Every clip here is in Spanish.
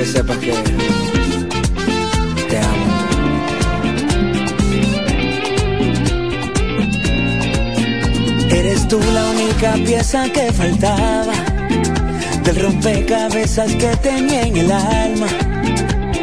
que sepas que te amo. Eres tú la única pieza que faltaba del rompecabezas que tenía en el alma.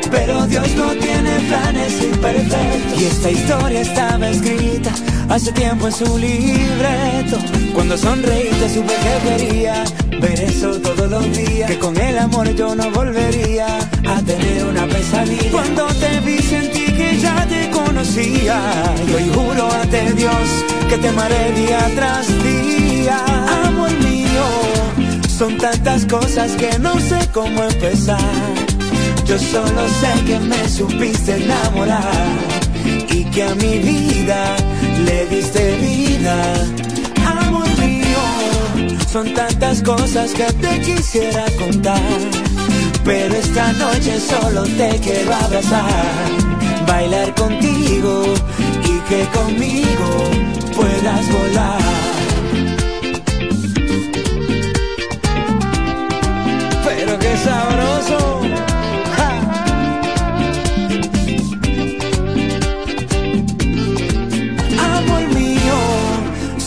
Pero Dios no tiene planes imperfectos y esta historia estaba escrita hace tiempo en su libreto. Cuando sonreíste supe que quería ver eso todos los días. Que con el amor yo no volvería a tener una pesadilla. Cuando te vi sentí que ya te conocía. Y hoy juro ante Dios que te amaré día tras día. Amor mío, son tantas cosas que no sé cómo empezar. Yo solo sé que me supiste enamorar y que a mi vida diste vida. Amor mío, son tantas cosas que te quisiera contar. Pero esta noche solo te quiero abrazar, bailar contigo y que conmigo puedas volar. Pero qué sabroso.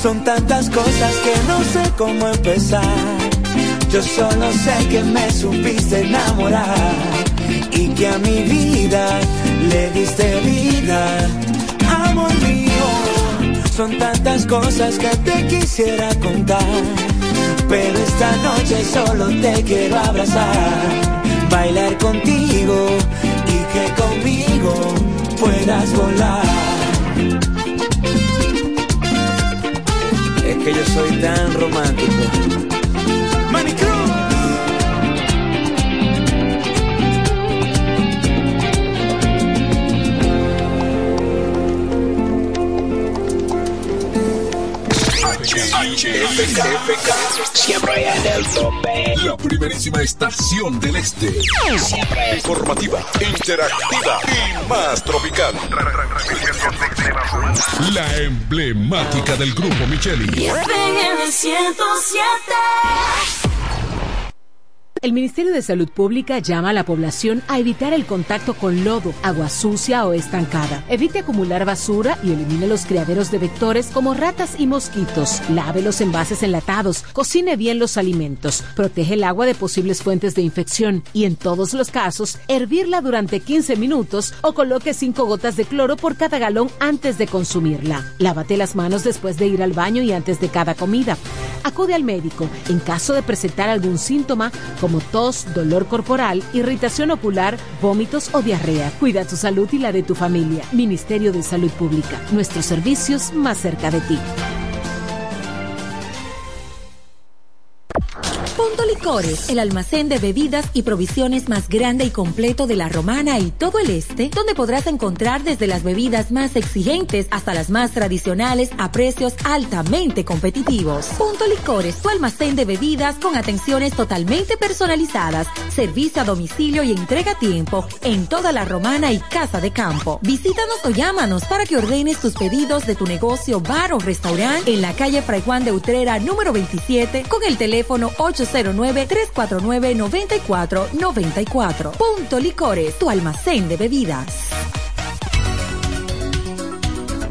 Son tantas cosas que no sé cómo empezar. Yo solo sé que me supiste enamorar y que a mi vida le diste vida. Amor mío, son tantas cosas que te quisiera contar. Pero esta noche solo te quiero abrazar, bailar contigo y que conmigo puedas volar. Que yo soy tan romántico. Cruz. Siempre en el tope. La primerísima estación del este. Siempre Informativa, interactiva y más tropical. La emblemática del grupo Micheli. El Ministerio de Salud Pública llama a la población a evitar el contacto con lodo, agua sucia o estancada. Evite acumular basura y elimine los criaderos de vectores como ratas y mosquitos. Lave los envases enlatados, cocine bien los alimentos, protege el agua de posibles fuentes de infección y en todos los casos, hervirla durante 15 minutos o coloque 5 gotas de cloro por cada galón antes de consumirla. Lávate las manos después de ir al baño y antes de cada comida. Acude al médico en caso de presentar algún síntoma tos, dolor corporal, irritación ocular, vómitos o diarrea. Cuida tu salud y la de tu familia. Ministerio de Salud Pública. Nuestros servicios más cerca de ti. Punto Licores, el almacén de bebidas y provisiones más grande y completo de la Romana y todo el este, donde podrás encontrar desde las bebidas más exigentes hasta las más tradicionales a precios altamente competitivos. Punto Licores, tu almacén de bebidas con atenciones totalmente personalizadas, servicio a domicilio y entrega a tiempo en toda la Romana y Casa de Campo. Visítanos o llámanos para que ordenes tus pedidos de tu negocio, bar o restaurante en la calle Fray Juan de Utrera número 27 con el teléfono 809-349-9494. Punto Licores, tu almacén de bebidas.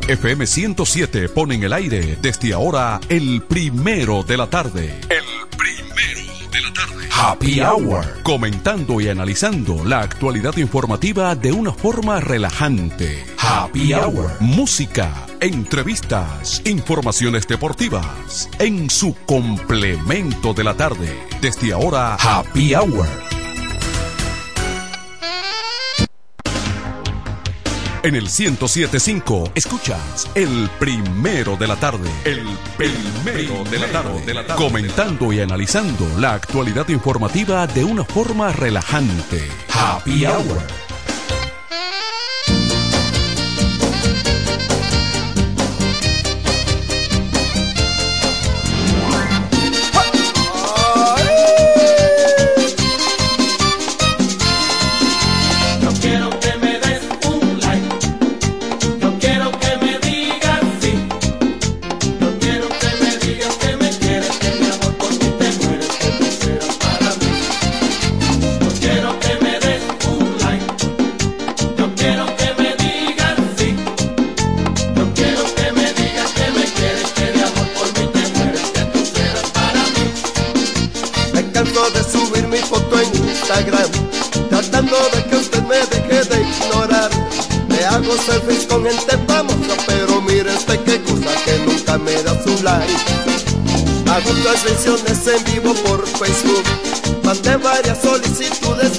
FM 107 pone en el aire desde ahora el primero de la tarde. El primero de la tarde. Happy Hour. Comentando y analizando la actualidad informativa de una forma relajante. Happy Hour. Música, entrevistas, informaciones deportivas. En su complemento de la tarde. Desde ahora, Happy Hour. En el 1075 escuchas el primero de la tarde. El primero de la tarde. Comentando y analizando la actualidad informativa de una forma relajante. Happy Hour. Hago transmisiones en vivo por Facebook, mandé varias solicitudes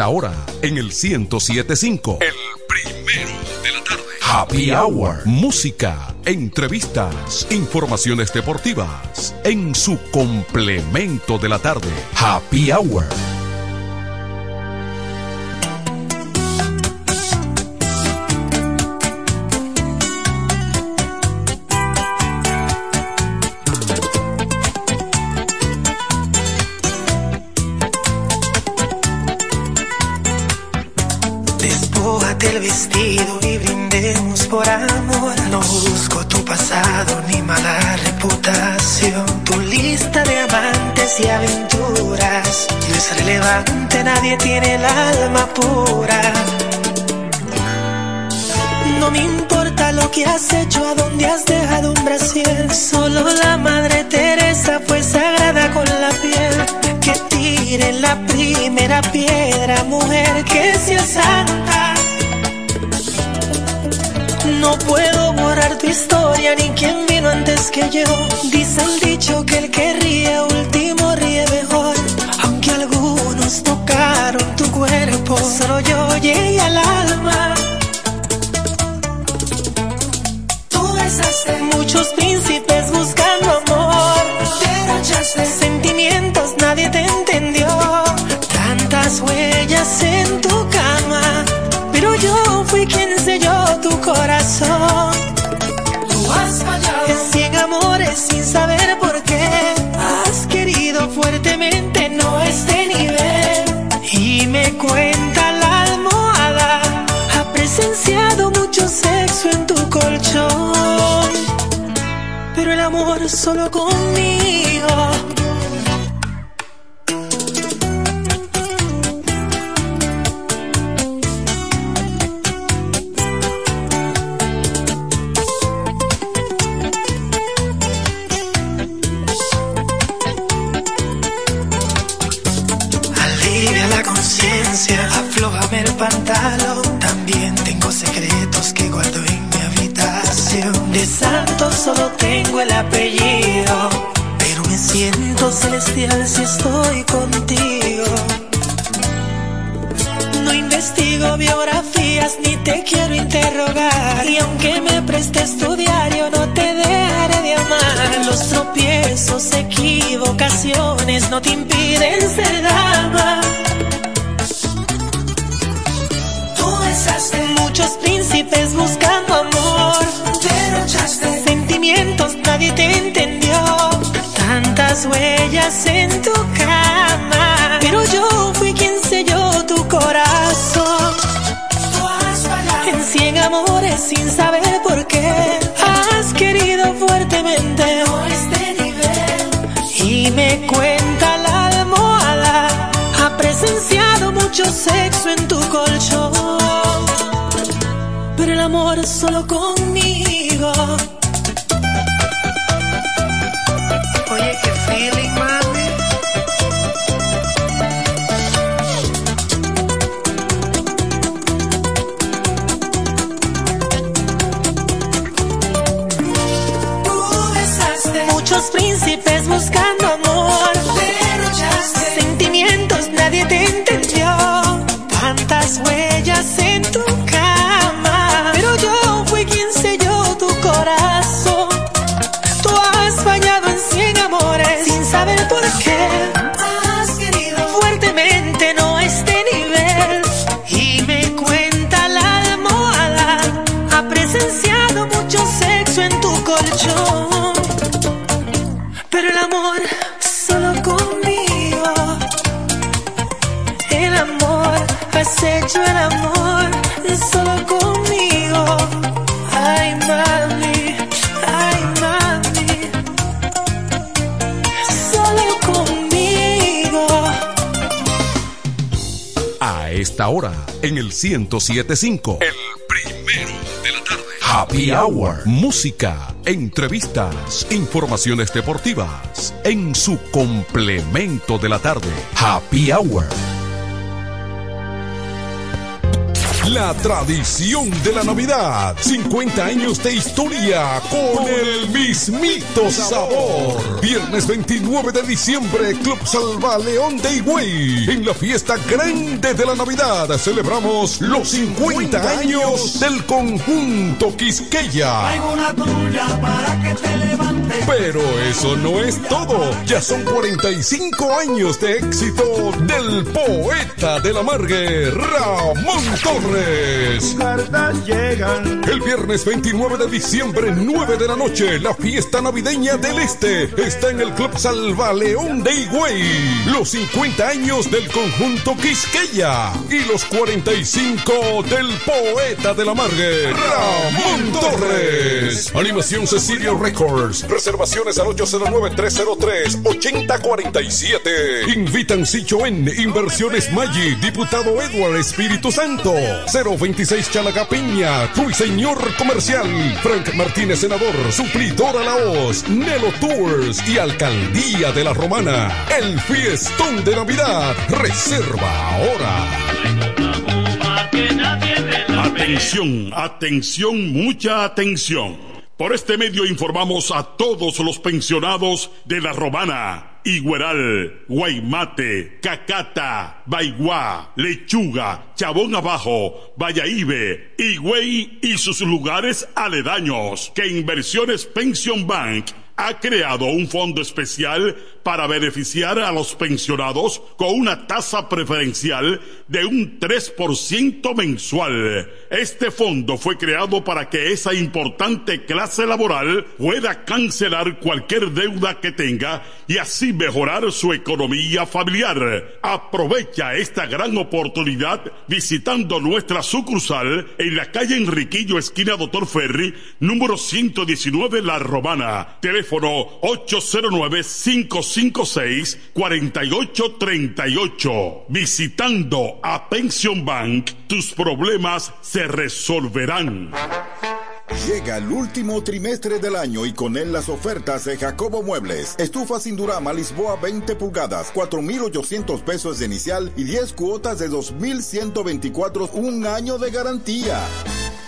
esta hora, en el 1075. El primero de la tarde. Happy Hour. Música, entrevistas, informaciones deportivas. En su complemento de la tarde. Happy Hour. El vestido y brindemos por amor. No busco tu pasado ni mala reputación. Tu lista de amantes y aventuras no es relevante, nadie tiene el alma pura. No me importa lo que has hecho, a dónde has dejado un brasier. Solo la madre Teresa fue sagrada con la piel. Que tire la primera piedra, mujer que sea santa. No puedo borrar tu historia ni quien vino antes que yo. Dice el dicho que el que ríe último ríe mejor. Aunque algunos tocaron tu cuerpo, solo yo llegué al alma. Tú besaste muchos príncipes buscando amor. Derrochaste sentimientos, nadie te entendió. Tantas huellas en tu cama, pero yo fui quien corazón. Tú has fallado en cien amores sin saber por qué. Has querido fuertemente, no este nivel. Y me cuenta la almohada, ha presenciado mucho sexo en tu colchón. Pero el amor amor solo conmigo. Pantalón. También tengo secretos que guardo en mi habitación. De santo solo tengo el apellido, pero me siento celestial si estoy contigo. No investigo biografías ni te quiero interrogar. Y aunque me prestes tu diario, no te dejaré de amar. Los tropiezos, equivocaciones no te impiden ser dama. Tú muchos príncipes buscando amor. Derrochaste sentimientos, nadie te entendió. Tantas huellas en tu cama. Pero yo fui quien selló tu corazón. En cien amores sin saber por qué. Has querido fuertemente este nivel. Y me cuenta la almohada. Ha presenciado mucho sexo en tu colchón. Amor solo conmigo. En el 1075. El primero de la tarde. Happy Hour. Música, entrevistas, informaciones deportivas. En su complemento de la tarde. Happy Hour. La tradición de la Navidad. 50 años de historia con el mismito sabor. Viernes 29 de diciembre, Club Salva León de Higüey. En la fiesta grande de la Navidad celebramos los 50 años del conjunto Quisqueya. Pero eso no es todo. Ya son 45 años de éxito del poeta de la Margue, Ramón Torres. El viernes 29 de diciembre, 9 de la noche, la fiesta navideña del Este está en el Club Salva León de Higüey. Los 50 años del conjunto Quisqueya y los 45 del poeta de la Margue, Ramón Torres. Animación Cecilio Records. Reservaciones al 809-303-8047. Invitan Sichoen, Inversiones Maggi, Diputado Edward Espíritu Santo. 026 Chalacapiña, Ruiseñor Comercial, Frank Martínez Senador, Suplidor a la Hoz, Nelo Tours y Alcaldía de la Romana. El fiestón de Navidad. Reserva ahora. Atención, atención, mucha atención. Por este medio informamos a todos los pensionados de La Romana, Igueral, Guaymate, Cacata, Baigua, Lechuga, Chabón Abajo, Vallaíbe, Higüey y sus lugares aledaños que Inversiones Pension Bank ha creado un fondo especial para beneficiar a los pensionados con una tasa preferencial de un 3% mensual. Este fondo fue creado para que esa importante clase laboral pueda cancelar cualquier deuda que tenga y así mejorar su economía familiar. Aprovecha esta gran oportunidad visitando nuestra sucursal en la calle Enriquillo, esquina Doctor Ferry, número 119 La Romana. Teléfono 809-556-4838. Visitando a Pension Bank, tus problemas se resolverán. Llega el último trimestre del año y con él las ofertas de Jacobo Muebles. Estufa sin Durama Lisboa 20 pulgadas, 4,800 pesos de inicial y 10 cuotas de 2,124, un año de garantía.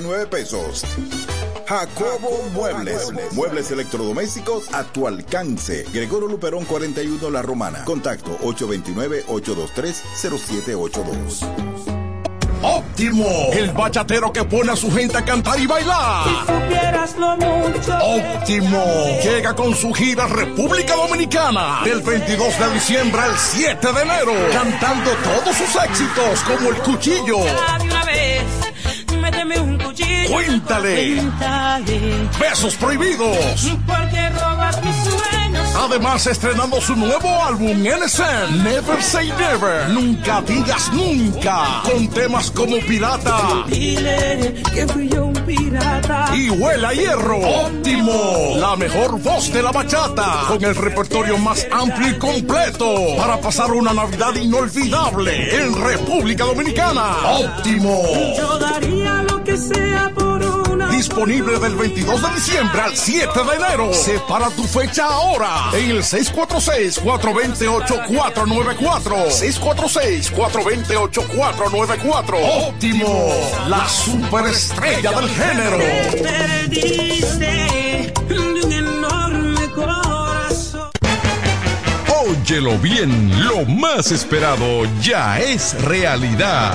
12.330 pesos. Jacobo Muebles. Muebles electrodomésticos a tu alcance. Gregorio Luperón 41 La Romana. Contacto 829-823-0782. Óptimo, el bachatero que pone a su gente a cantar y bailar. Si supieras lo mucho. Óptimo, llega con su gira República Dominicana del 22 de diciembre al 7 de enero, cantando todos sus éxitos como el cuchillo. Cuéntale. Besos prohibidos. Además, estrenando su nuevo álbum NSN, Never Say Never, Nunca Digas Nunca, con temas como Pirata. Y Huela Hierro. Óptimo, la mejor voz de la bachata, con el repertorio más amplio y completo, para pasar una Navidad inolvidable en República Dominicana. Óptimo. Yo daría lo que sea. Disponible del 22 de diciembre al 7 de enero. Separa tu fecha ahora en el 646-428-494. 646-428-494. Óptimo, la superestrella del género. Perdiste de un enorme corazón. Óyelo bien, lo más esperado ya es realidad.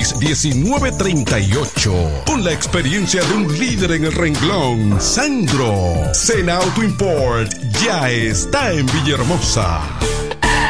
809-866. 1938. Con la experiencia de un líder en el renglón, Sandro. Sena Auto Import ya está en Villahermosa.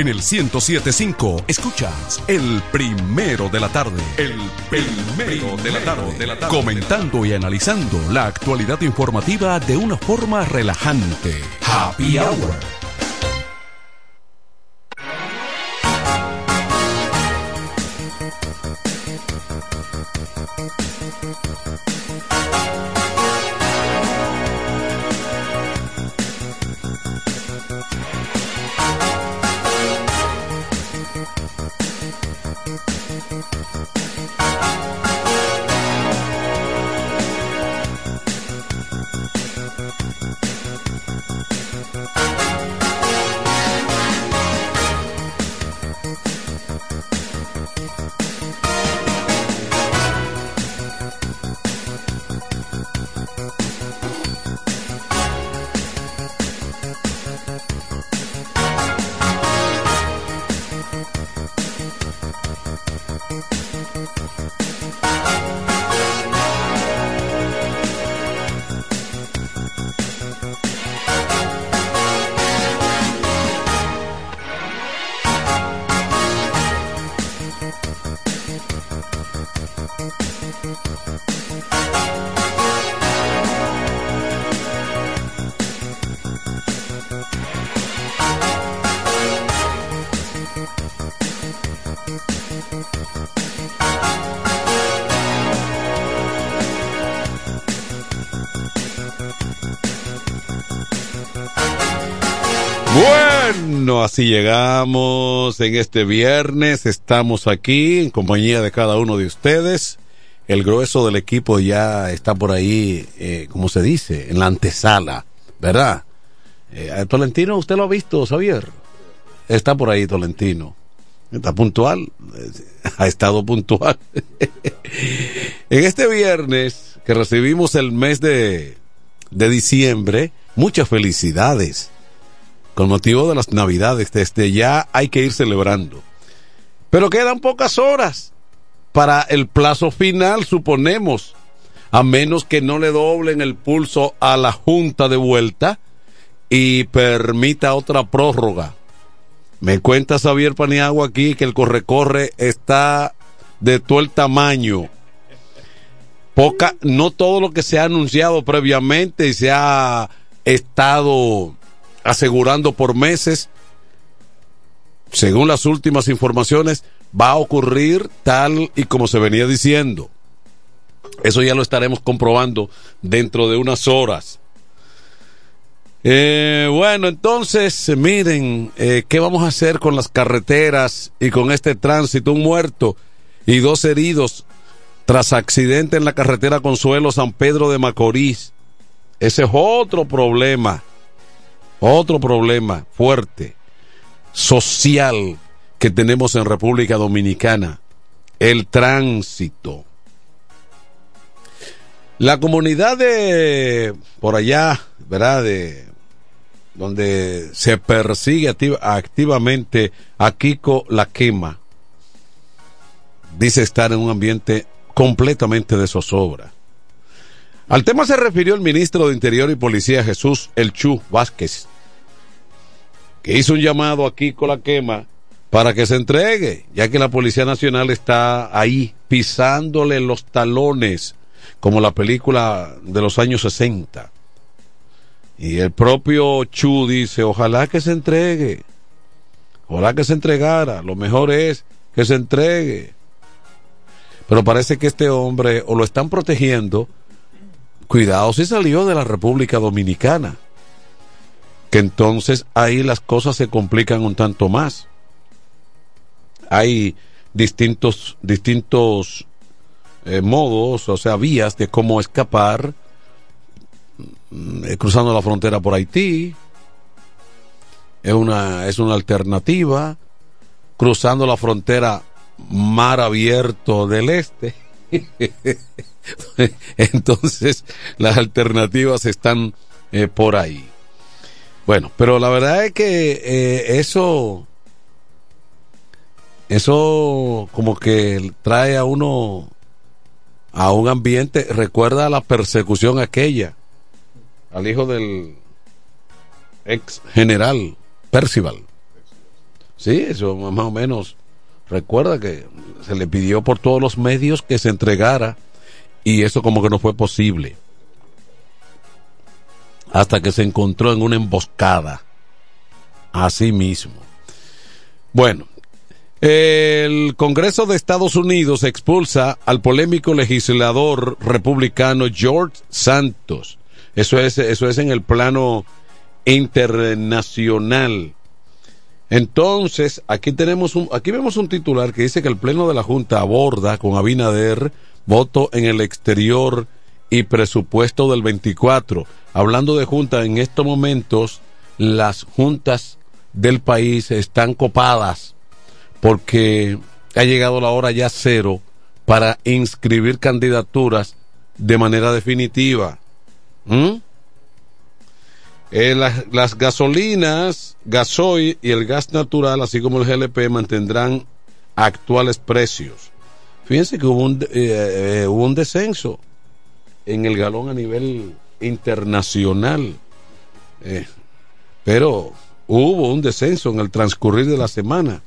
En el 1075 escuchas el primero de la tarde. El primero de la tarde. De la tarde. Comentando y analizando la actualidad informativa de una forma relajante. Happy Hour. Así llegamos en este viernes. Estamos aquí en compañía de cada uno de ustedes. El grueso del equipo ya está por ahí, eh, como se dice, en la antesala, ¿verdad? Eh, Tolentino, usted lo ha visto, Xavier. Está por ahí Tolentino. Está puntual. eh, Ha estado puntual. en este viernes que recibimos el mes de, de diciembre, muchas felicidades. Con motivo de las navidades, desde ya hay que ir celebrando. Pero quedan pocas horas para el plazo final, suponemos. A menos que no le doblen el pulso a la Junta de vuelta y permita otra prórroga. Me cuenta Xavier Paniagua aquí que el corre-corre está de todo el tamaño. Poca, no todo lo que se ha anunciado previamente y se ha estado asegurando por meses, según las últimas informaciones, va a ocurrir tal y como se venía diciendo. Eso ya lo estaremos comprobando dentro de unas horas. Eh, bueno, entonces, miren, eh, ¿qué vamos a hacer con las carreteras y con este tránsito? Un muerto y dos heridos tras accidente en la carretera Consuelo San Pedro de Macorís. Ese es otro problema, otro problema fuerte, social que tenemos en República Dominicana, el tránsito. La comunidad de por allá, ¿verdad? De donde se persigue activa- activamente a Kiko la quema, dice estar en un ambiente completamente de zozobra. Al tema se refirió el ministro de Interior y Policía Jesús El Chu Vázquez, que hizo un llamado a Kiko la quema para que se entregue, ya que la Policía Nacional está ahí pisándole los talones, como la película de los años 60. Y el propio Chu dice, ojalá que se entregue, ojalá que se entregara, lo mejor es que se entregue. Pero parece que este hombre o lo están protegiendo, cuidado si salió de la República Dominicana, que entonces ahí las cosas se complican un tanto más. Hay distintos, distintos eh, modos, o sea, vías de cómo escapar, mm, eh, cruzando la frontera por Haití, es una, es una alternativa, cruzando la frontera mar abierto del este. Entonces, las alternativas están eh, por ahí. Bueno, pero la verdad es que eh, eso, eso como que trae a uno a un ambiente, recuerda a la persecución aquella, al hijo del ex general Percival. Sí, eso más o menos. Recuerda que se le pidió por todos los medios que se entregara y eso como que no fue posible. Hasta que se encontró en una emboscada. Así mismo. Bueno, el Congreso de Estados Unidos expulsa al polémico legislador republicano George Santos. Eso es, eso es en el plano internacional. Entonces, aquí tenemos un, aquí vemos un titular que dice que el Pleno de la Junta aborda con Abinader voto en el exterior y presupuesto del 24. Hablando de junta, en estos momentos las juntas del país están copadas porque ha llegado la hora ya cero para inscribir candidaturas de manera definitiva. ¿Mm? Eh, las, gasolinas, gasoil y el gas natural, así como el GLP, mantendrán actuales precios. Fíjense que hubo un, eh, eh, hubo un descenso en el galón a nivel internacional, pero hubo un descenso en el transcurrir de la semana.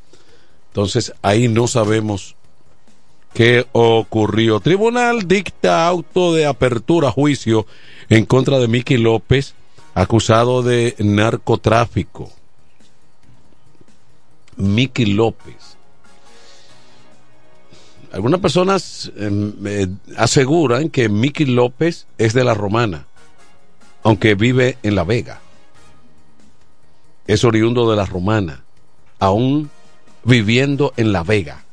Entonces ahí no sabemos qué ocurrió. Tribunal dicta auto de apertura juicio en contra de Miki López acusado de narcotráfico. Miki López. Algunas personas eh, eh, aseguran que Miki López es de la Romana, aunque vive en La Vega. es oriundo de la Romana, aún viviendo en La Vega.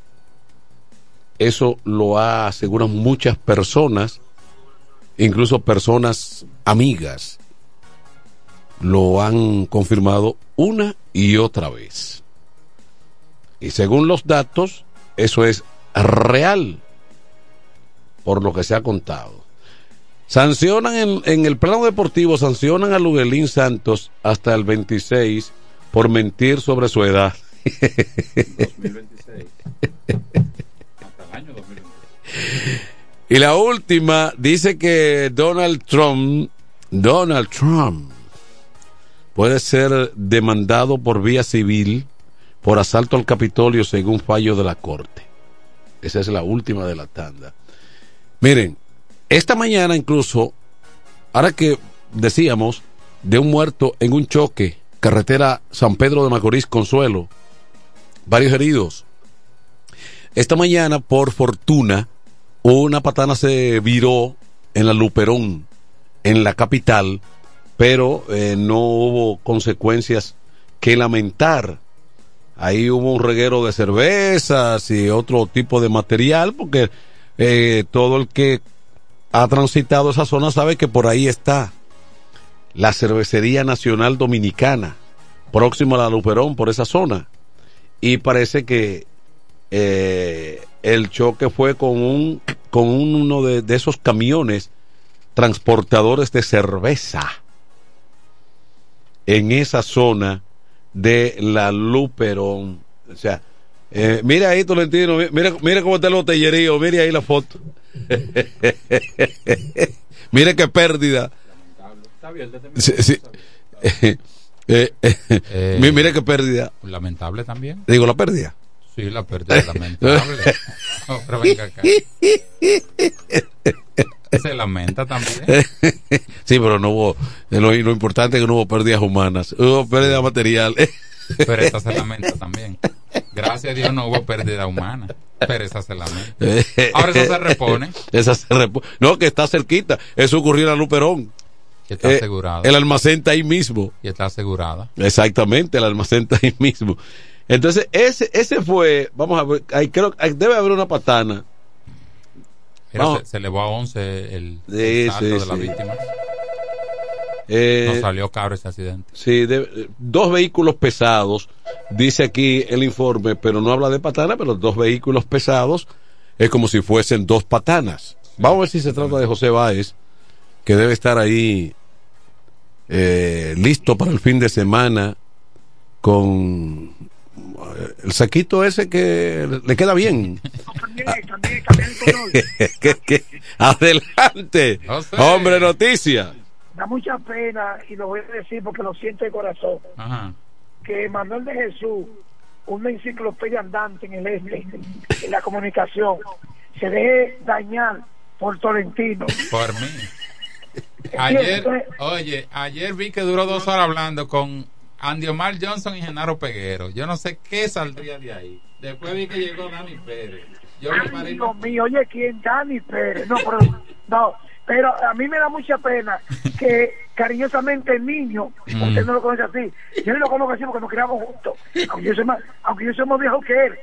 Eso lo aseguran muchas personas, incluso personas amigas, lo han confirmado una y otra vez. Y según los datos, eso es real, por lo que se ha contado. Sancionan en, el plano deportivo, sancionan a Luguelín Santos hasta el 26 por mentir sobre su edad. 2026. Hasta el año 2026. Y la última dice que Donald Trump, Donald Trump, puede ser demandado por vía civil por asalto al Capitolio según fallo de la Corte. Esa es la última de la tanda. Miren, esta mañana incluso, ahora que decíamos de un muerto en un choque, carretera San Pedro de Macorís, Consuelo, varios heridos. Esta mañana, por fortuna, una patana se viró en la Luperón, en la capital, pero eh, no hubo consecuencias que lamentar. Ahí hubo un reguero de cervezas y otro tipo de material, porque eh, todo el que ha transitado esa zona sabe que por ahí está la Cervecería Nacional Dominicana, próximo a la Luperón, por esa zona. Y parece que eh, el choque fue con un con uno de esos camiones transportadores de cerveza en esa zona de la Luperón. O sea, eh, mira ahí, Tolentino, mira, mira cómo está el botellerío, mire ahí la foto. mire qué pérdida. Sí, sí. Eh, eh, Eh, mi- mire qué pérdida. Lamentable también. Digo, la pérdida. Sí, la pérdida lamentable. No, pero venga acá. Se lamenta también. sí, pero no hubo. Lo, lo importante es que no hubo pérdidas humanas. Hubo pérdida material. Pero esta se lamenta también. Gracias a Dios no hubo pérdida humana. Pero esa se lamenta. Ahora eso se repone. Esa se repo- No, que está cerquita. Eso ocurrió en la Luperón. Está Eh, asegurado. El almacén está ahí mismo. Y está asegurada. Exactamente, el almacén está ahí mismo. Entonces, ese, ese fue, vamos a ver, ahí creo, ahí debe haber una patana. Mira, se, se elevó a 11 el, Sí, el saldo sí, de las sí. víctimas. Eh, Nos salió caro ese accidente. Sí, de- dos vehículos pesados, dice aquí el informe, pero no habla de patana, pero dos vehículos pesados es como si fuesen dos patanas. Vamos a ver si se trata de José Báez, que debe estar ahí eh, listo para el fin de semana con eh, el saquito ese que le queda bien. Que- adelante, hombre, noticia. Da mucha pena, y lo voy a decir porque lo siento de corazón, Ajá. que Manuel de Jesús, una enciclopedia andante en el este, en la comunicación, se deje dañar por Tolentino. Por mí. Ayer, oye, ayer vi que duró dos horas hablando con Andy Omar Johnson y Genaro Peguero. Yo no sé qué saldría de ahí. Después vi que llegó Dani Pérez. Yo me Ay, paré- Dios mío, oye, ¿quién? Dani Pérez. No, pero, no, pero a mí me da mucha pena que cariñosamente el niño, Mm. usted no lo conoce así, yo no lo conozco así porque nos criamos juntos, aunque yo soy más, aunque yo soy más viejo que él,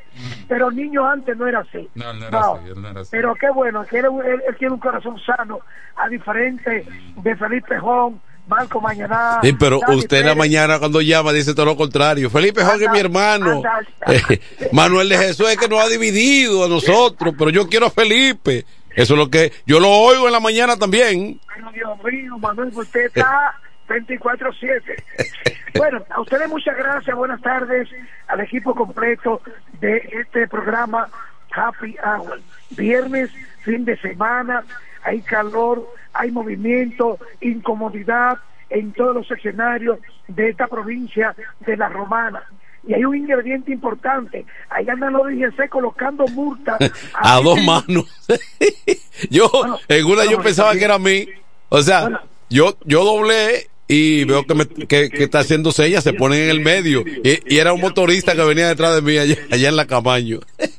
pero el niño antes no era así. No, él no era No, así, él no era así. Pero qué bueno, que él, él- él tiene un corazón sano, a diferente de Felipe Jón, Marco Mañana. Sí, pero usted en la mañana cuando llama dice todo lo contrario. Felipe Jorge es mi hermano. anda. Eh, Manuel de Jesús es que nos ha dividido a nosotros, pero yo quiero a Felipe. Eso es lo que yo lo oigo en la mañana también. Pero Dios mío, Manuel, usted está 24-7. Bueno, a ustedes muchas gracias, buenas tardes al equipo completo de este programa Happy Hour. Viernes, fin de semana, hay calor, hay movimiento, incomodidad en todos los escenarios de esta provincia de La Romana. Y hay un ingrediente importante. Ahí andan los DGC colocando multas A dos manos. yo, en una yo bueno, pensaba que era a mí. O sea, yo, yo doblé y veo que, me, que, que está haciendo señas, se ponen en el medio. Y, y era un motorista que venía detrás de mí allá, allá en la Camaño.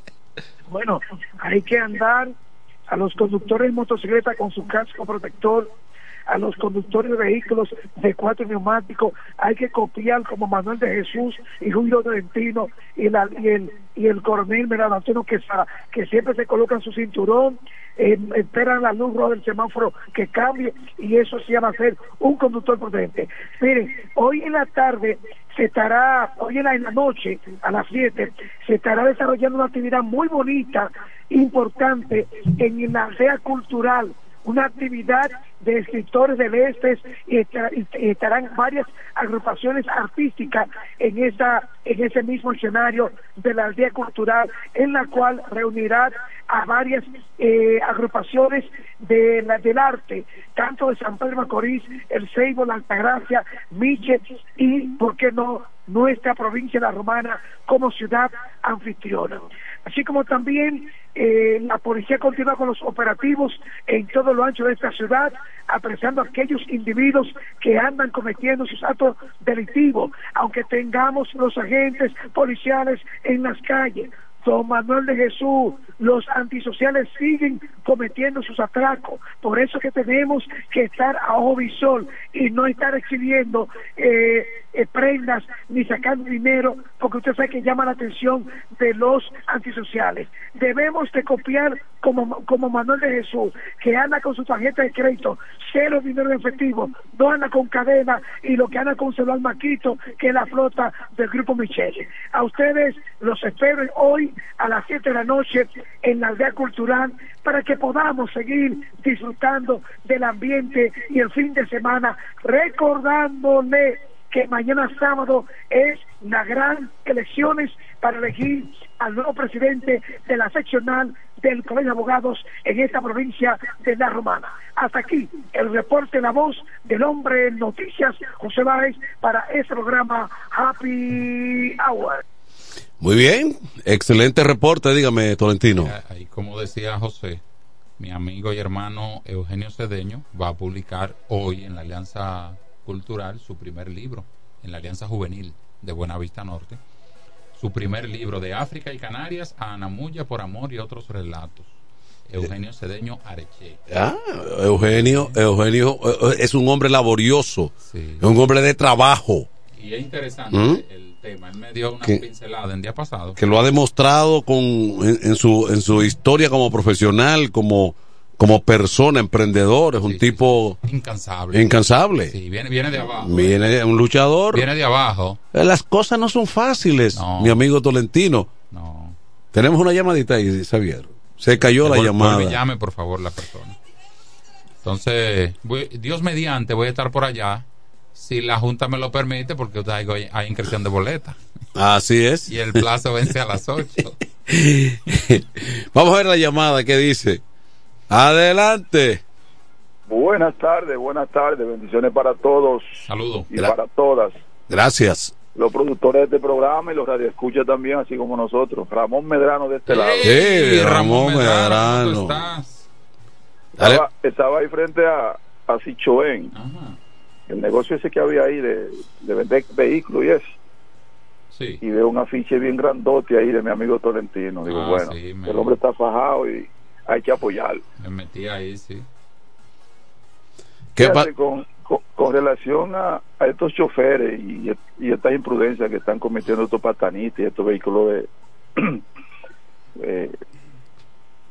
Bueno, hay que andar a los conductores de motocicleta con su casco protector, a los conductores de vehículos de cuatro neumáticos, hay que copiar como Manuel de Jesús y Julio Tolentino y, la, y el y el coronel Merano Antonio que siempre se colocan su cinturón, eh, esperan la luz roja del semáforo que cambie y eso sí va a ser un conductor prudente. Miren, hoy en la tarde se estará, hoy en la, noche, a las 7, se estará desarrollando una actividad muy bonita, importante, en la aldea cultural una actividad de escritores del este estarán varias agrupaciones artísticas en esa en ese mismo escenario de la aldea cultural en la cual reunirá a varias eh, agrupaciones de la, del arte tanto de San Pedro Macorís el Seibo, la Altagracia, Miche y por qué no nuestra provincia la Romana como ciudad anfitriona. Así como también eh, la policía continúa con los operativos en todo lo ancho de esta ciudad, apresando a aquellos individuos que andan cometiendo sus actos delictivos, aunque tengamos los agentes policiales en las calles. Don Manuel de Jesús, los antisociales siguen cometiendo sus atracos. Por eso que tenemos que estar a ojo visor y no estar exhibiendo eh, eh, prendas ni sacando dinero, porque usted sabe que llama la atención de los antisociales. Debemos de copiar como, como Manuel de Jesús, que anda con su tarjeta de crédito, cero dinero en efectivo, no anda con cadena y lo que anda con celular maquito, que es la flota del grupo Michele. A ustedes los espero hoy a las 7 de la noche en la aldea cultural para que podamos seguir disfrutando del ambiente y el fin de semana recordándole que mañana sábado es la gran elecciones para elegir al nuevo presidente de la seccional del Colegio de Abogados en esta provincia de La Romana. Hasta aquí el reporte La Voz del Hombre en Noticias, José Báez, para este programa Happy Hour. Muy bien, excelente reporte, dígame, Tolentino. Ahí, como decía José, mi amigo y hermano Eugenio Cedeño va a publicar hoy en la Alianza Cultural su primer libro, en la Alianza Juvenil de Buenavista Norte, su primer libro de África y Canarias a Anamuya por amor y otros relatos. Eugenio Cedeño Areche. Ah, Eugenio, Eugenio eh, eh, es un hombre laborioso, es un hombre de trabajo, Y es interesante ¿Mm? el tema. Él me dio una ¿Qué? pincelada el día pasado. que lo ha demostrado con, en, en su, en su historia como profesional, como, como persona, emprendedor, es un tipo Incansable. incansable. Sí, viene, viene de abajo. Viene un luchador. Viene de abajo. Eh, Las cosas no son fáciles, mi amigo Tolentino. No. Tenemos una llamadita ahí, Xavier. Se cayó la llamada. y llame, por favor, la persona. Entonces, voy- Dios mediante, voy a estar por allá. Si la Junta me lo permite, porque hay, hay inscripción de boleta. Así es. Y el plazo vence a las 8. Vamos a ver la llamada que dice. Adelante. Buenas tardes, buenas tardes, bendiciones para todos Saludos. y para todas. Gracias. Los productores de este programa y los radioescuchas también, así como nosotros. Ramón Medrano de este lado. Sí, Ramón Medrano. Dale. Estaba, estaba ahí frente a, a Sichoén. El negocio ese que había ahí de, de vender vehículos y eso. Sí. Y veo un afiche bien grandote ahí de mi amigo Tolentino. Digo, Ah, bueno, sí, el hombre está fajado y hay que apoyarlo. Me metí ahí, sí. ¿Qué con, con, con relación a, a estos choferes y, y estas imprudencias que están cometiendo estos patanistas y estos vehículos de eh,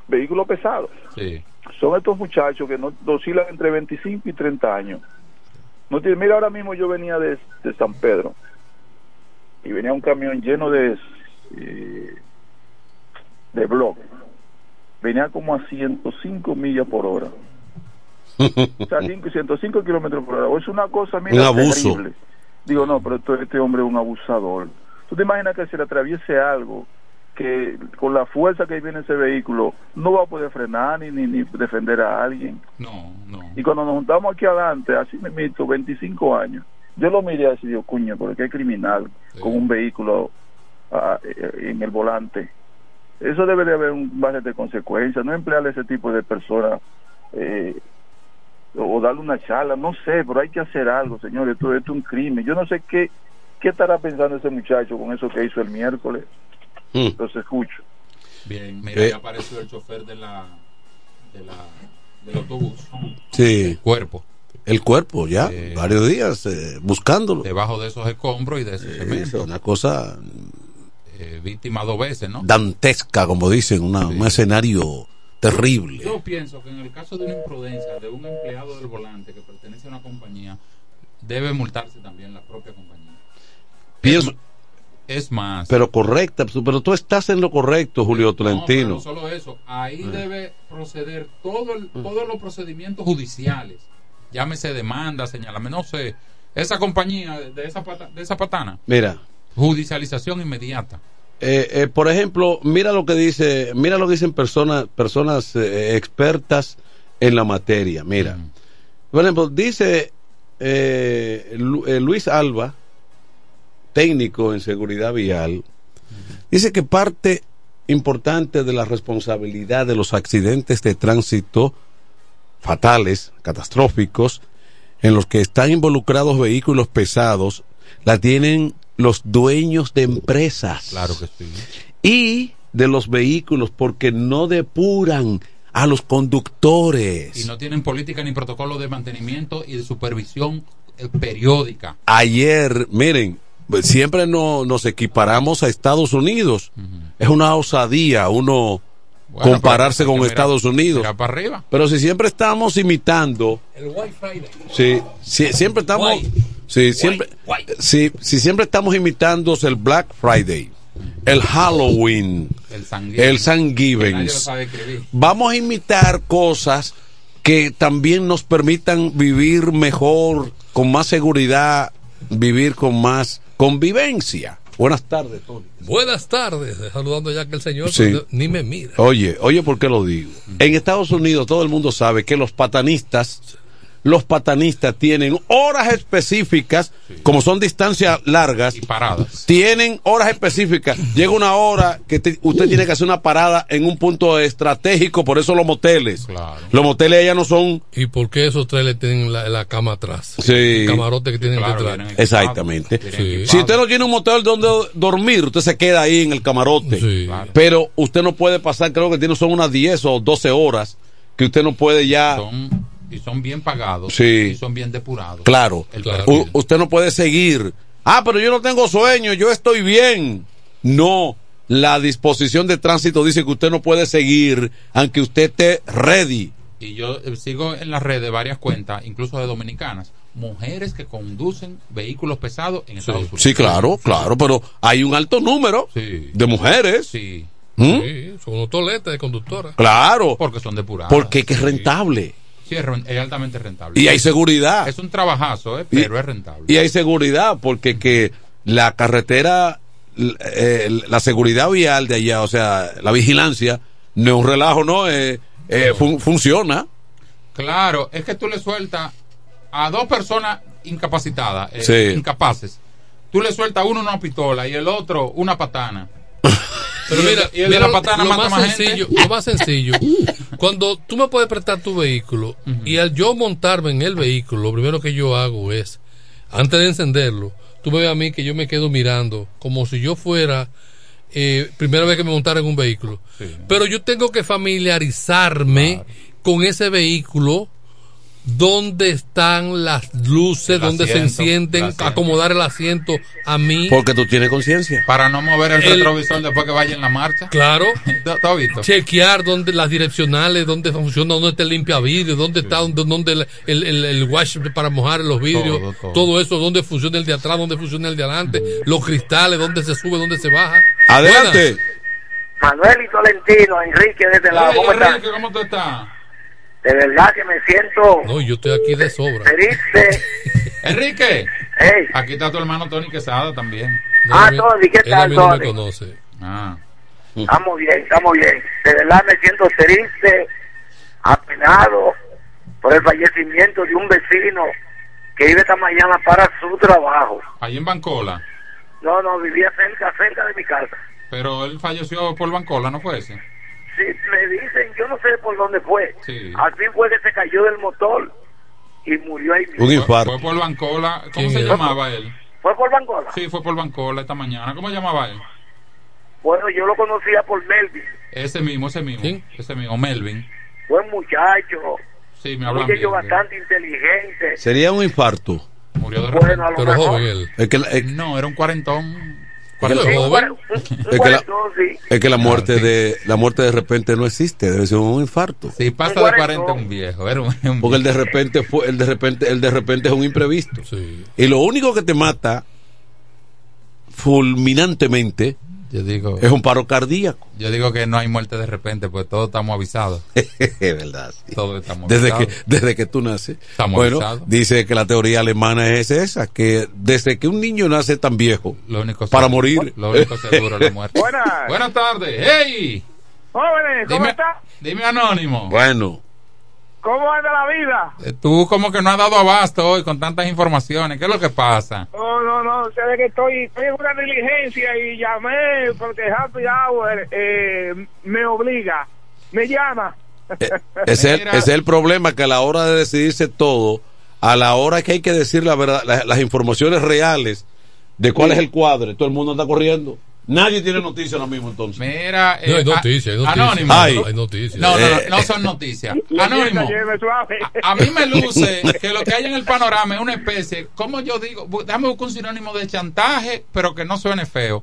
vehículos pesados Sí. son estos muchachos que no oscilan entre 25 y 30 años no tiene, mira ahora mismo yo venía de, de San Pedro y venía un camión lleno de eh, de blog venía como a 105 millas por hora o sea, cinco- 105 kilómetros por hora. Es una cosa, mira, Un abuso. terrible. Digo, no, pero esto- este hombre es un abusador. ¿Tú te imaginas que se le atraviese algo que con la fuerza que viene ese vehículo no va a poder frenar ni, ni, ni defender a alguien? No, no. Y cuando nos juntamos aquí adelante, así me mito, 25 años, yo lo miré así, digo, cuño, pero qué criminal con un vehículo ah, eh, en el volante. Eso debe de haber un base de consecuencias, no emplearle ese tipo de personas eh, o darle una charla, no sé, pero hay que hacer algo, señores, esto, esto es un crimen. Yo no sé qué, qué estará pensando ese muchacho con eso que hizo el miércoles. Entonces escucho. Bien, mira, Eh. ya apareció el chofer de la, de la del autobús. Sí. Cuerpo. el cuerpo ya, varios días eh, buscándolo. Debajo de esos escombros y de esos Es cementos. una cosa Eh, víctima dos veces, ¿no? dantesca, como dicen, una- un escenario terrible. Yo pienso que en el caso de una imprudencia de un empleado del volante que pertenece a una compañía, debe multarse también la propia compañía. Pienso, Es más, pero correcta, pero tú estás en lo correcto, Julio no, Tolentino. pero solo eso, ahí Ah. debe proceder todo el- todos los procedimientos judiciales. Llámese demanda, señálame, no sé. Esa compañía de esa, pata- de esa patana, Mira, judicialización inmediata. Eh, eh, por ejemplo, mira lo que dice, mira lo que dicen personas, personas eh, expertas en la materia. Mira, por ejemplo, dice Lu- Luis Alba, técnico en seguridad vial, dice que parte importante de la responsabilidad de los accidentes de tránsito fatales, catastróficos, en los que están involucrados vehículos pesados, la tienen los dueños de empresas. Claro que sí. Y de los vehículos, porque no depuran a los conductores. Y no tienen política ni protocolo de mantenimiento y de supervisión eh, periódica. Ayer, miren, siempre no, nos equiparamos a Estados Unidos. Es una osadía uno Bueno, compararse con mirar- Estados Unidos. mirar para arriba. Pero si siempre estamos imitando, El White Friday. si, si- siempre estamos, White. si siempre, si, si siempre estamos imitando el Black Friday, el Halloween, El San el San Givens, vamos a imitar cosas que también nos permitan vivir mejor, con más seguridad, vivir con más convivencia. Buenas tardes, Tony. Buenas tardes, saludando ya que el señor Sí. ni me mira. Oye, oye, ¿por qué lo digo? En Estados Unidos todo el mundo sabe que los patanistas, los patanistas tienen horas específicas, como son distancias largas, paradas. tienen horas específicas. Llega una hora que te- usted tiene que hacer una parada en un punto estratégico, por eso los moteles. Los moteles ya no son ¿Y por qué esos tres le tienen la, la cama atrás? Sí. El camarote que tienen Claro, detrás. Exactamente. Sí. Si usted no tiene un motel donde dormir, usted se queda ahí en el camarote. Pero usted no puede pasar, creo que tiene son unas 10 o 12 horas que usted no puede ya. Son, y son bien pagados. Sí. Y son bien depurados. Claro. U- usted no puede seguir. Ah, pero yo no tengo sueño, yo estoy bien. No. La disposición de tránsito dice que usted no puede seguir aunque usted esté ready. Y yo eh, sigo en las redes varias cuentas, incluso de dominicanas, mujeres que conducen vehículos pesados en Estados Unidos. Sí, claro, claro, pero hay un alto número de mujeres. Sí. ¿Mm? Sí, son unos toletes de conductora. Claro. Porque son depuradas. Porque es que es rentable. Sí, es, altamente rentable. Y hay seguridad. Es un trabajazo, ¿eh? Y- pero es rentable. Y hay seguridad, porque que la carretera, eh, la seguridad vial de allá, o sea, la vigilancia, no es un relajo, no, Eh, eh, fun- funciona. Claro, es que tú le sueltas a dos personas incapacitadas, eh, Sí. incapaces. Tú le sueltas a uno una pistola y el otro una patana. Pero Y el- mira, y el de mira la patana lo mata más más sencillo, gente. lo más sencillo. Cuando tú me puedes prestar tu vehículo y al yo montarme en el vehículo, lo primero que yo hago es, antes de encenderlo, tú me ves a mí que yo me quedo mirando como si yo fuera eh, primera vez que me montara en un vehículo. Pero yo tengo que familiarizarme con ese vehículo. ¿Dónde están las luces? El ¿Dónde se encienden? Acomodar el asiento a mí. Porque tú tienes conciencia. Para no mover el, El- retrovisor después que vaya en la marcha. Claro. ¿Tú- tú has visto? chequear dónde las direccionales, dónde funciona, dónde está el limpia vidrio, dónde está dónde, dónde el, el, el- el wash para mojar los vidrios, Todo, todo, todo. eso, dónde funciona el de atrás, dónde funciona el de adelante, los cristales, dónde se sube, dónde se baja. Adelante. Manuel y Tolentino, Enrique de este lado, Hey, ¿cómo? Enrique, ¿cómo tú estás? De verdad que me siento No, yo estoy aquí de sobra. triste. Enrique, Hey. aquí está tu hermano Tony Quesada también. Ah, Tony, ¿qué Él a tal, mí no me Tony? conoce. Ah. Estamos bien, estamos bien. De verdad me siento triste, apenado por el fallecimiento de un vecino que iba esta mañana para su trabajo. Allí en Bancola. No, no, vivía cerca, cerca de mi casa. Pero él falleció por Bancola, ¿no fue ese? Sí, me dicen, yo no sé por dónde fue. Sí. Al fin fue que se cayó del motor y murió ahí mismo. Un infarto. Fue por Bancola. ¿Cómo ¿Quién se era? llamaba él? ¿Fue por Bangola? Sí, fue por Bancola esta mañana. ¿Cómo llamaba él? Bueno, yo lo conocía por Melvin. Ese mismo, ese mismo. ¿Quién? Ese mismo, Melvin. Buen muchacho, Sí, me hablan muchacho bien, bastante inteligente. Sería un infarto. Murió de Bueno, a lo Pero mejor. joven él. Es que, es, No, era un cuarentón. Es que la- Sí, un cuare- un- un es que la, cuarentón, sí. es que la muerte de la muerte de repente no existe, debe ser un infarto. Si pasa Un de cuarentón. 40 un viejo. Era un, un Porque el de repente fue, el de repente, el de repente es un imprevisto. Sí. Y lo único que te mata fulminantemente Yo digo, es un paro cardíaco. yo digo que no hay muerte de repente, pues todos estamos avisados. es verdad. sí. Todos estamos Desde que, avisados. desde que tú naces. Estamos bueno, avisados. dice que la teoría alemana es esa, que desde que un niño nace tan viejo, Lo único para seguro- morir. Lo único seguro es la muerte. Buenas. Buenas tardes. ¡Hey! Jóvenes, ¿cómo Dime, está? dime anónimo. Bueno, ¿Cómo anda la vida? Eh, Tú como que no has dado abasto hoy con tantas informaciones. ¿Qué es lo que pasa? No, no, no, sé de que estoy, estoy en una diligencia y llamé porque Happy Hour eh, me obliga, me llama. eh, ese, es, ese es el problema, que a la hora de decidirse todo, a la hora que hay que decir la verdad, la- las informaciones reales de cuál es el cuadro, todo el mundo anda corriendo. Nadie tiene noticia ahora mismo entonces. Mira, No, hay eh, noticias, hay a- noticias. Anónimo. Ay. Hay noticias. No, no, no, Eh. no son noticias. Anónimo. suave. A mí me luce que lo que hay en el panorama es una especie, como yo digo, déjame buscar un sinónimo de chantaje, pero que no suene feo.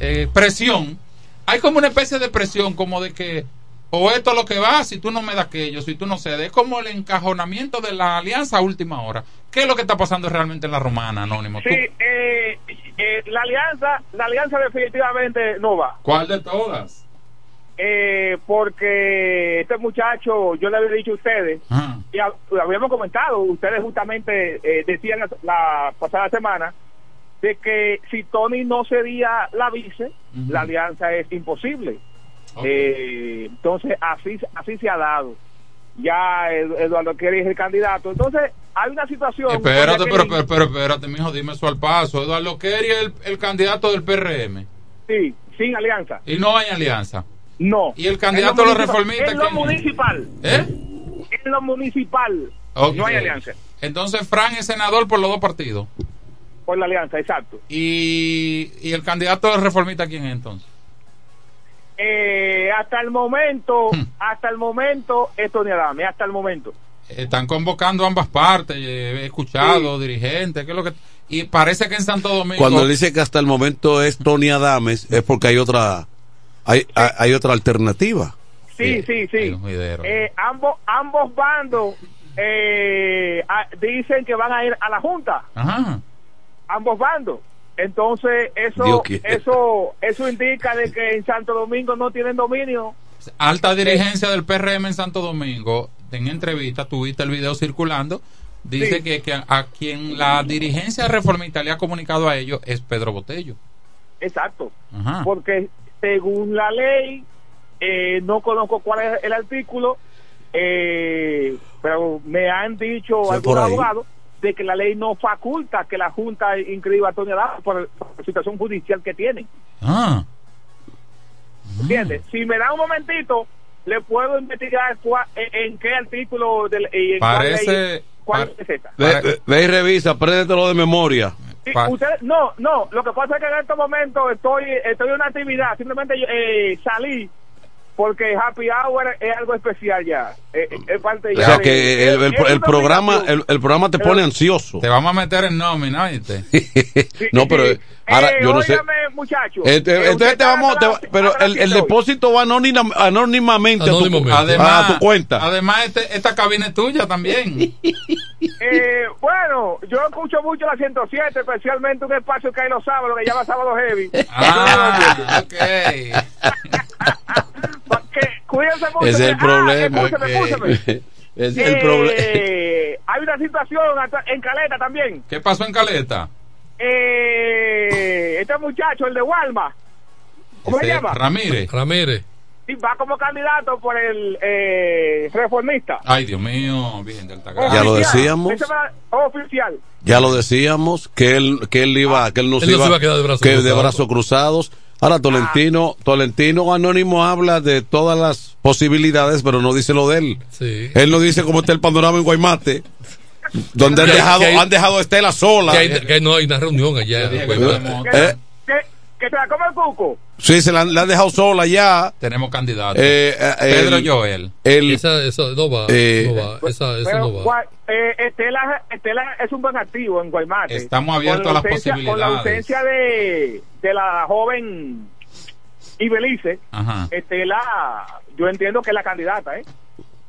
Eh, presión. Hay como una especie de presión, como de que, o esto es lo que va, si tú no me das aquello, si tú no cedes. Es como el encajonamiento de la alianza a última hora. ¿Qué es lo que está pasando realmente en la romana, Anónimo? Sí, ¿Tú- eh, eh, la alianza, la alianza definitivamente no va. ¿Cuál de todas? Eh, porque este muchacho, yo le había dicho a ustedes, Ah, y a- lo habíamos comentado, ustedes justamente eh, decían la, la pasada semana de que si Tony no cedía la vice, la alianza es imposible. ok. Eh, entonces así así se ha dado. Ya Ed- Eduardo Kerry es el candidato. Entonces hay una situación. Espérate, pero, pero, pero espérate, mijo, dime eso al paso. Eduardo Kerry es el, el candidato del PRM. Sí, sin alianza. Y no hay alianza. No. ¿Y el candidato lo los reformistas En lo quién municipal. ¿Eh? En lo municipal. No hay alianza. Entonces, Fran es senador por los dos partidos. Por la alianza, exacto. ¿Y, y el candidato de los reformistas quién es entonces? Eh, hasta el momento, Hmm. hasta el momento, es Tony Adame, hasta el momento. Están convocando ambas partes. eh, He escuchado dirigentes. ¿qué es lo que... Y parece que en Santo Domingo. Cuando dice que hasta el momento es Tony Adames, es porque hay otra, hay, hay, hay otra alternativa. Sí, sí, sí. Eh, ambos, ambos bandos eh, ah, dicen que van a ir a la Junta. Ajá. ambos bandos. Entonces, eso eso eso indica de que en Santo Domingo no tienen dominio. Alta dirigencia del PRM en Santo Domingo, en entrevista, tuviste el video circulando, dice Sí. que, que a, quien la dirigencia reformista le ha comunicado a ellos es Pedro Botello. Exacto. Ajá. Porque según la ley, eh, no conozco cuál es el artículo, eh, pero me han dicho algunos abogados de que la ley no faculta que la Junta inscriba a Tony Adame por, por la situación judicial que tiene. Ah, ¿Entiendes? Si me da un momentito, le puedo investigar cuál- en, en qué artículo del, y en cuál ley- parece... cuál par- es esta. Ve, ve- ve y revisa, apréndetelo de memoria. Sí, ustedes- no, no, lo que pasa es que en estos momentos estoy, estoy en una actividad, simplemente eh, salí porque Happy Hour es algo especial ya. Es parte O ya sea de- que el, programa, el, el programa te pone ansioso. Te vamos a meter en nómina, ¿viste? no, pero Sí. ahora Eh, yo no sé. muchacho. Usted entonces te vamos, te va- atrás- pero el, depósito va anónima- anónimamente, a tu-. Además, a tu cuenta. Además, este- esta cabina es tuya también. Eh, bueno, yo escucho mucho la 107, especialmente un espacio que hay los sábados, que llama Sábado Heavy. Ah, ok. Cuídense mucho. Es el Ah, problema. escúcheme, que- escúcheme. Ese es el Eh, problema. hay una situación acá- en Caleta también. ¿Qué pasó en Caleta? Eh, este muchacho, el de Walma, ¿cómo se Ese llama? Ramírez. Ramírez. Sí, va como candidato por el eh, reformista. Ay, Dios mío, Virgen del Ya lo decíamos. Ese va- Oficial. Ya lo decíamos que él que él iba que él no Él se no se iba, iba a quedar de brazos que de cruzados. brazos cruzados. Ahora Tolentino Tolentino Anónimo habla de todas las posibilidades, pero no dice lo de él. Sí. Él no dice cómo está el panorama en Guaymate, donde han dejado hay- han dejado a Estela sola. Que, hay- que no hay una reunión allá. Eh, Que, se la come el cuco. Sí, se la, la han dejado sola ya. Tenemos candidatos. Eh, eh, Pedro el- Joel. El, Esa, esa no va, Eh, no va, esa, esa Pero, no va. Gua- eh, Estela, Estela es un buen activo en Guaymate. Estamos abiertos a las ausencia- Con la posibilidades. ausencia de, de la joven Ibelice, Ajá. Estela, yo entiendo que es la candidata, ¿eh?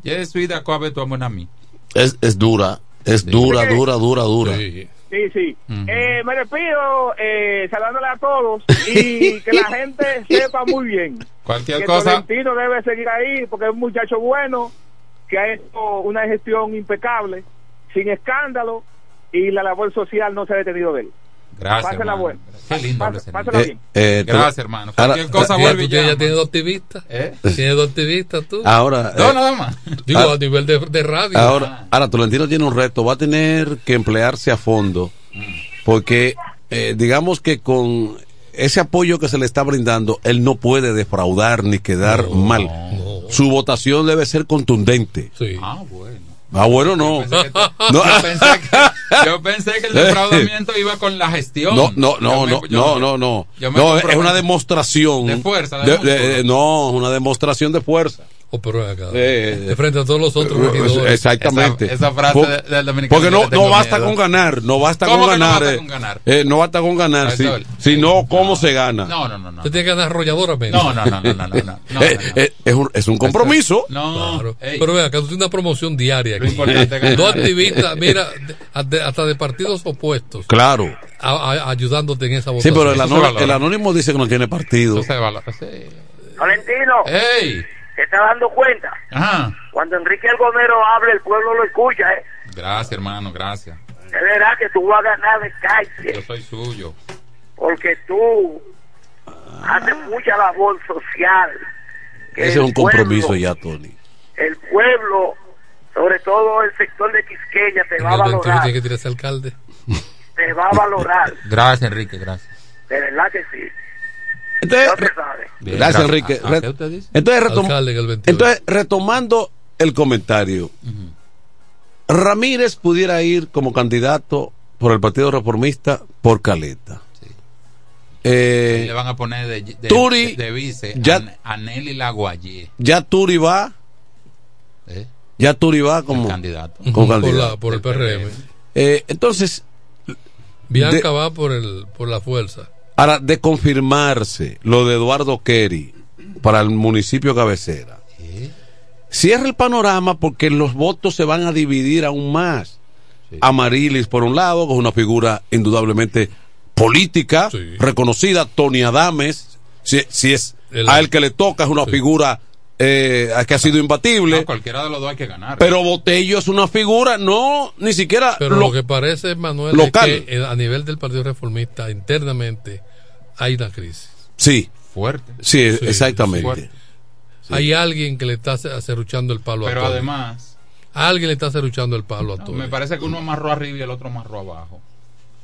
Je suis d'accord avec toi, mon ami. es, es dura, es dura, dura, dura, dura. Sí, sí. eh, me despido eh, saludándole a todos y que la gente sepa muy bien Cualquier que cosa. Tolentino debe seguir ahí porque es un muchacho bueno que ha hecho una gestión impecable, sin escándalo y la labor social no se ha detenido de él. Gracias, Pásela bueno. Qué lindo Pásela bien. Eh, te- Gracias, hermano. ahora- Cualquier cosa vuelve ya llama. tienes dos activistas. ¿Eh? Tienes dos activistas tú. Ahora, No, eh, nada más. Digo, ah, a nivel de, de radio. Ahora, ahora Tolentino tiene un reto, va a tener que emplearse a fondo, porque eh, digamos que con ese apoyo que se le está brindando, él no puede defraudar ni quedar mal. Su votación debe ser contundente. Ah, bueno. Ah, bueno, no. Yo pensé que, No. yo pensé que- yo pensé que el defraudamiento iba con la gestión. No, no, no, Yo me- no, yo no, me- no, no. No, es una demostración. De fuerza, de de- de- no, es una demostración de fuerza. Oh, pero acá. Eh, de frente a todos los otros regidores. Exactamente. Esa- esa frase Por- de- del dominicano Porque no, no basta miedo. con ganar, no basta ¿Cómo con que no ganar. basta eh, con ganar? eh, no basta con ganar, si, Profesor. sino cómo se gana. No, no, no, no. Usted tiene que ganar arrolladoramente. No, no, no, no, no, no, no, no, Eh, eh, es, un, es un compromiso. No, Claro. Pero vea, acá tú tienes una promoción diaria aquí. ganar. Dos activistas, mira, hasta de partidos opuestos, Claro. a- a- ayudándote en esa Sí, votación. pero el, Eso se anó- valora. el anónimo dice que no tiene partido. Eso se valora, sí. Valentino, ¡Ey! ¿Te estás dando cuenta? Ajá. Cuando Enrique el Gomero hable, el pueblo lo escucha, ¿eh? Gracias, hermano, gracias. Es verdad que tú vas a ganar de Yo calle, soy suyo. porque tú haces mucha labor social. Ese es el un compromiso pueblo- ya, Tony. El pueblo, sobre todo el sector de Quisqueya, te En va a el 21 valorar. tiene que tirarse alcalde. Te va a valorar. Gracias, Enrique, gracias. De verdad que sí. Entonces. Bien, gracias, gracias. Enrique. ¿A- a Re- qué usted dice? Entonces, retom- el 21. entonces, retomando el comentario, Ramírez pudiera ir como candidato por el Partido Reformista por Caleta. Eh, Le van a poner de, de, Turi, de, de vice ya- a, a Nelly Laguayé. ya Turi va, ¿eh? ya Turi va como candidato. como por, candidato. la, por el PRM. Eh, entonces, Bianca de- va por, el, por la fuerza. Ahora de confirmarse lo de Eduardo Kerry para el municipio cabecera, cierra el panorama porque los votos se van a dividir aún más. Amarilis por un lado, que es una figura indudablemente política, reconocida, Tony Adames, si, si es El- a él que le toca, es una figura eh, que ha sido imbatible. No, cualquiera de los dos hay que ganar. Pero Botello es una figura, no, ni siquiera Pero lo- lo que parece, Manuel, local. es que eh, a nivel del Partido Reformista, internamente, hay una crisis. Sí. Fuerte. Sí, Sí, exactamente. fuerte. Hay alguien que le está acerruchando el palo Pero a todo. además, alguien le está acerruchando el palo a todo. me parece que uno amarró arriba y el otro amarró abajo.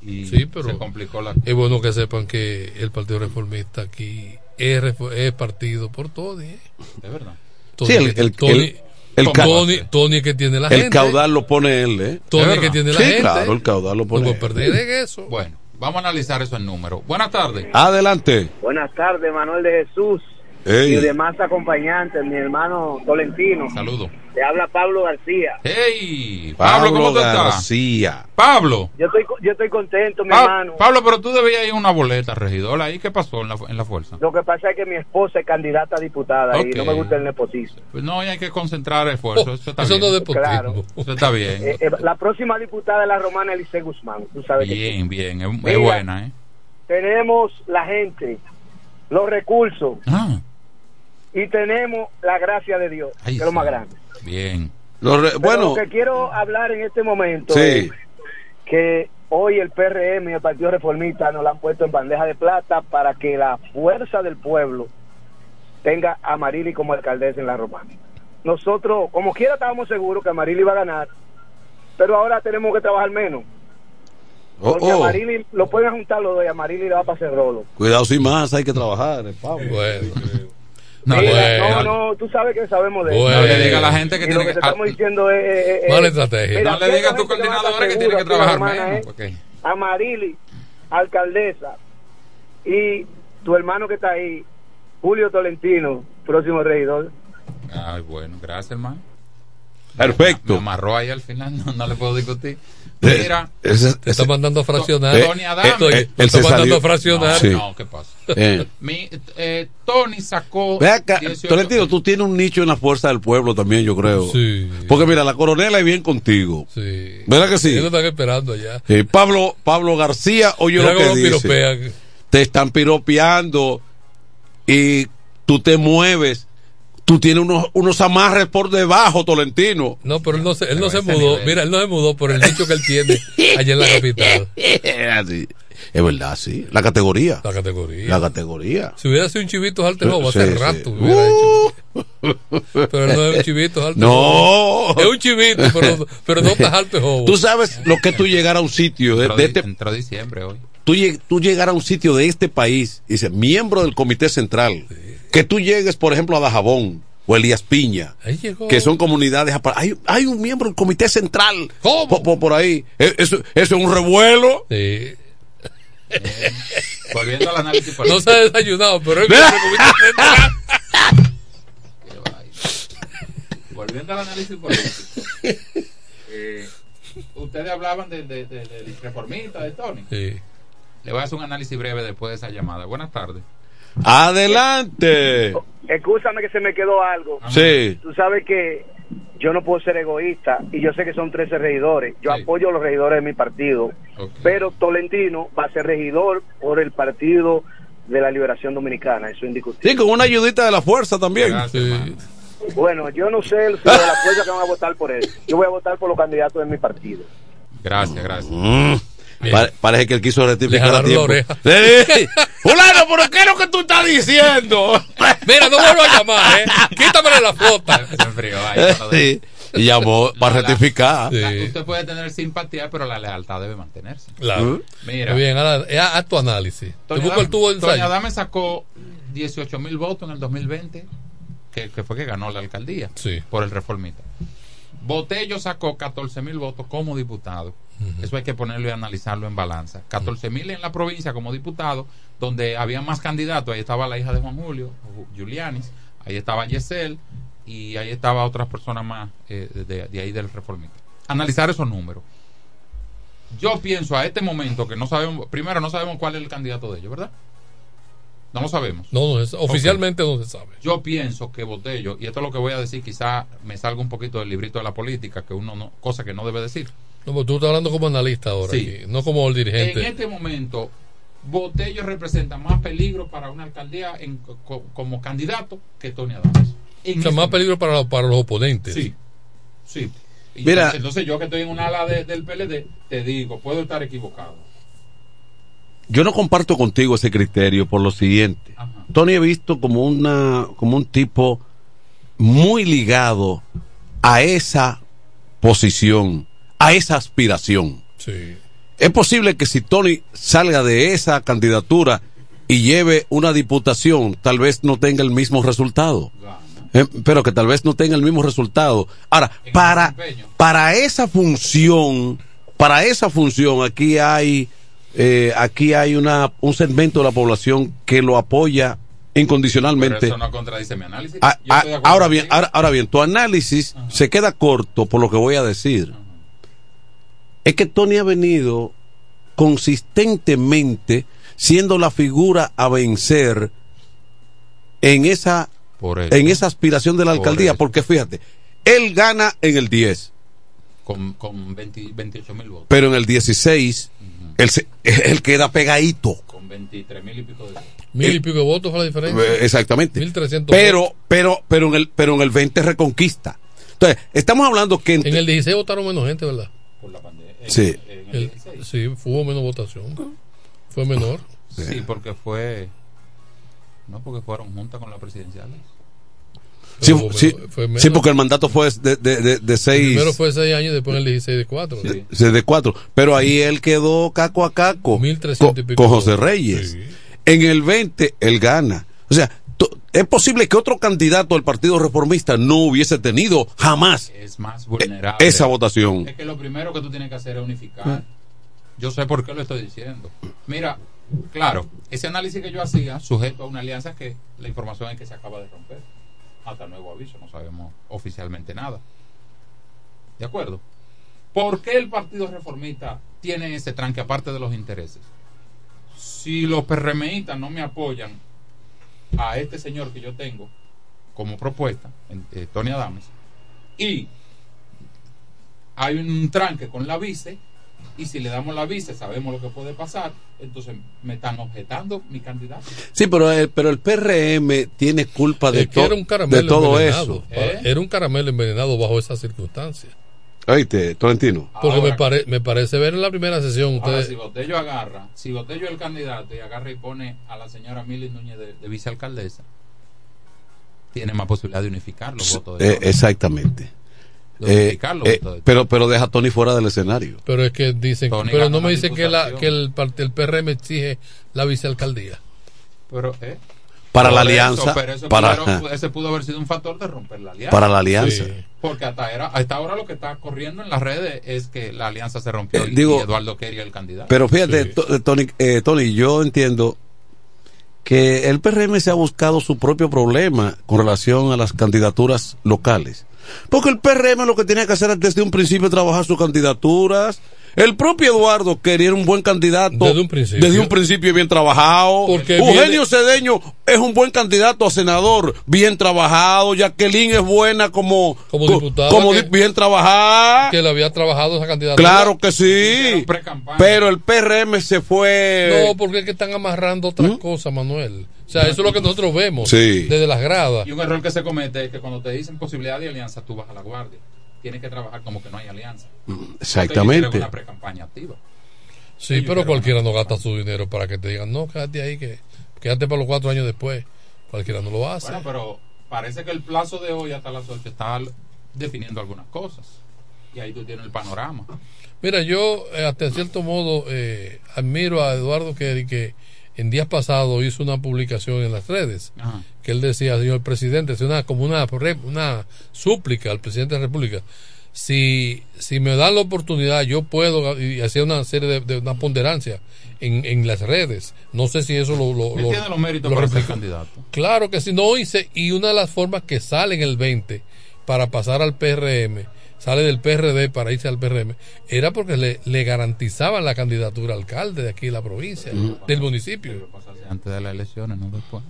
Y Sí, pero se complicó la es bueno que sepan que el Partido Reformista aquí es, es partido por Tony. ¿eh? De verdad. Tony Sí, el- el- Tony, el- el Tony, Tony es que tiene la el gente. caudal lo pone él, ¿eh? Tony ¿De es que tiene la Sí, gente. claro, el caudal lo No pone puede él. perder en eso. Bueno, vamos a analizar eso en números. Buenas tardes. Adelante. Buenas tardes, Manuel de Jesús Y demás acompañantes, mi hermano Tolentino. Saludos. Te habla Pablo García. Hey, Pablo, ¿cómo tú estás? García. Pablo. Yo estoy, yo estoy contento, mi Pa- hermano. Pablo, pero tú debías ir a una boleta, regidor. ¿Ahí qué pasó en la, en la fuerza? Lo que pasa es que mi esposa es candidata a diputada y no me gusta el nepotismo. Pues no, hay que concentrar esfuerzos. Eso está Eso bien. no es. Claro. Eso está bien. Eh, eh, la próxima diputada de la romana es Lice Guzmán. Tú sabes que Bien, bien. Es, es buena, ¿eh? tenemos la gente, los recursos Ah, y tenemos la gracia de Dios, Ay, que es lo más grande. bien. Lo re- Pero bueno, lo que quiero hablar en este momento Sí. es que hoy el PRM y el Partido Reformista nos la han puesto en bandeja de plata para que la fuerza del pueblo tenga a Marili como alcaldesa en la Romana. Nosotros, como quiera, estábamos seguros que Marili iba a ganar, pero ahora tenemos que trabajar menos. oh, Porque a oh, Marili lo pueden juntar los dos y a Marili le va a pasar rolo. cuidado sin más, hay que trabajar, Pablo. Bueno. No, Mira, bueno. no, no, tú sabes que sabemos de Bueno. No le diga a la gente que Y lo tiene que estamos diciendo es... eh, eh, Mala eh, estrategia. mira, no le diga a tu coordinadora que tiene que trabajar a Marili, alcaldesa, y tu hermano que está ahí, Julio Tolentino, próximo regidor. Ay, bueno, gracias, hermano. Perfecto. Me amarró ahí al final, no, no le puedo discutir. Eh, Mira, ese- Te está mandando a fraccionar. Eh, Tony Adame. Estoy- Eh, te está mandando a fraccionar. Sí. no, ¿qué pasa? Eh. Mi, eh, Tony sacó. Ve acá, 18 Tolentino, tú tienes un nicho en la fuerza del pueblo también, yo creo. Sí. Porque mira, la coronela es bien contigo. Sí. ¿Verdad que sí? Ellos están esperando allá. Eh, Pablo, Pablo García, oye Mira lo que dice. piropean. Te están piropeando y tú te mueves. Tú tienes unos, unos amarres por debajo, Tolentino. No, pero él no se, él no se mudó. nivel. Mira, él no se mudó por el nicho que él tiene allá en la capital. Así. Es verdad, sí. La categoría. La categoría. La categoría. Si hubiera sido un chivito Haltejobo Sí, hace sí. rato. hubiera hecho. Pero él no es un chivito Haltejobo. No. Es un chivito, pero, pero no está Haltejobo. Tú sabes lo que tú llegar a un sitio de, Entró, de este entró diciembre hoy. Tú, lleg- tú llegar a un sitio de este país y dices, miembro del comité central, que tú llegues, por ejemplo, a Dajabón o Elías Piña, Ahí llegó. que son comunidades hay, hay un miembro del comité central por, por- por ahí. E- Eso, eso es un revuelo. Sí. Volviendo al análisis No político. se ha desayunado, pero él Volviendo al análisis político. Eh, ustedes hablaban de- de- de- del reformista de Tony. Sí. Le voy a hacer un análisis breve después de esa llamada. Buenas tardes. Adelante. Escúchame que se me quedó algo. Sí. Tú sabes que yo no puedo ser egoísta y yo sé que son 13 regidores. Yo apoyo a los regidores de mi partido, pero Tolentino va a ser regidor por el Partido de la Liberación Dominicana, eso es indiscutible. Sí, con una ayudita de la fuerza también. Bueno, yo no sé si de la fuerza que van a votar por él. Yo voy a votar por los candidatos de mi partido. Gracias, gracias. Mm. Pa- parece que él quiso rectificar a tiempo. Sí. Fulano, pero ¿qué es lo que tú estás diciendo? Mira, no vuelvo a llamar, ¿eh? Quítamele la flota. Se enfrió ahí, cuando- Sí. Y llamó para La- rectificar. la- usted puede tener simpatía, pero la lealtad debe mantenerse. Claro. Mira. Muy bien, ahora eh, haz tu análisis. Te Tony busco. Adame sacó 18 mil votos en el 2020, que, que fue que ganó la alcaldía Sí. por el reformista. Botello sacó 14 mil votos como diputado. Eso hay que ponerlo y analizarlo en balanza. 14 mil en la provincia como diputado, donde había más candidatos. Ahí estaba la hija de Juan Julio, Ju- Giulianis, ahí estaba Yesel y ahí estaba otras personas más eh, de, de ahí del reformista. Analizar esos números. Yo pienso a este momento que no sabemos, primero no sabemos cuál es el candidato de ellos, ¿verdad? No lo sabemos. No, no, es- oficialmente no se sabe. Yo pienso que Botello, y esto es lo que voy a decir, quizá me salga un poquito del librito de la política, que uno no, cosa que no debe decir. No, porque tú estás hablando como analista ahora, Sí. aquí, no como el dirigente. En este momento, Botello representa más peligro para una alcaldía en- co- como candidato que Tony Adams. En o sea, este más peligro para, los- para los oponentes. Sí. Sí. Y Mira. entonces, entonces yo que estoy en un ala de- del PLD, te digo, puedo estar equivocado. Yo no comparto contigo ese criterio por lo siguiente. Tony he visto como una como un tipo muy ligado a esa posición, a esa aspiración. Sí. Es posible que si Tony salga de esa candidatura y lleve una diputación, tal vez no tenga el mismo resultado. Eh, pero que tal vez no tenga el mismo resultado. Ahora, para, para esa función, para esa función, aquí hay, eh, aquí hay una, un segmento de la población que lo apoya Pero incondicionalmente. eso no contradice mi análisis. Ah, ah, ahora bien, ahora, ahora bien, tu análisis se queda corto por lo que voy a decir. Es que Tony ha venido consistentemente siendo la figura a vencer en esa Por eso. en esa aspiración de la Por alcaldía, eso. porque fíjate, él gana en el 10, con, con 20 28 mil votos. pero en el 16 él, se- él queda pegadito. Con 23 mil y pico de votos. Mil y pico de votos fue la diferencia. Eh, Exactamente. 1300 Pero, pero, pero en el, pero en el 20 reconquista. Entonces, estamos hablando que En el 16 votaron menos gente, ¿verdad? Sí. El- sí, hubo menos votación. Fue menor. Sí, porque fue. No, porque fueron juntas con la presidencial. Sí, Pero sí, fue menos. sí, porque el mandato fue de, de, de, de seis. Primero fue 6 años y después en el 16 de 4. de, de cuatro. Pero ahí él quedó caco a caco. 1300 y con, pico con José. Reyes. En el 20 él gana. O sea, es posible que otro candidato del Partido Reformista no hubiese tenido jamás Es más vulnerable. esa votación. Es que lo primero que tú tienes que hacer es unificar. Yo sé por qué lo estoy diciendo. Mira, Claro, ese análisis que yo hacía, sujeto a una alianza que la información es que se acaba de romper. Hasta nuevo aviso, no sabemos oficialmente nada. ¿De acuerdo? ¿Por qué el Partido Reformista tiene ese tranque aparte de los intereses? Si los PRMistas no me apoyan a este señor que yo tengo como propuesta, eh, Tony Adames, y hay un tranque con la vice, y si le damos la vice sabemos lo que puede pasar, entonces me están objetando mi candidato. Sí, pero el, pero el PRM tiene culpa de, to- era un caramelo de todo envenenado. eso. ¿Eh? Era un caramelo envenenado bajo esas circunstancias. Oíste, Tolentino. Porque me, pare- me parece ver en la primera sesión Ahora, ustedes si Botello agarra, si Botello es el candidato y agarra y pone a la señora Mili Núñez de, de vicealcaldesa, tiene más posibilidad de unificar los votos de Eh, todos. exactamente. De Eh, unificar los eh, votos de pero, pero deja a Tony fuera del escenario. pero es que dicen Tony pero no me dicen que, la, que el, el PRM exige la vicealcaldía Pero, ¿eh? Para la eso, alianza, pero eso para- pudieron- ese pudo haber sido un factor de romper la alianza. Para la alianza. Sí. Porque hasta, era, hasta ahora lo que está corriendo en las redes es que la alianza se rompió Eh, y- digo, y Eduardo quería el candidato. Pero fíjate, To- Tony, eh, Tony, yo entiendo que el PRM se ha buscado su propio problema con relación a las candidaturas locales. Porque el PRM lo que tenía que hacer es desde un principio trabajar sus candidaturas. El propio Eduardo quería un buen candidato. Desde un principio. Desde un principio bien trabajado. Porque Eugenio viene- Cedeño es un buen candidato a senador, bien trabajado. Jacqueline es buena como, Como co- diputada como que- bien trabajada. que le había trabajado esa candidatura Claro que sí. Pero el PRM se fue. no porque es que están amarrando otras cosas Manuel o sea eso es lo que nosotros vemos Sí. desde las gradas Y un error que se comete es que cuando te dicen posibilidad de alianza, tú vas a la guardia. Tienes que trabajar como que no hay alianza. Exactamente. Ellos hicieron una pre-campaña activa. sí pero cualquiera no gasta su dinero para que te digan no quédate ahí que quédate para los cuatro años después cualquiera no lo hace Bueno, pero parece que el plazo de hoy hasta las 8 está definiendo algunas cosas. Y ahí tú tienes el panorama. Mira, yo eh, hasta cierto modo eh, admiro a Eduardo Kerry que en días pasados hizo una publicación en las redes Ajá. que él decía, señor presidente, es una como una una súplica al presidente de la República. Si, si me dan la oportunidad, yo puedo y hacer una serie de, de una ponderancia en, en las redes. No sé si eso lo, lo, tiene los méritos lo para ser candidato. Claro que sí, no hice. Y una de las formas que sale en el 20 para pasar al PRM, sale del PRD para irse al PRM, era porque le, le garantizaban la candidatura a alcalde de aquí de la provincia, del municipio. Antes de las elecciones, no después.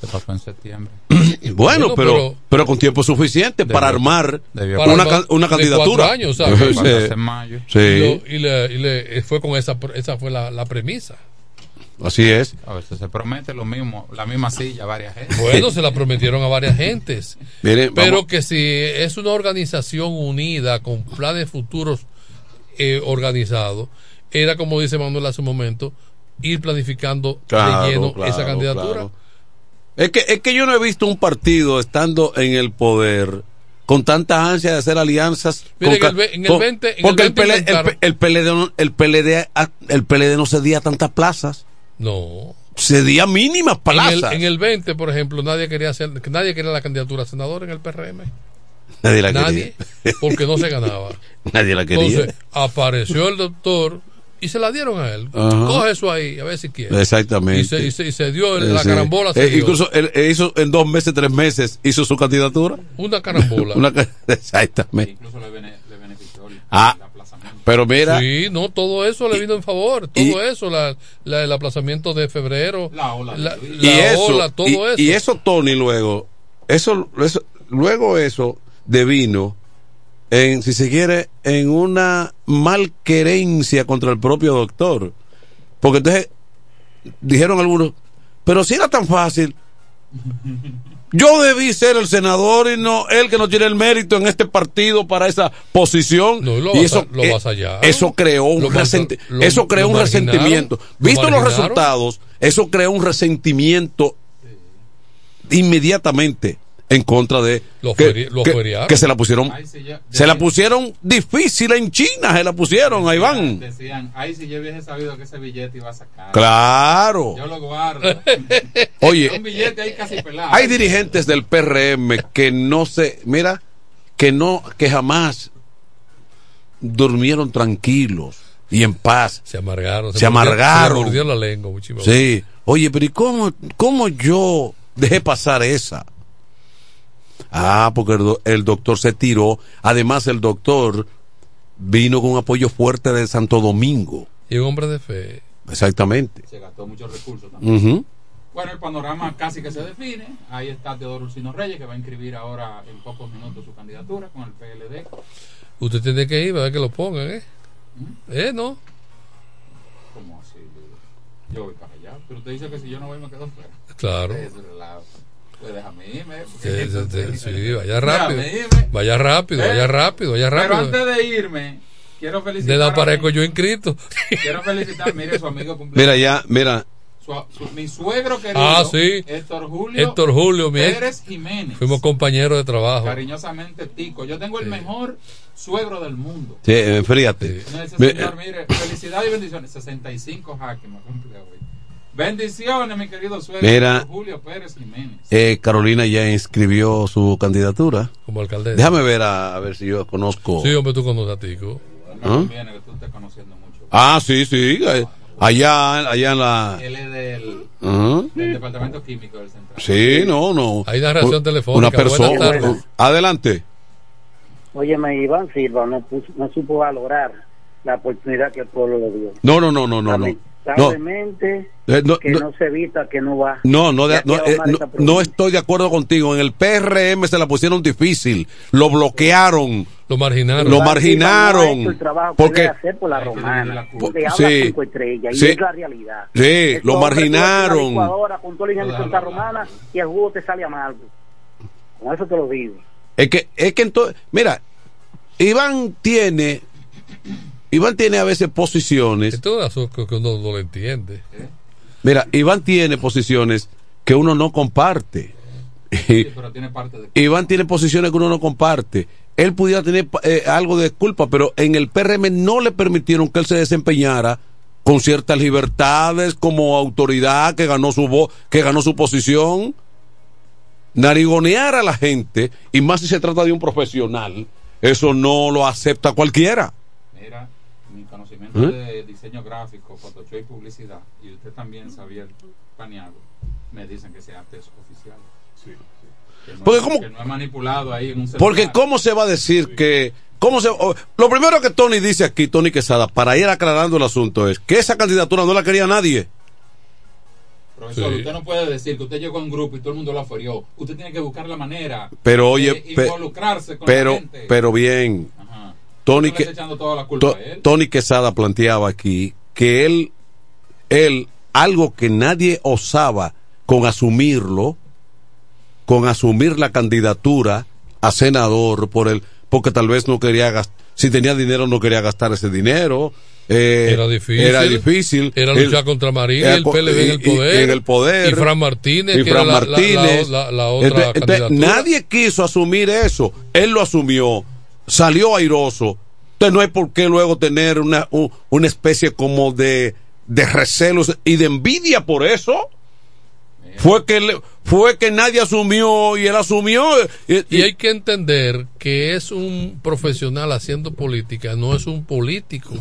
Se pasó en septiembre. Bueno, Bueno, pero, pero- pero con tiempo suficiente para armar debió- Para una, armar una candidatura. cuatro años, ¿sabes? Sí. Pasarse en mayo. Sí, Y, lo- y le, y le- fue con esa, esa fue la, la premisa. Así es. A veces se promete lo mismo, la misma silla, varias gente. Bueno, se la prometieron a varias gentes. Mire, Pero vamos- que si es una organización unida con planes futuros eh, organizados, era como dice Manuel hace un momento, ir planificando Claro, de lleno claro, esa candidatura. claro. Es que, es que yo no he visto un partido estando en el poder con tanta ansia de hacer alianzas. Mire, con en el en el con- 20 en el porque el, 20 PLD, el, PLD, no- el, PLD, a- el PLD no cedía tantas plazas. No. Cedía mínimas En plazas. el, en el 20, por ejemplo, nadie quería hacer, nadie quería la candidatura a senador en el PRM. Nadie la Nadie, quería. porque no se ganaba. Nadie la quería. Entonces, apareció el doctor y se la dieron a él. Ajá. Coge eso ahí, a ver si quiere. Exactamente. Y se, y se- y se dio Eh, la sí. carambola. se Eh, dio. incluso él, él hizo en dos meses, tres meses, hizo su candidatura. Una carambola. Una exactamente. Incluso le, bene- le benefició Ah. Pero mira, Sí, no, todo eso le vino en favor. Todo eso, la, la- el aplazamiento de febrero, La ola la, y eso, ola, todo y, eso. y eso Tony luego, eso, eso- luego eso devino en, si se quiere, en una malquerencia contra el propio doctor. Porque entonces dijeron algunos, pero si era tan fácil, yo debí ser el senador y no él que no tiene el mérito en este partido para esa posición. No, lo y eso, lo eh, avasallaron. eso creó un Lo marca- resenti- lo- eso creó un resentimiento. Visto los resultados, eso creó un resentimiento inmediatamente en contra de Lo que, feri- lo que- que se la pusieron Ahí ya- se la pusieron difícil en China, se la pusieron, ahí van. Decían, ay, si yo hubiese sabido que ese billete iba a sacar. Claro. Yo lo guardo. Oye, un billete ahí casi pelado. Hay dirigentes del PRM que no se, mira, que no, que jamás durmieron tranquilos. y en paz. Se amargaron. Se, amargaron. Se mordió la lengua, muchísimo. Sí. Oye, pero ¿y cómo, cómo yo dejé pasar esa? Ah, porque el, do- el doctor se tiró. Además, el doctor vino con un apoyo fuerte de Santo Domingo. Y un hombre de fe. Exactamente. Se gastó muchos recursos también. Ujú. Bueno, el panorama casi que se define. Ahí está Teodoro Ursino Reyes, que va a inscribir ahora en pocos minutos su candidatura con el PLD. Usted tiene que ir, va a ver que lo pongan, ¿eh? ¿Mm? ¿Eh? ¿No? ¿Cómo así? Yo voy para allá. Pero usted dice que si yo no voy me quedo fuera. Claro. Relajo. Pues déjame irme. Sí, sí, sí, sí, vaya rápido. irme. Vaya rápido, ¿Eh? vaya rápido, vaya Pero rápido. antes de irme, quiero felicitar. De la mi- yo inscrito. Quiero felicitar, mire, su amigo cumpleaños. Mira, ya, mira. Su- su- mi suegro querido. Ah, sí. Héctor Julio. Héctor Julio, mi Pérez Jiménez. Fuimos compañeros de trabajo. Cariñosamente Tico. Yo tengo el mejor suegro del mundo. Sí, enfríate. No, ese Me- señor, mire, felicidades y bendiciones. 65 jaques me cumple hoy. Bendiciones, mi querido suegro. Mira. Julio Pérez Jiménez. Eh, Carolina ya inscribió su candidatura. Como alcaldesa. Déjame ver a, a ver si yo conozco. Sí, hombre, tú conoces a Tico. ¿Ah? conviene que tú estés conociendo mucho. Ah, sí, sí. eh, Allá, allá en la. Él es del, Ajá. del Departamento Químico del Central. Sí, no, no. Hay narración U- telefónica. Una persona. Adelante. Óyeme, Iván Silva no, puso- no supo valorar la oportunidad que el pueblo le dio. No, no, no, no, no, no. No, Eh, no, que no. no, se evita, que no va. no, no, de- eh, no, estoy de acuerdo contigo. En el PRM se la pusieron difícil. Lo bloquearon. Lo marginaron. Lo marginaron. el trabajo que Porque. debe hacer por la romana. Habla Sí. cinco estrellas y Sí. es la realidad. Sí, lo marginaron. con todo el de Santa Romana y el jugo te sale amargo. Con eso te lo digo. Es que, es que entonces, mira, Iván tiene, Iván tiene a veces posiciones. Esto es que uno no lo entiende. Mira, Iván tiene posiciones que uno no comparte. Sí, pero tiene parte de. Iván tiene posiciones que uno no comparte. Él pudiera tener eh, algo de culpa, pero en el PRM no le permitieron que él se desempeñara con ciertas libertades como autoridad que ganó su voz, que ganó su posición. Narigonear a la gente, y más si se trata de un profesional, eso no lo acepta cualquiera. Mira, conocimiento ¿Eh? de diseño gráfico, Photoshop y publicidad, y usted también, Xavier Paniago, me dicen que ese arte es oficial. Que no, Porque es- ¿cómo- que no es manipulado ahí en un. Porque cómo se va a decir que cómo se lo primero que Tony dice aquí, Tony Quesada, para ir aclarando el asunto es que esa candidatura no la quería nadie. Profesor, Sí. usted no puede decir que usted llegó a un grupo y todo el mundo lo aferió. Usted tiene que buscar la manera Pero oye, de pe- involucrarse con pero la gente. pero bien. Tony que esté echando toda la culpa To- a él. Tony Quesada planteaba aquí que él él algo que nadie osaba con asumirlo con asumir la candidatura a senador por él porque tal vez no quería gastar si tenía dinero no quería gastar ese dinero eh, Era difícil. era difícil Era luchar contra Marín, era el co- PLD en el y- y- poder. en el poder Y Fran Martínez, y que Fran era la- la- Martínez. la- la- la otra Entonces- nadie quiso asumir eso él lo asumió salió airoso entonces no hay por qué luego tener una, un- una especie como de, de recelos y de envidia por eso fue que le- fue que nadie asumió y él asumió y, Y hay que entender que es un profesional haciendo política, no es un político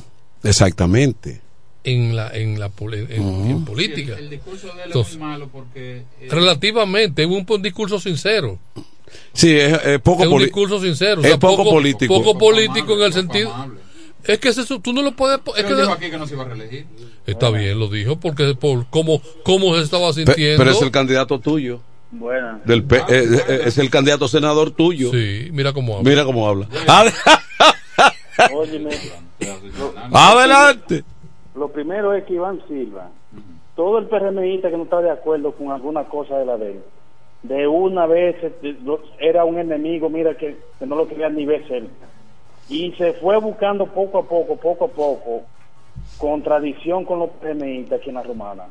exactamente en la en la en política. El, el discurso de él Entonces, es muy malo porque. eh, Relativamente, es un, un discurso sincero. Sí es, es poco es un discurso sincero. o es sea, poco político. Poco Poco político en el sentido. Es que eso, tú no lo puedes. Es que dijo aquí que no se iba a reelegir. está bien, lo dijo, porque por cómo, cómo se estaba sintiendo. pero es el candidato tuyo Bueno. del P- eh, eh, es el candidato senador tuyo sí mira cómo habla mira cómo habla Óyeme, adelante Lo primero es que Iván Silva, todo el PRMista que no está de acuerdo con alguna cosa de la de él, de una vez este, era un enemigo, mira que, que no lo quería ni ver cerca. Y se fue buscando poco a poco, poco a poco, contradicción con los PRMistas aquí en la Romana.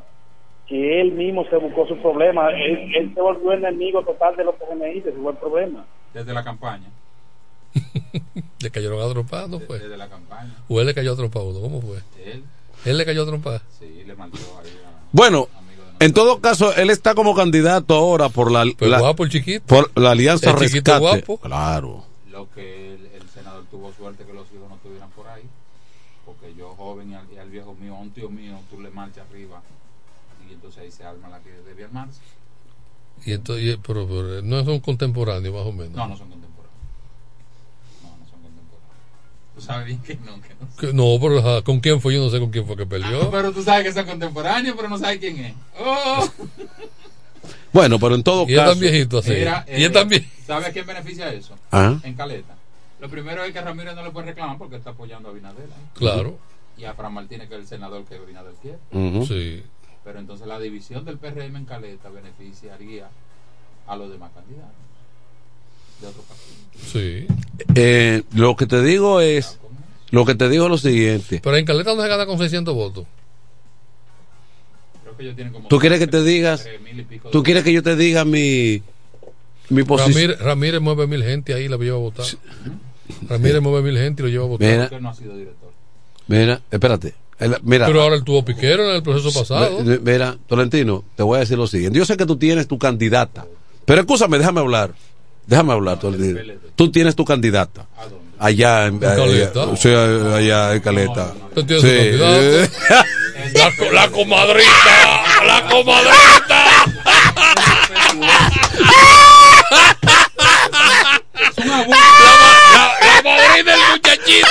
Que él mismo se buscó su problema, él, él se volvió enemigo total de los PRMistas, ese fue el problema. Desde la campaña. le cayeron a trompar no fue Desde la campaña. o él le cayó a trompar uno cómo fue Él. él le cayó a trompar Sí, le mandó ahí a- bueno en todo caso él está como candidato ahora por la, Pues la- guapo el chiquito. por la alianza El chiquito rescate guapo. claro Lo que el, el senador tuvo suerte que los hijos no estuvieran por ahí. Porque yo joven y al, y al viejo mío, a un tío mío, tú le marchas arriba y entonces ahí se arma la que debía armarse. Y entonces, y- pero, pero no son contemporáneos, más o menos. No, no son contemporáneos. No, no son contemporáneos. Tú sabes bien que no, que no. Que- no, pero ¿con quién fue? Yo no sé con quién fue que peleó. Pero tú sabes que son contemporáneos, pero no sabes quién es. ¡Oh! Bueno, pero en todo Y es caso. tan viejito así. Mira, y es eh, tan bien. ¿Sabe a quién beneficia eso? Ajá. En Caleta. Lo primero es que Ramírez no le puede reclamar porque está apoyando a Abinader. ahí. Claro. Y a Fran Martínez, que es el senador que Abinader quiere. Sí. Pero entonces la división del PRM en Caleta beneficiaría a los demás candidatos de otro partido. Sí. Eh, lo que te digo es. Lo que te digo es lo siguiente. Pero en Caleta no se gana con 600 votos. Creo que ellos tienen como ¿Tú quieres que te digas? tres mil y pico de ¿Tú quieres que yo te diga mi. Mi posición? Ramírez, Ramírez mueve mil gente ahí y la lleva a votar. Ramírez mueve mil gente y lo lleva a votar. Mira. que no ha sido director. Mira, espérate. El- mira, Pero ahora él tuvo piquero en el proceso pasado. Mi- Mira, Tolentino, te voy a decir lo siguiente. Yo sé que tú tienes tu candidata, pero escúchame, déjame hablar. Déjame hablar, Tolentino. Tú tienes tu candidata. Allá en, allá, Caleta? o sea, allá en Caleta. ¿Tú tienes Sí. tu candidato? la, la comadrita, la comadrita. Abuso. La, la madrina del muchachito.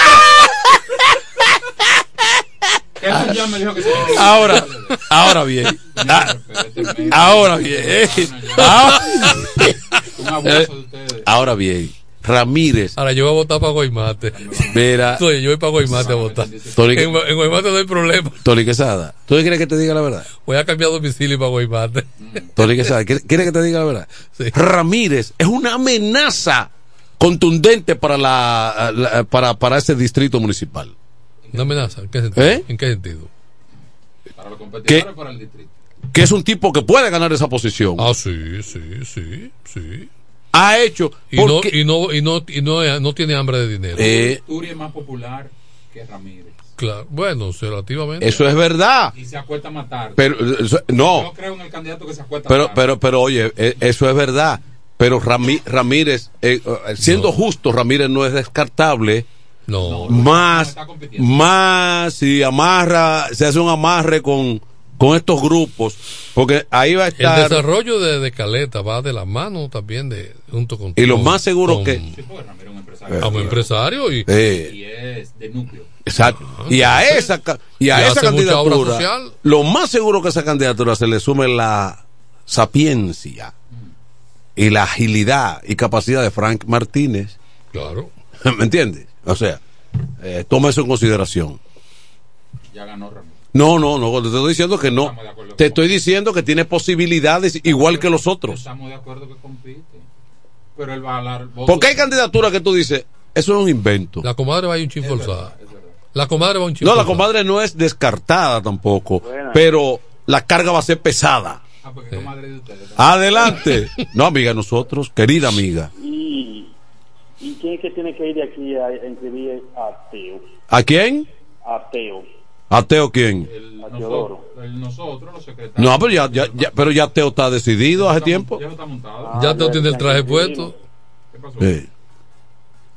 Kelvin ya me dijo que se Ahora, ahora bien. Ah, ahora bien. eh, ahora, Un abuso de ustedes. ahora bien. Ramírez. Ahora yo voy a votar para Guaymate. Mira, Oye, yo voy para Guaymate a votar. En, en Guaymate no hay problema. Tony Quesada, ¿tú quieres que te diga la verdad? Voy a cambiar domicilio para Guaymate. Tony Quesada, ¿quieres quieres que te diga la verdad? Ramírez es una amenaza contundente para la, la- para, para ese distrito municipal. Una amenaza. ¿En qué sentido? ¿Eh? ¿En qué sentido? Para los competidores ¿Qué? para el distrito. Que es un tipo que puede ganar esa posición. Ah, sí, sí, sí, sí. Ha hecho. Y no, y no, y no, y no, no tiene hambre de dinero. Eh, Turi es más popular que Ramírez. Claro. Bueno, relativamente. eso es verdad. Y se acuesta a matar. Pero, eso- no. Yo creo en el candidato que se acuesta a Pero, matar. pero, pero, oye, eh, eso es verdad. Pero Rami- Ramírez, eh, eh, siendo justo, Ramírez no es descartable. No. Más, más, si amarra, se hace un amarre con, con estos grupos, porque ahí va a El estar. desarrollo de, de Caleta va de la mano también de junto con Y lo más seguro con- que. como empresario y, Eh, Y es de núcleo. Exacto. Y a esa, y a Y esa candidatura, social. lo más seguro que a esa candidatura se le sume la sapiencia y la agilidad y capacidad de Frank Martínez. Claro. ¿Me entiendes? O sea, eh, toma eso en consideración. Ya ganó Ramírez. No, no, no, te estoy diciendo que no. Te estoy diciendo que tiene posibilidades igual que los otros. Estamos de acuerdo que compite. Pero él va a hablar. Porque hay candidaturas que tú dices, eso es un invento. La comadre va a ir un chin forzada. La comadre va un chin No, la comadre no es descartada tampoco, pero la carga va a ser pesada. Adelante. No, amiga, nosotros, querida amiga. ¿Y, ¿Y quién es que tiene que ir de aquí a, a inscribir a Teo? ¿A quién? A Teo. ¿A Teo quién? A Teodoro. El nosotros, los secretarios. No, pero ya, ya, ya- pero ya Teo está decidido hace tiempo. Ya está montado. Ah, Ya te tiene el traje puesto. Sí.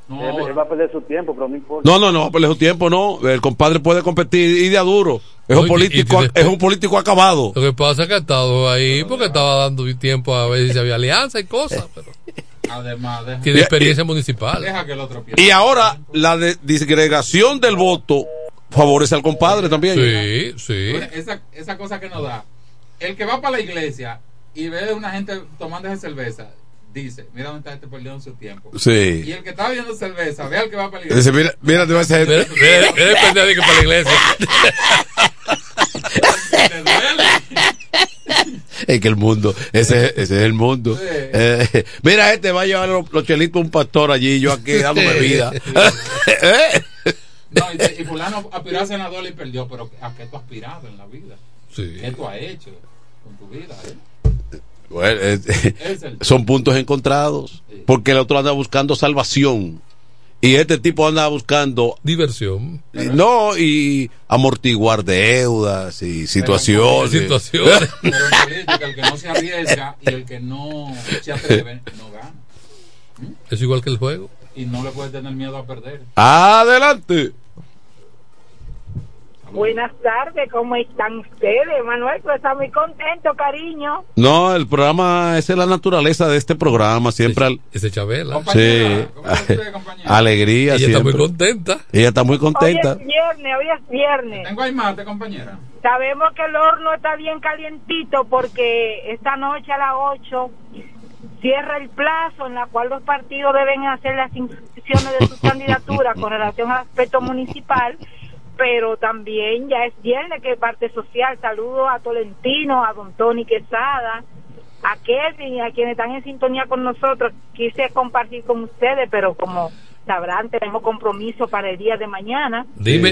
No, él, él va a perder su tiempo, pero no importa. No, no, no, por su tiempo no. El compadre puede competir y de a duro. Es un político, es un político acabado. Lo que pasa es que ha estado ahí porque estaba dando tiempo a ver si había alianza y cosas. Pero Además, deja, tiene experiencia municipal. deja que el otro. Y ahora la de- disgregación del voto favorece al compadre también. Sí, sí. Bueno, Esa, esa cosa que nos da. El que va para la iglesia y ve a una gente tomando esa cerveza, dice, mira dónde está este perdiendo su tiempo. Sí. Y el que está bebiendo cerveza, ve al que va para la iglesia. Dice, mira, mira, te va a hacer. Mira, mira, mira el pendejo que para la iglesia. Es que el mundo, ese, ese es el mundo. Eh, mira, este va a llevar los, los chelitos a un pastor allí, yo aquí dándome vida. ¿Eh? No, y, y fulano aspiró a senador y perdió, pero ¿a qué tú has aspirado en la vida? Sí. ¿Qué tú has hecho con tu vida? eh? Bueno, eh, Es el- son puntos encontrados, porque el otro anda buscando salvación y este tipo anda buscando diversión. No, y amortiguar deudas y situaciones. Situaciones. Pero en política, el que no se arriesga y el que no se atreve, no gana. Es igual que el juego. Y no le puede tener miedo a perder. Adelante. Buenas tardes, ¿cómo están ustedes? Manuel, pues está muy contento, cariño. No, el programa, esa es la naturaleza de este programa, siempre. al- Ese Chabela. Sí, alegría. Ella está muy contenta. Ella está muy Hoy contenta. es viernes, hoy es viernes. Tengo ahí mate, compañera. Sabemos que el horno está bien calientito porque esta noche a las 8 cierra el plazo en la cual los partidos deben hacer las inscripciones de sus candidaturas con relación al aspecto municipal, pero también ya es viernes que parte social. Saludos a Tolentino, a Don Tony Quesada, a Kevin y a quienes están en sintonía con nosotros. Quise compartir con ustedes, pero como sabrán, tenemos compromiso para el día de mañana. Dime-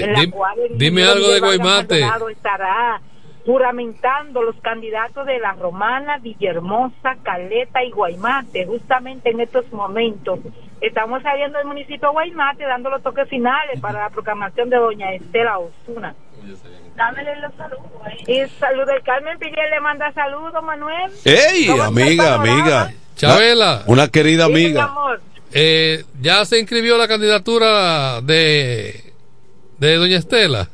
dime ingeniero algo de Guaymate. Estará juramentando los candidatos de la Romana, Villahermosa, Caleta y Guaymate, justamente en estos momentos. Estamos saliendo del municipio de Guaymate dando los toques finales para la proclamación de doña Estela Osuna. Dámele los saludos. Y salud del Carmen Piguel le manda saludos, Manuel. ¡Ey, ¿Cómo está el amiga, amiga! Chabela. Una querida amiga. Eh, ya se inscribió la candidatura de, de Doña Estela.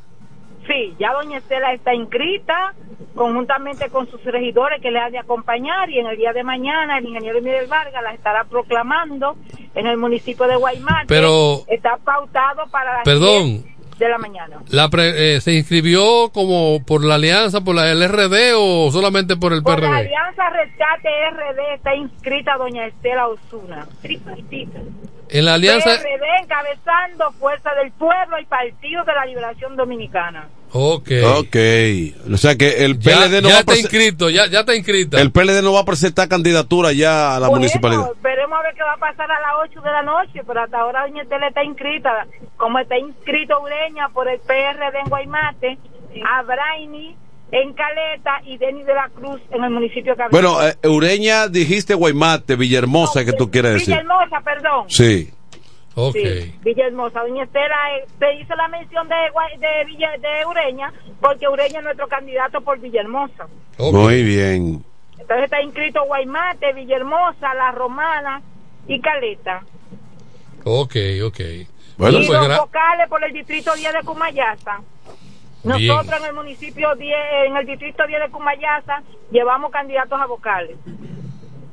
Sí, ya doña Estela está inscrita conjuntamente con sus regidores que le han de acompañar y en el día de mañana el ingeniero Miguel Vargas la estará proclamando en el municipio de Guaymate. Pero- está pautado para las Perdón. 10 de la mañana. La pre- eh, ¿Se inscribió como por la alianza, por la LRD o solamente por el Por la PRD? Alianza Rescate RD está inscrita doña Estela Osuna. En la alianza. PRD encabezando Fuerza del Pueblo y Partido de la Liberación Dominicana. Ok. Ok. O sea que el Ya, PLD no ya va a está prese- inscrito, ya, ya está inscrita. el PLD no va a presentar candidatura ya a la Bueno, municipalidad. Veremos a ver qué va a pasar a las 8 de la noche, pero hasta ahora Doña Estela está inscrita, como está inscrito Ureña por el PRD en Guaymate, a Brainy en Caleta y Denis de la Cruz en el municipio de. Bueno, eh, Ureña dijiste Guaymate, Villahermosa, que tú quieres decir. Villahermosa, perdón. Sí. Ok. Sí, Villahermosa. Doña Estela eh, te hizo la mención de, de, Villa, de Ureña, porque Ureña es nuestro candidato por Villahermosa. Muy bien. Entonces está inscrito Guaymate, Villahermosa, La Romana y Caleta. Ok, ok. y pues los gra- vocales por el distrito 10 de Cumayasa. Bien. Nosotros en el municipio 10, en el distrito 10 de Cumayasa, llevamos candidatos a vocales.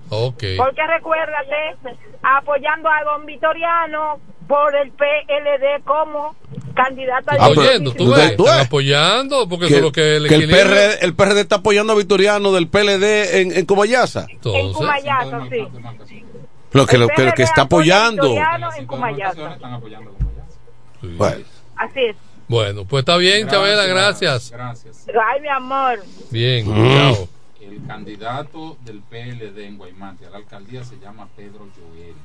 Ok. Porque recuérdate, apoyando a don Vitoriano por el PLD como candidato Ah, pero- Oyendo, tú ¿Tú ves, tú ves? apoyando, porque Que, eso es lo que el que el. PRD, el PRD está apoyando a Vitoriano del PLD en, en Comayasa. en Cumayasa, sí. Lo que, lo que, que está apoya a apoyando. En Cumayasa. Bueno, Así es. Bueno, pues está bien, Chabela, gracias. Gracias. Ay, mi amor. Bien, Mm. chao. El candidato del PLD en Guaymate a la alcaldía se llama Pedro Joel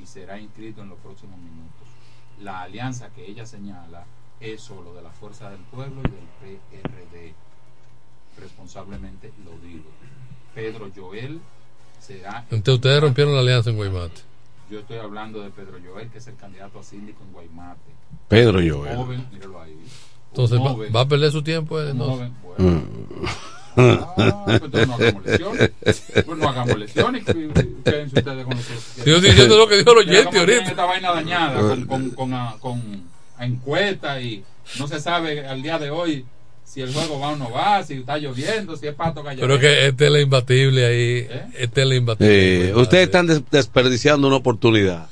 y será inscrito en los próximos minutos. La alianza que ella señala es solo de la Fuerza del Pueblo y del PRD. Responsablemente lo digo. Pedro Joel será. Entonces ustedes rompieron la alianza en Guaymate. Yo estoy hablando de Pedro Joel, que es el candidato a síndico en Guaymate. Pedro Joel. Joven, míralo ahí. Entonces va, a perder su tiempo. eh, Un no. joven, Mm. Ah, pues no hagamos lesiones. Pues no hagamos lesiones. Quédense ustedes con los Estoy diciendo lo que dijo el oyente ahorita. Esta vaina dañada con, con, con, ah, con encuesta y no se sabe al día de hoy si el juego va o no va, si está lloviendo, si es pato callado. Pero que este es el imbatible ahí. ¿Eh? Este es el imbatible. Eh, ustedes están des- desperdiciando una oportunidad.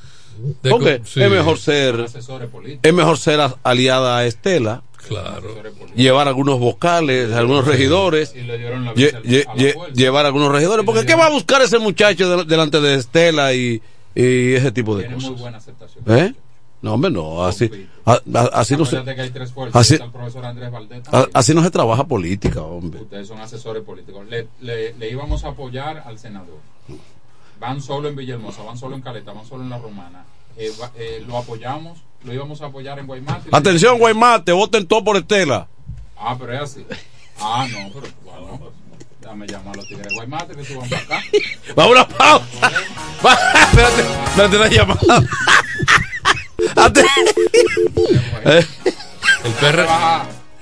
De Porque sí. es mejor ser Asesores políticos. es mejor ser a- aliada a Estela, Claro. llevar algunos vocales, algunos regidores, Y le dieron la lle- lle- lle- llevar algunos regidores, porque ¿qué va a buscar ese muchacho de- delante de Estela y, y ese tipo de Tiene muy cosas? buena aceptación. ¿Eh? No, hombre, no, así, a- a- así no se, así, a- así no se trabaja política, hombre. Ustedes son asesores políticos. Le, le, le íbamos a apoyar al senador. Van solo en Villahermosa, van solo en Caleta, van solo en La Romana. Eh, eh, lo apoyamos, lo íbamos a apoyar en Guaymate. Atención, Guaymate, voten todo por Estela. Ah, pero es así. Ah, no, pero bueno, déjame llamar a los tigres de Guaymate que suban para acá. Va una pausa. Va, espérate, espérate la llamada. El perro.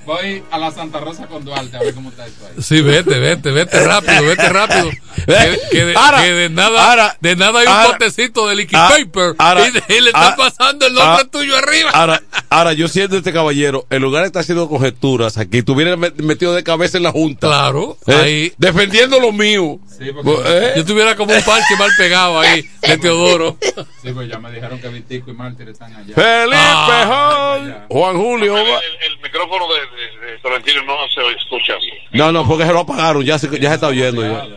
Voy a la Santa Rosa con Duarte a ver cómo está eso ahí. Sí, vete, vete, vete rápido, vete rápido. Que, que de, Ahora, que de nada, ahora, de nada hay un ahora, potecito de liquid ah, paper ahora, y, de- y le está ah, pasando el nombre ah, tuyo arriba. Ahora, ahora, yo siento este caballero, en lugar de estar haciendo conjeturas aquí, estuviera met- metido de cabeza en la junta. Claro, Eh, ahí. Defendiendo lo mío. ¿Eh? Yo tuviera como un parche mal pegado ahí de Teodoro. Sí, pues ya me dijeron que Vitico y Mártir están allá. Felipe Ah, Hall, Juan Julio. El, el micrófono de, de, Tolentino no se escucha bien. No, no, porque se lo apagaron, ya se, ya se está oyendo. Ya.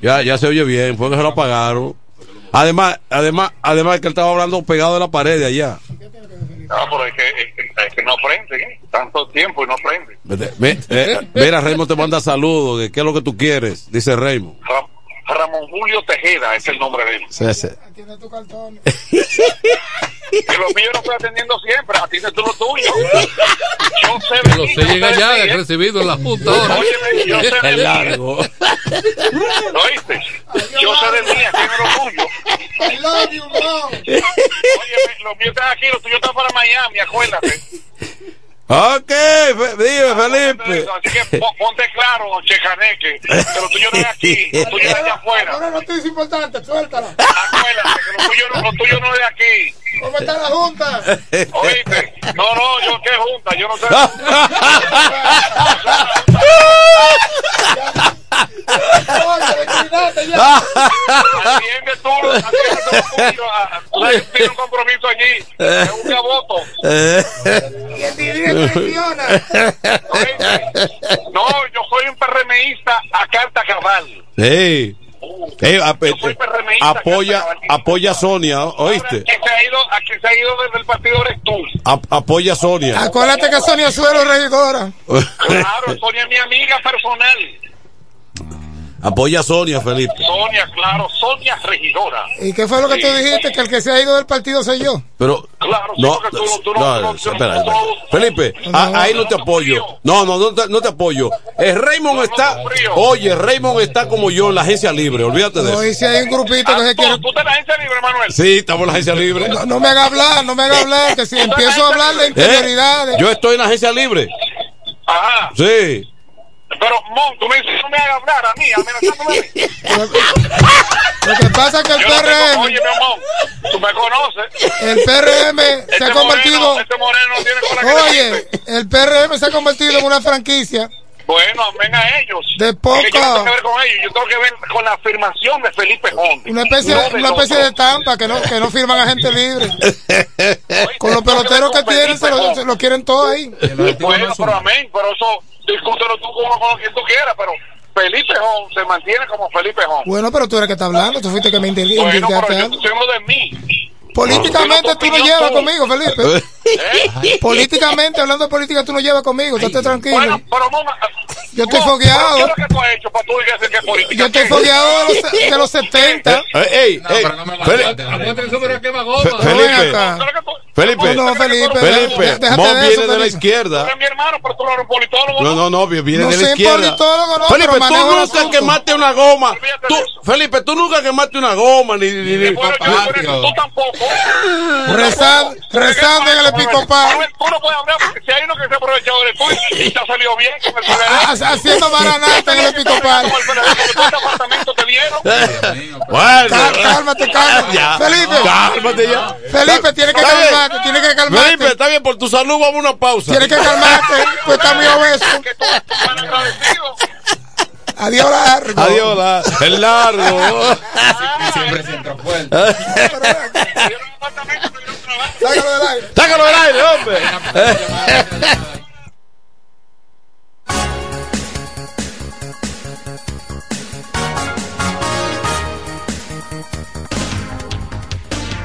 ya, ya se oye bien, fue que se lo apagaron. Además, además, además que él estaba hablando pegado de la pared de allá. Ah, pero es que, es que, es que no aprende, ¿eh? Tanto tiempo y no aprende. Ve- eh, mira, Raymond te manda saludos, de qué es lo que tú quieres, dice Raymond. Ra- Ramón Julio Tejeda es el nombre de él. Sí, sí. Que los míos no estoy atendiendo siempre, atiende tú lo tuyo. Yo sé Que de lo llega de ya, ¿eh? recibido en la junta ahora. Óyeme, yo sé de Es largo. ¿Lo oíste? Yo sé de mí, atiende lo tuyo. I love you, mom. Óyeme, los míos están aquí, los tuyos están para Miami, acuérdate. Ok, dime, Felipe. Así que po- ponte claro, Checaneque, que lo tuyo no es aquí, lo tuyo es allá afuera. Una noticia importante, suéltala. Acuérdate que lo tuyo, no- lo tuyo no es de aquí. ¿Cómo está la junta? ¿Oíste? No, no, yo qué junta, yo no sé. Atiende tú, atiende tú ah, que tiene un compromiso allí, es un voto. ¿Quién dirige traiciona? No, yo soy un PRMista a carta cabal. Sí. Eh, ap- eh, PRMista, apoya, apoya a Sonia, ¿oíste? Que se ha ido, a que se ha ido desde el partido eres tú. Ap- apoya a Sonia. Acuérdate que Sonia Suero es regidora. Claro, Sonia es mi amiga personal. Apoya a Sonia, Felipe. Sonia, claro, Sonia regidora. ¿Y qué fue lo que tú Sí. dijiste? Que el que se ha ido del partido soy yo. Pero, Claro, sí, no, porque tú no- tú no- no, tú no- espera, espera. Felipe, a- ahí no te apoyo. No, no, no te, no te apoyo. Eh, Raymond está, oye, Raymond está como yo en la agencia libre, olvídate de No, eso. y si hay un grupito que se quiere... ¿Tú estás en la agencia libre, Manuel? Sí, estamos en la agencia libre. No, no me haga hablar, no me haga hablar, que si empiezo a hablar de ¿Eh? interioridades... Yo estoy en la agencia libre. Ajá. Sí. Pero, Mon, tú me dices que no me hagas hablar a mí, amenazándome a mí. Lo que pasa es que el Yo no PRM, Oye, mi amor, tú me conoces. el PRM se Este ha convertido... moreno, este moreno no tiene que le Oye, el PRM se ha convertido en una franquicia Bueno, amén a ellos. De poca- Que Yo no tengo que ver con ellos, yo tengo que ver con la afirmación de Felipe Hondi. Una especie, No de, una especie de estampa que no, que no firman a gente libre. Con los peloteros que tienen, se lo, se lo quieren todo ahí. Bueno, pero amén, pero eso, discútelo tú como con quien tú quieras, pero Felipe Hon se mantiene como Felipe Hon. Bueno, pero tú eres que está hablando, tú fuiste que me Bueno, pero yo algo. estoy hablando de mí. Políticamente tú no llevas tú. conmigo, Felipe. Políticamente, hablando de política, tú no llevas conmigo, estate tranquilo. Bueno, pero no, Yo estoy fogueado. pero ¿Qué es lo que tú has hecho para tú decir que es política? Yo estoy ¿Qué? fogueado de los, de los 70. Eh, ey, No, ey, pero no me Felipe. Felipe, No, no, Felipe, Felipe, de eso, viene de la Felipe. izquierda. Tú eres mi hermano, pero tú no eres un politólogo. No, no, no, viene No de la izquierda. Felipe, tú nunca quemaste una goma. Felipe, tú nunca quemaste una goma ni, ni, ni- Bueno, yo, pero tú tampoco. Rezando, rezando en el episcopal. Manuel, Tú no puedes hablar porque si hay uno que se ha aprovechado de tú y te ha salido bien con el Ha- PLD. Haciendo maranata en el episcopal. Como el PLD, porque todo este apartamento te dieron. Cálmate, cálmate. Ya. Felipe. Cálmate ya. Felipe, tienes que calmarte, tienes que Felipe, calmarte. está bien, por tu salud vamos a una pausa. Tienes que calmarte, pues está muy obeso. Adiós, largo. Adiós, la- el largo. Siempre centro fuerte. Sácalo del aire. Sácalo del aire, hombre.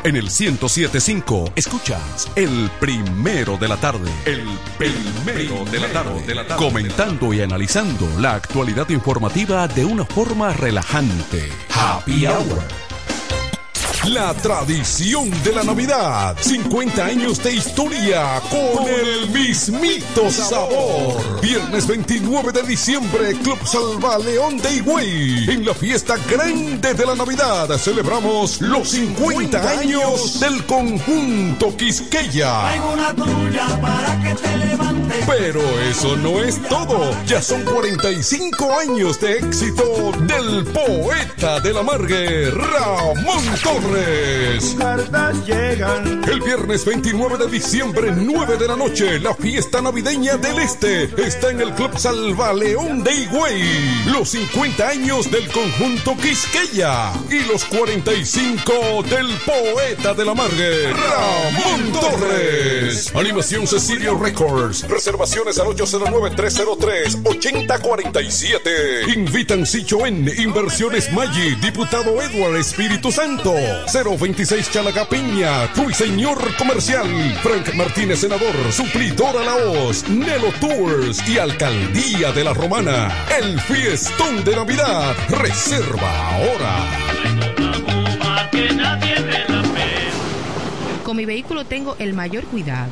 En el 1075 escuchas el primero de la tarde. El primero de la tarde. Comentando y analizando la actualidad informativa de una forma relajante. Happy Hour. La tradición de la Navidad. 50 años de historia con el mismito sabor. Viernes 29 de diciembre, Club Salva León de Higüey. En la fiesta grande de la Navidad celebramos los 50 años del conjunto Quisqueya. Pero eso no es todo. Ya son 45 años de éxito del poeta de la Margue, Ramón Torres. Llegan. El viernes 29 de diciembre, 9 de la noche, la fiesta navideña del Este está en el Club Salva León de Higüey. Los 50 años del conjunto Quisqueya y los 45 del poeta de la Margue, Ramón Torres. Animación Cecilio Records. Reservaciones al 809-303-8047. Invitan Sichoen, Inversiones Maggi, Diputado Edward Espíritu Santo. 026 Chalagapiña, Señor Comercial. Frank Martínez, Senador, Suplidora La Hoz, Nelo Tours y Alcaldía de la Romana. El fiestón de Navidad. Reserva ahora. Con mi vehículo tengo el mayor cuidado.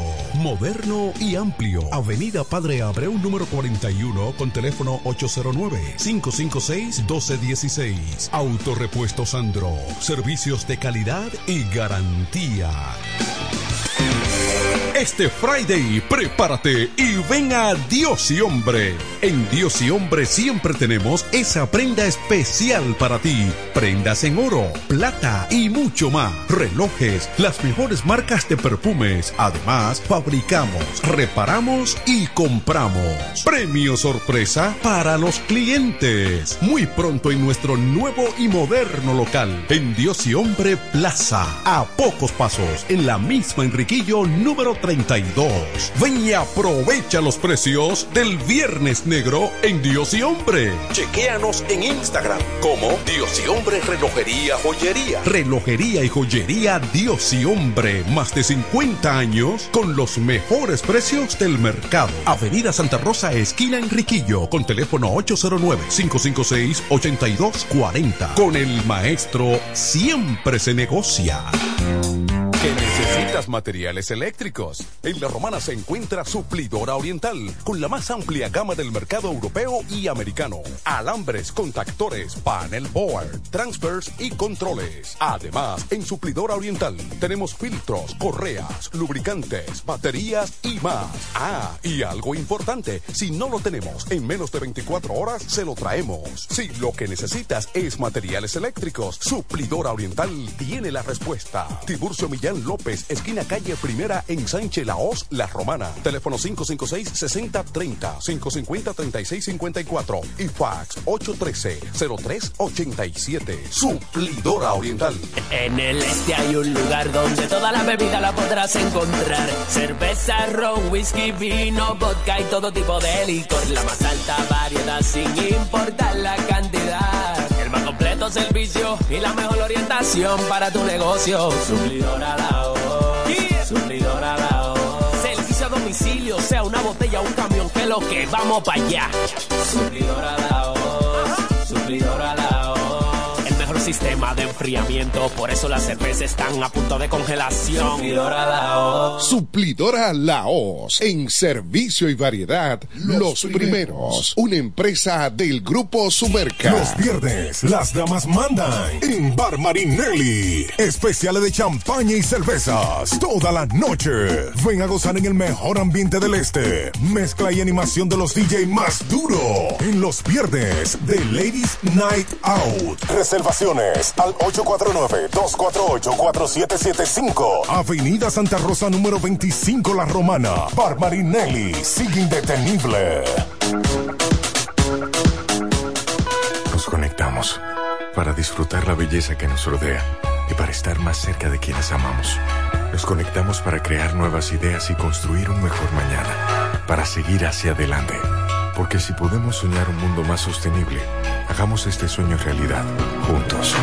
Moderno y amplio. Avenida Padre Abreu número 41 con teléfono 809-556-1216. Autorepuesto Sandro. Servicios de calidad y garantía. Este Friday, prepárate y ven a Dios y Hombre. En Dios y Hombre siempre tenemos esa prenda especial para ti. Prendas en oro, plata y mucho más. Relojes, las mejores marcas de perfumes. Además, fabricamos, reparamos y compramos. Premio sorpresa para los clientes. Muy pronto en nuestro nuevo y moderno local. En Dios y Hombre Plaza. A pocos pasos. En la misma Enriquillo número 32. Ven y aprovecha los precios del Viernes Negro en Dios y Hombre. Chequéanos en Instagram como Dios y Hombre Relojería Joyería. Relojería y joyería Dios y Hombre. Más de 50 años con los mejores precios del mercado. Avenida Santa Rosa, esquina Enriquillo, con teléfono 809-556-8240. Con el maestro siempre se negocia. ¿Que necesitas materiales eléctricos? En La Romana se encuentra Suplidora Oriental, con la más amplia gama del mercado europeo y americano. Alambres, contactores, panel board, transfers y controles. Además, en Suplidora Oriental tenemos filtros, correas, lubricantes, baterías y más. Ah, y algo importante, si no lo tenemos en menos de 24 horas, se lo traemos. Si lo que necesitas es materiales eléctricos, Suplidora Oriental tiene la respuesta. Tiburcio Millán López, esquina calle Primera en Sánchez Laos, La Romana. Teléfono 556-6030, 550-3654 y fax 813-0387. Suplidora Oriental. En el este hay un lugar donde toda la bebida la podrás encontrar. Cerveza, ron, whisky, vino, vodka y todo tipo de licor. La más alta variedad sin importar la cantidad. Más completo servicio y la mejor orientación para tu negocio. Suplidora la voz. Suplidora la voz. Servicio a domicilio, sea una botella o un camión, que lo que vamos para allá. Suplidora la voz. Suplidora la voz. Sistema de enfriamiento, por eso las cervezas están a punto de congelación. Suplidora la voz. Suplidora Laos, en servicio y variedad, los, primeros. Una empresa del grupo Sumerca. Los viernes, las damas mandan en Bar Marinelli. Especiales de champaña y cervezas. Toda la noche. Ven a gozar en el mejor ambiente del este. Mezcla y animación de los DJ más duro. En los viernes de Ladies Night Out. Reservaciones al 849-248-4775. Avenida Santa Rosa número 25 La Romana. Bar Marinelli. Sigue indetenible. Nos conectamos para disfrutar la belleza que nos rodea y para estar más cerca de quienes amamos. Nos conectamos para crear nuevas ideas y construir un mejor mañana, para seguir hacia adelante. Porque si podemos soñar un mundo más sostenible, hagamos este sueño realidad, juntos.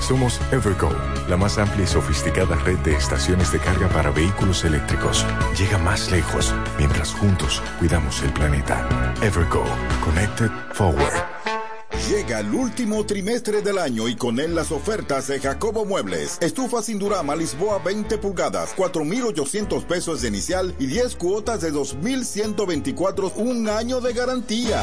Somos Evergo, la más amplia y sofisticada red de estaciones de carga para vehículos eléctricos. Llega más lejos mientras juntos cuidamos el planeta. Evergo, Connected Forward. Llega el último trimestre del año y con él las ofertas de Jacobo Muebles. Estufa sin Durama Lisboa 20 pulgadas, 4,800 pesos de inicial y 10 cuotas de 2,124, un año de garantía.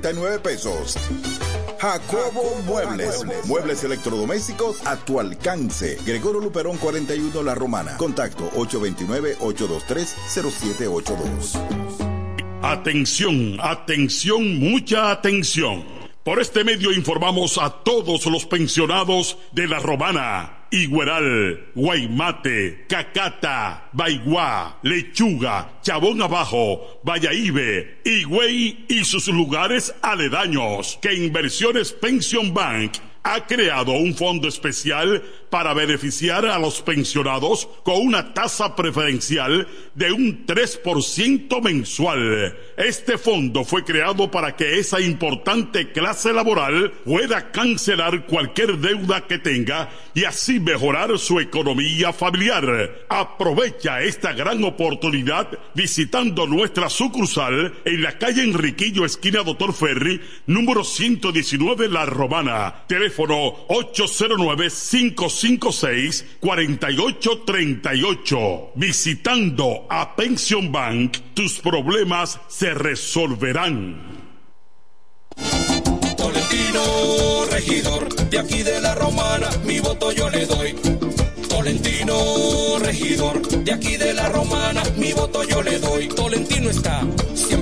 12,339 pesos. Jacobo Muebles. Muebles electrodomésticos a tu alcance. Gregorio Luperón 41 La Romana. Contacto 829-823-0782. Atención, atención, mucha atención. Por este medio informamos a todos los pensionados de La Romana, Igueral, Guaymate, Cacata, Baigua, Lechuga, Chabón Abajo, Vallaíbe, Higüey y sus lugares aledaños que Inversiones Pension Bank ha creado un fondo especial para beneficiar a los pensionados con una tasa preferencial de un 3% mensual. Este fondo fue creado para que esa importante clase laboral pueda cancelar cualquier deuda que tenga y así mejorar su economía familiar. Aprovecha esta gran oportunidad visitando nuestra sucursal en la calle Enriquillo, esquina Doctor Ferry, número 119 La Romana. Teléfono 809-556-4838. Visitando a Pension Bank, tus problemas se resolverán. Tolentino, regidor, de aquí de la romana, mi voto yo le doy. Tolentino, regidor, de aquí de la romana, mi voto yo le doy. Tolentino está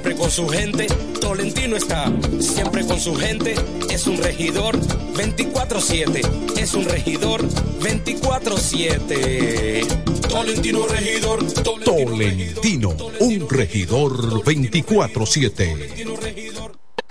siempre con su gente, Tolentino está siempre con su gente, es un regidor 24-7, es un regidor 24-7. Tolentino regidor, Tolentino, un regidor 24-7.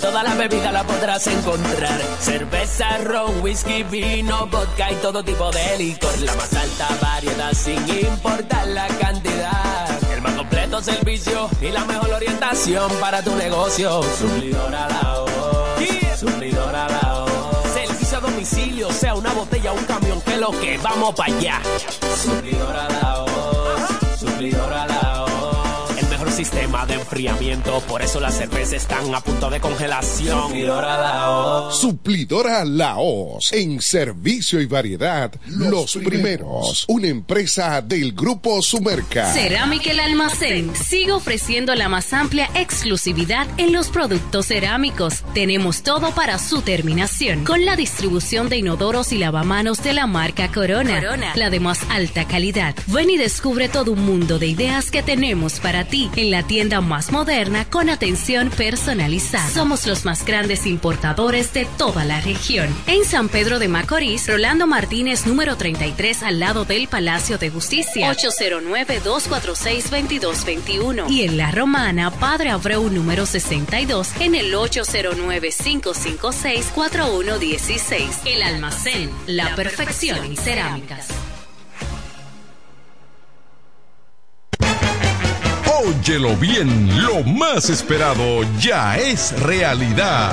toda la bebida la podrás encontrar. Cerveza, ron, whisky, vino, vodka y todo tipo de licor. La más alta variedad sin importar la cantidad. El más completo servicio y la mejor orientación para tu negocio. Suplidor a la voz. Suplidor a la voz. Servicio a domicilio, sea una botella o un camión, que lo que vamos para allá. Suplidor a la voz. Suplidor a la voz. Sistema de enfriamiento, por eso las cervezas están a punto de congelación. Suplidor a la voz. Suplidora Laos. En servicio y variedad, los, primeros. Una empresa del Grupo Sumerca. Cerámica El Almacén sigue ofreciendo la más amplia exclusividad en los productos cerámicos. Tenemos todo para su terminación, con la distribución de inodoros y lavamanos de la marca Corona, Corona. la de más alta calidad. Ven y descubre todo un mundo de ideas que tenemos para ti en la tienda más moderna con atención personalizada. Somos los más grandes importadores de toda la región. En San Pedro de Macorís, Rolando Martínez, número 33, al lado del Palacio de Justicia, 809-246-2221. Y en La Romana, Padre Abreu, número 62, en el 809-556-4116. El almacén, la perfección en cerámicas. Óyelo bien, lo más esperado ya es realidad.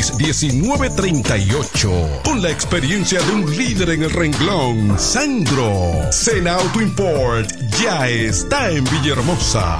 809-866-1938. Con la experiencia de un líder en el renglón, Sandro. Sena Auto Import ya está en Villahermosa.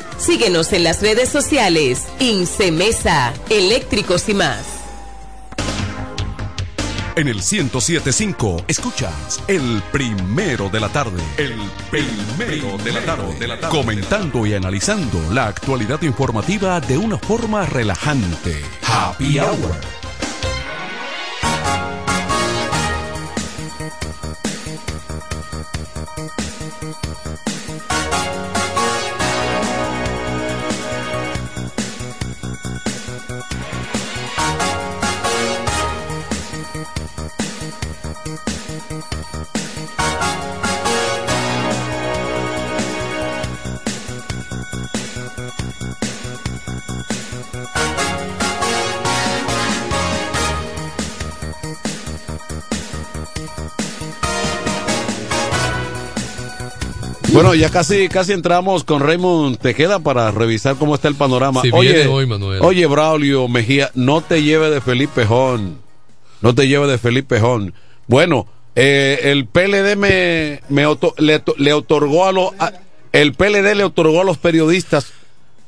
Síguenos en las redes sociales. Incemesa, eléctricos y más. En el 1075 escuchas el primero de la tarde. El primero de la tarde. Comentando y analizando la actualidad informativa de una forma relajante. Happy Hour. Bueno, ya casi casi entramos con Raymond Tejeda para revisar cómo está el panorama. Si oye, hoy, Manuel. oye, Braulio Mejía, no te lleve de Felipe Jón. No te lleve de Felipe Jón. Bueno, eh, el PLD me, me oto- le, le otorgó a los a- el PLD le otorgó a los periodistas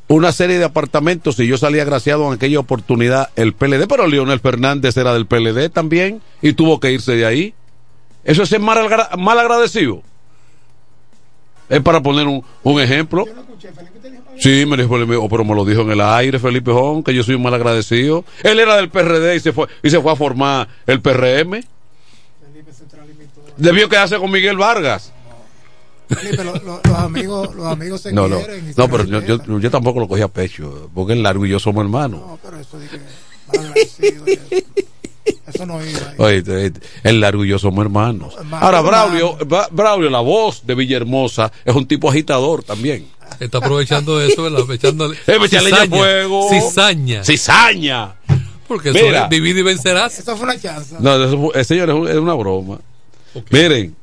una serie de apartamentos y yo salí agraciado en aquella oportunidad el PLD, pero Leonel Fernández era del PLD también y tuvo que irse de ahí. Eso es ser mal, mal agradecido. Es para poner un, un ejemplo. Sí, me dijo, me- oh, pero me lo dijo en el aire Felipe Jón, que yo soy un mal agradecido. Él era del PRD y se fue, y se fue a formar el PRM. Debió quedarse con Miguel Vargas. Felipe, lo- lo- los amigos, los amigos se No, no, quieren. se no, pero yo, yo, yo tampoco lo cogí a pecho, porque él largo y yo somos hermanos. No, pero eso que mal agradecido eso. No iba. ahí. Oye, te- el largo y yo somos hermanos. hermano, Ahora. Braulio, Bra- Braulio, la voz de Villahermosa, es un tipo agitador también. Está aprovechando eso, ¿verdad? Echándole Eh, al fuego. Cizaña. Cizaña. Porque eso Mira. es divide y vencerás. Eso fue una chance. No, eso fue- eh, señor, es, un- es una broma. Miren,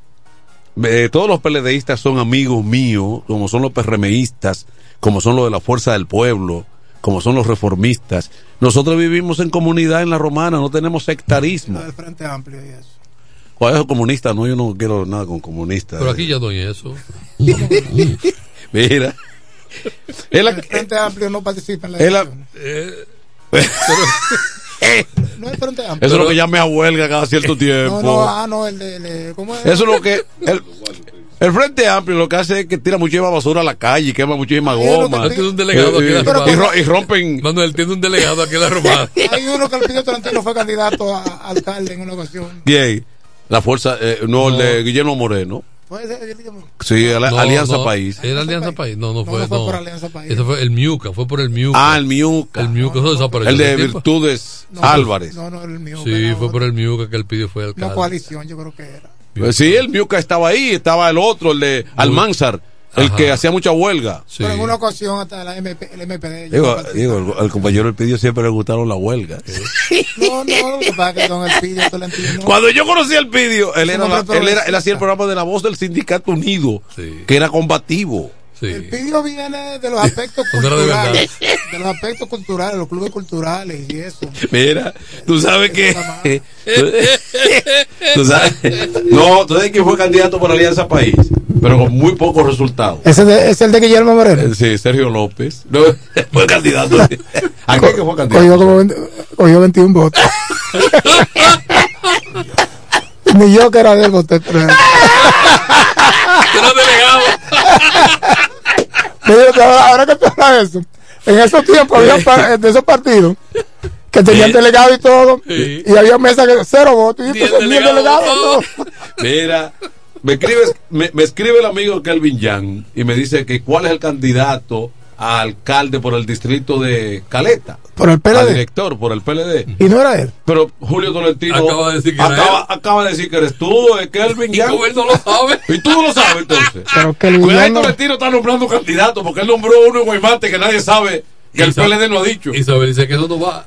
eh, todos los PLDistas son amigos míos, como son los PRMistas, como son los de la Fuerza del Pueblo, como son los reformistas. Nosotros vivimos en comunidad en la romana, no tenemos sectarismo. Del Frente Amplio y eso. ¿Cuál es el comunista? No, yo no quiero nada con comunistas. Pero aquí ya doy eso. Mira. Es la- El Frente Amplio no participa en la es elección. Eh, No el Frente Amplio. eso es lo que llame a huelga cada cierto tiempo. No, no, ah, no, el de. el ¿Cómo es? Eso es lo que. El, el Frente Amplio lo que hace es que tira muchísima basura a la calle y quema muchísima goma. Él tiene un delegado aquí en la y, rompen. Manuel tiene un delegado aquí en la Romana. Hay uno que el Pío Tolentino fue candidato a, a alcalde en una ocasión. Bien. La fuerza. eh, no, el de Guillermo Moreno. Sí, No, Alianza no, País. Era Alianza País. No, no No, fue. no fue no. por Alianza País. Ese fue el Miuca, fue por el Miuca. Ah, el Miuca. El Miuca eso desapareció. El de. Virtudes No, Álvarez. No, no, el mío. Sí, fue por el Miuca que él pidió fue alcalde. coalición, yo creo que era. Pues sí, el Miuca estaba ahí, estaba el otro, el de Almanzar. El Ajá. que hacía mucha huelga. Pero en una ocasión hasta la MP, el MPD. Digo, digo, el, al compañero El Pidio siempre le gustaron la huelga. No, no, lo que pasa es que con el Pidio Tolentino. Cuando yo conocí al Pidio, era él, era- él hacía el programa de la voz del Sindicato Unido, que era combativo. El Pidio viene de los aspectos culturales. De, los aspectos culturales, los clubes culturales y eso. Mira, tú sabes que. tú sabes, no, tú sabes que fue candidato por Alianza País, pero con muy pocos resultados. Ese de- es el de Guillermo Moreno. Sí, Sergio López. No, fue candidato. ¿A qué que fue candidato? Cogió, como 20 cogió 21 votos. Ni yo que era de voté él. Mira, ahora, que tú hablas de eso, en esos tiempos había pa- de esos partidos que tenían delegado y todo, Sí. y había mesas que cero votos, y entonces ni el delegado, no. Mira, me escribe, me, me escribe el amigo Kelvin Yang y me dice que cuál es el candidato a alcalde por el distrito de Caleta. Por el PLD. director, por el PLD. Y no era él. Pero Julio Tolentino Acaba de decir que era acaba, acaba de decir que eres tú, es Kelvin como él no lo sabe. Y tú no lo sabes entonces. Pero que el Cuidado, villano- Tolentino está nombrando candidato porque él nombró uno en Guaymate que nadie sabe que el PLD no ha dicho. Isabel dice que eso no va.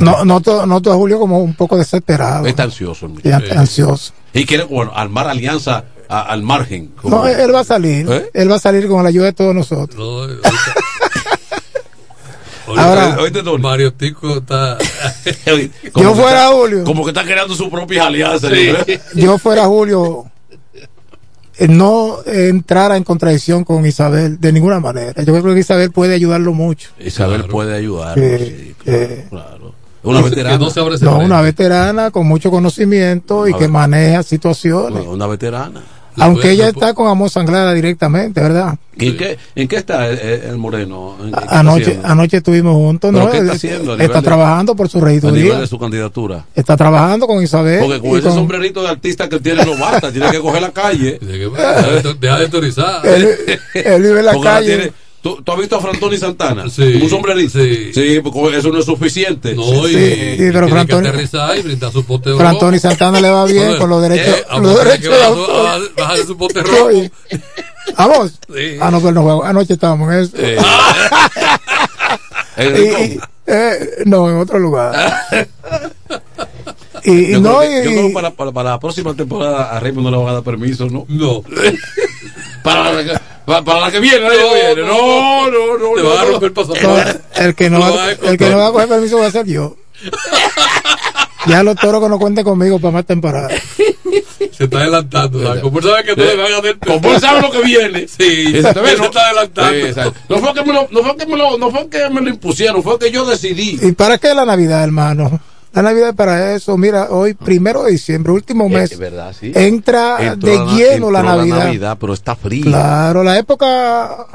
No, noto, noto a Julio como un poco desesperado. Está ansioso el y muchacho. an- ansioso. Y quiere bueno, armar alianza a- al margen. como- No, él va a salir. ¿Eh? Él va a salir con la ayuda de todos nosotros. No, Ahora- Oíste, Tony. Mario Tico está. Como Yo que fuera está- Julio. Como que está creando sus propias alianzas. Sí. ¿no? Yo fuera Julio, eh, no entrara en contradicción con Isabel de ninguna manera. Yo creo que Isabel puede ayudarlo mucho. Isabel puede ayudar. Sí, eh, Una veterana. no, una veterana con mucho conocimiento y que maneja situaciones. Una, una veterana. Aunque ella está con Amor Sanglada directamente, ¿verdad? ¿En qué, ¿En qué está el, el- el Moreno? ¿En qué está Anoche, anoche estuvimos juntos, ¿Pero ¿no? qué está haciendo Está de- trabajando por su A nivel regiduría. de su candidatura. Está trabajando con Isabel. Porque con y ese con- sombrerito de artista que él tiene no basta, tiene que coger la calle. Deja de autorizar. Él, él vive en la Porque calle. ¿Tú, tú has visto a Frantoni Santana? Sí. Un sombrerito. Sí. porque eso no es suficiente. No, y, Sí, y sí, pero Frantoni- que aterrizar y brindar su pote de. Antonio Santana le va bien con los derechos, eh, los a derechos de bajar- autor. bajar- bajar su pote rojo. Oye, Vamos. Sí. Ah, no, pero no juego. Anoche estábamos en eso. Eh. Y- y- eh, no, en otro lugar. y, Yo, no, creo que- y- yo creo que para, para, para la próxima temporada a Raymond no le van a dar permiso, ¿no? No. para, para, para la que viene, el viene. No, no, no. Te no, va a no. romper el pasaporte. no, el que no, va, el que no va a coger permiso va a ser yo. Ya los toros que no cuenten conmigo para más temporada. Se está adelantando. ¿sabes? Como él sabe que no le van a dar Como él sabe lo que viene. Sí, ¿no? se está adelantando. Sí, no fue que me lo, no fue que me lo, no fue que me lo impusieron, fue que yo decidí. ¿Y para qué la Navidad, hermano? La Navidad es para eso. Mira, hoy, primero de diciembre, último mes, Es verdad, sí. entra Entró de la- lleno la entró Navidad. pero está fría. Claro, la época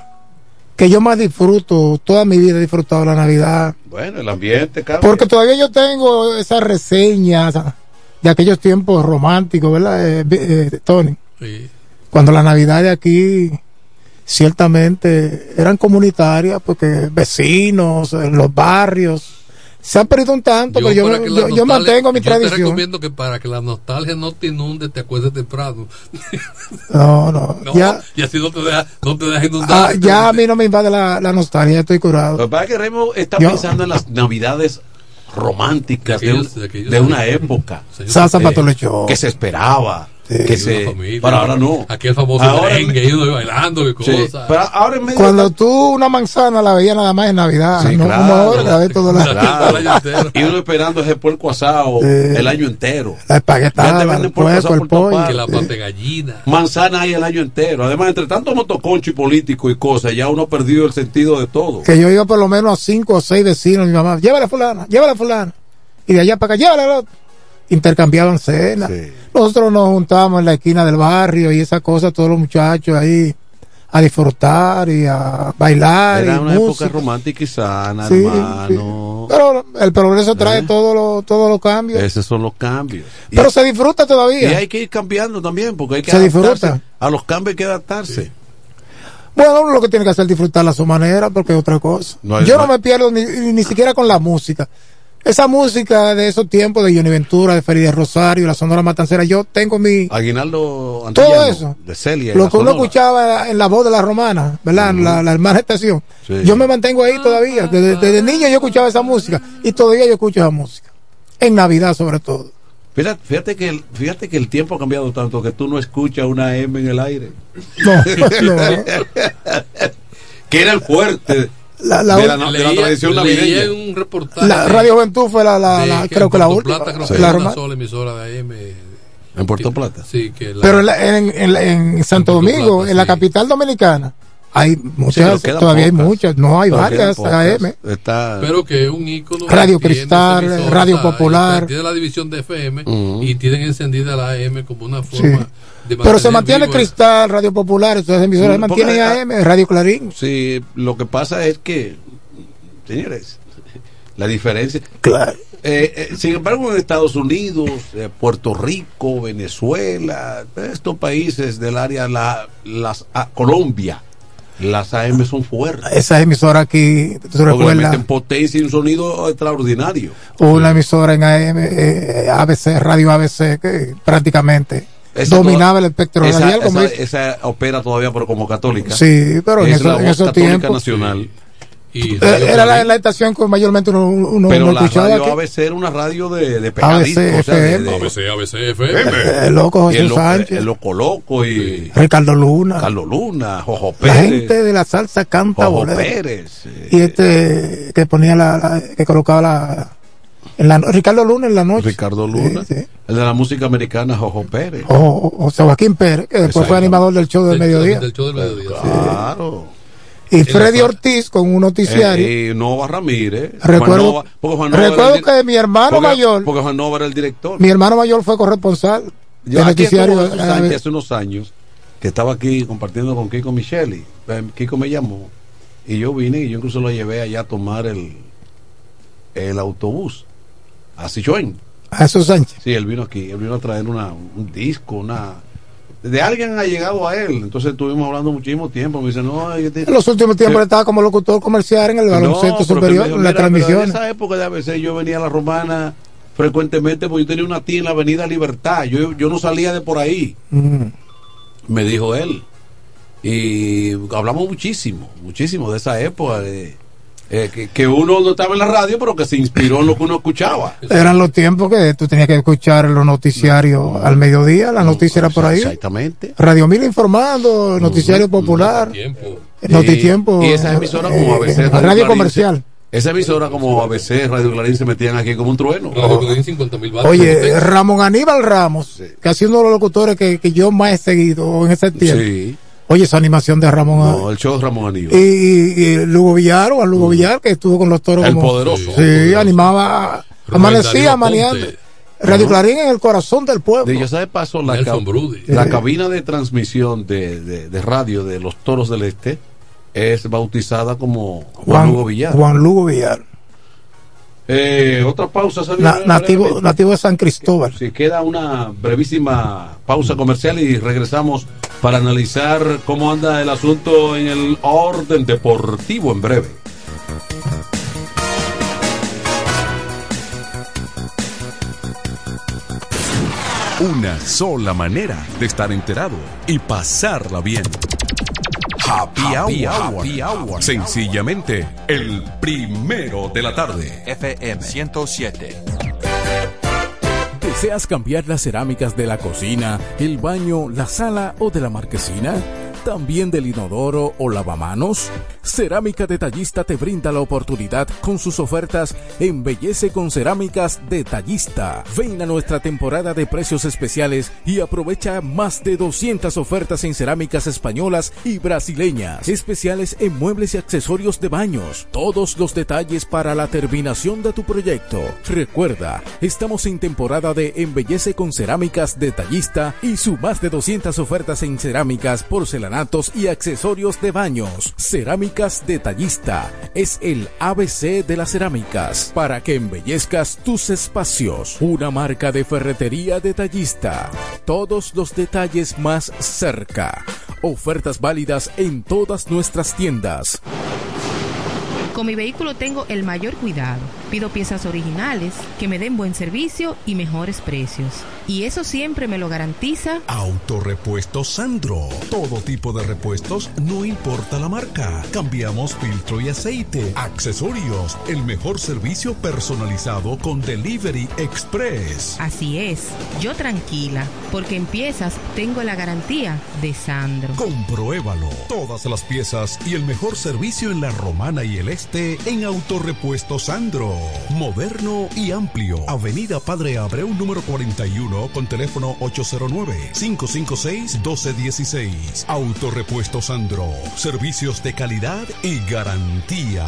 que yo más disfruto, toda mi vida he disfrutado la Navidad. Bueno, el ambiente cambia. Porque todavía yo tengo esas reseñas de aquellos tiempos románticos, ¿verdad, eh, eh, Tony? Sí. Cuando la Navidad de aquí ciertamente eran comunitarias, porque vecinos, en los barrios, se han perdido un tanto, pero yo, la yo- yo mantengo mi yo te tradición. recomiendo que para que la nostalgia no te inunde, te acuestes temprano. No, no, No, ya, y así no te dejas no te dejas inundar. ah, ya a mí no me invade la, la nostalgia, estoy curado. Lo que pasa es que Raymond está Yo- pensando en las navidades románticas de, Aquellos- un- aquellos- de una época. Salsa Eh, pato lechón. Que se esperaba. Que Sí, se, una familia. pero ahora no. Aquel famoso Ahora merengue, y uno bailando y Sí, cosas. pero ahora en medio Cuando tú una manzana la veías nada más en Navidad, Sí, no claro. como ahora, la ves todo la, Claro. Y uno esperando ese puerco asado el año entero. la espaguetada, Ya te el venden puerco el pollo. que la pata de gallina. Manzana hay el año entero. Además, entre tanto motoconcho y político y cosas, ya uno ha perdido el sentido de todo. que yo iba por lo menos a cinco o seis vecinos, mi mamá, llévale a fulana, llévale a fulana. Y de allá para acá, llévale al otro. Intercambiaban cenas. Nosotros nos juntábamos en la esquina del barrio y esas cosas, todos los muchachos ahí a disfrutar y a bailar. Era y una música. época romántica y sana, Sí, hermano. Pero el progreso trae ¿Eh? todos los todos los cambios. Esos son los cambios. Y- Pero se disfruta Y todavía. hay que ir cambiando también, porque hay que Se adaptarse. disfruta. A los cambios hay que adaptarse. Bueno, uno lo que tiene que hacer es disfrutar a su manera, porque es otra cosa. No Yo no no me pierdo ni, ni siquiera con la música. Esa música de esos tiempos de Johnny Ventura, de Felipe Rosario, la Sonora Matancera, yo tengo mi... Aguinaldo Todo Antillano, eso. de Celia. Lo que uno escuchaba en la voz de la romana, ¿verdad? La, la hermana estación. Sí. Yo me mantengo ahí todavía. Desde, desde niño yo escuchaba esa música y todavía yo escucho esa música. En Navidad sobre todo. Fíjate, fíjate que el, fíjate que el tiempo ha cambiado tanto que tú no escuchas una M en el aire. No, no. que era el fuerte La- la- de, la, de la Leía- tradición leía navideña. un reportaje. La Radio Juventud fue la, la, la- que creo en que la última. Plata, creo Sí. que una sola emisora de AM. En Puerto Plata. Sí, que la- Pero en, la- en, en- en Santo Puerto Domingo, Plata, en la sí. capital dominicana, hay muchas, quedan todavía hay pocas. muchas, no hay varias AM. Está, pero que es un ícono. Radio Cristal, emisora, Radio Popular. Tiene la división de FM Ujú. y tienen encendida la AM como una Sí. forma Pero se mantiene vivo Cristal, Radio Popular, entonces emisoras se mantienen AM, Radio Clarín. Sí, lo que pasa es que, señores, la diferencia. Claro. Eh, eh, sin embargo, en Estados Unidos, eh, Puerto Rico, Venezuela, estos países del área, la, las ah, Colombia, las AM son fuertes. Esa emisora aquí, ¿tú recuerdas? meten potencia y un sonido extraordinario. Una emisora en AM, eh, ABC, Radio ABC, que prácticamente Esa dominaba toda- el espectro esa, radial. Como esa- esa opera todavía, pero como católica. Sí, pero en es eso- la en voz esos católica tiempos- nacional. Y Eh, Radio Era la, la estación que mayormente uno, uno, pero uno la radio que- ABC era una radio de, de ABC, o sea, de- FM. de- ABC, ABC, FM. Eh, el loco y José el loco, Sánchez, el loco loco y Ricardo Luna. Carlos Luna, Jojo la Pérez, gente de la salsa canta Jojo bolero. Pérez, eh, Y este que ponía la, la- que colocaba la, en la Ricardo Luna en la noche. Ricardo Luna, Sí, sí. el de la música americana, Jojo Pérez. O, o- o sea, Joaquín Pérez, que después fue animador del show del Del- mediodía. Del show del mediodía. Claro. Y Freddy la- Ortiz con un noticiario. Eh, y Nova Ramírez. Recuerdo- Juan Nova- porque Juan Nova recuerdo el que mi hermano porque- mayor- Porque Juan Nova era el director. Mi hermano mayor fue corresponsal Yo aquí noticiario. hace, eh, años, hace unos años que estaba aquí compartiendo con Kiko Micheli. Eh, Kiko me llamó y yo vine y yo incluso lo llevé allá a tomar el, el autobús a Sichuan. a esos Sánchez. Sí, él vino aquí, él vino a traer una, un disco, una... De alguien ha llegado a él, entonces estuvimos hablando muchísimo tiempo. Me dice, no, yo te- En los últimos tiempos él estaba como locutor comercial en el baloncesto no, superior, dijo, en la "Mira, pero transmisión. En esa época de ABC yo venía a la romana frecuentemente porque yo tenía una tía en la avenida Libertad. Yo, yo no salía de por ahí, Mm. me dijo él. Y hablamos muchísimo, muchísimo de esa época. de- eh, que, que uno no estaba en la radio, pero que se inspiró en lo que uno escuchaba. Eran los tiempos que tú tenías que escuchar los noticiarios al mediodía, la noticia era por ahí. Exactamente. Radio Mil informando, noticiario popular, Tiempo. Notitiempo. Y, y esa emisora eh, como ABC. eh, radio comercial. Esa emisora como ABC, Radio Clarín se metían aquí como un trueno. Radio Clarín 50 mil vatios. Oye, Ramón Aníbal Ramos, que ha sido uno de los locutores que, que yo más he seguido en ese tiempo. Sí. Oye, esa animación de Ramón No, el show de Ramón Aníbal. y, y- y Lugo Villar, o a Lugo Villar, que estuvo con los toros El como- poderoso. Sí, animaba, amanecía maneando. Radio Clarín en el corazón del pueblo. De, ya sabe paso, la, ca- la Sí. cabina de transmisión de, de- de radio de los Toros del Este es bautizada como Juan, Lugo Villar. Juan Lugo Villar. Eh, otra pausa, Na- nativo, nativo de San Cristóbal. Si queda una brevísima pausa comercial y regresamos para analizar cómo anda el asunto en el orden deportivo en breve. Una sola manera de estar enterado y pasarla bien. Happy, hour. Happy Hour. Sencillamente, el primero de la tarde. FM 107. ¿Deseas cambiar las cerámicas de la cocina, el baño, la sala o de la marquesina? ¿También del inodoro o lavamanos? Cerámica Detallista te brinda la oportunidad con sus ofertas Embellece con Cerámicas Detallista. Ven a nuestra temporada de precios especiales y aprovecha más de 200 ofertas en cerámicas españolas y brasileñas. Especiales en muebles y accesorios de baños. Todos los detalles para la terminación de tu proyecto. Recuerda, estamos en temporada de Embellece con Cerámicas Detallista y su más de 200 ofertas en cerámicas, y accesorios de baños. Cerámicas Detallista es el ABC de las cerámicas para que embellezcas tus espacios. Una marca de ferretería detallista. Todos los detalles más cerca. Ofertas válidas en todas nuestras tiendas. Con mi vehículo tengo el mayor cuidado. Pido piezas originales, que me den buen servicio y mejores precios. Y eso siempre me lo garantiza Autorepuesto Sandro. Todo tipo de repuestos, no importa la marca. Cambiamos filtro y aceite, accesorios, el mejor servicio personalizado con Delivery Express. Así es, yo tranquila, porque en piezas tengo la garantía de Sandro. Compruébalo. Todas las piezas y el mejor servicio en la Romana y el Este en Autorepuesto Sandro. Moderno y amplio. Avenida Padre Abreu número 41 con teléfono 809-556-1216. Autorepuesto Sandro. Servicios de calidad y garantía.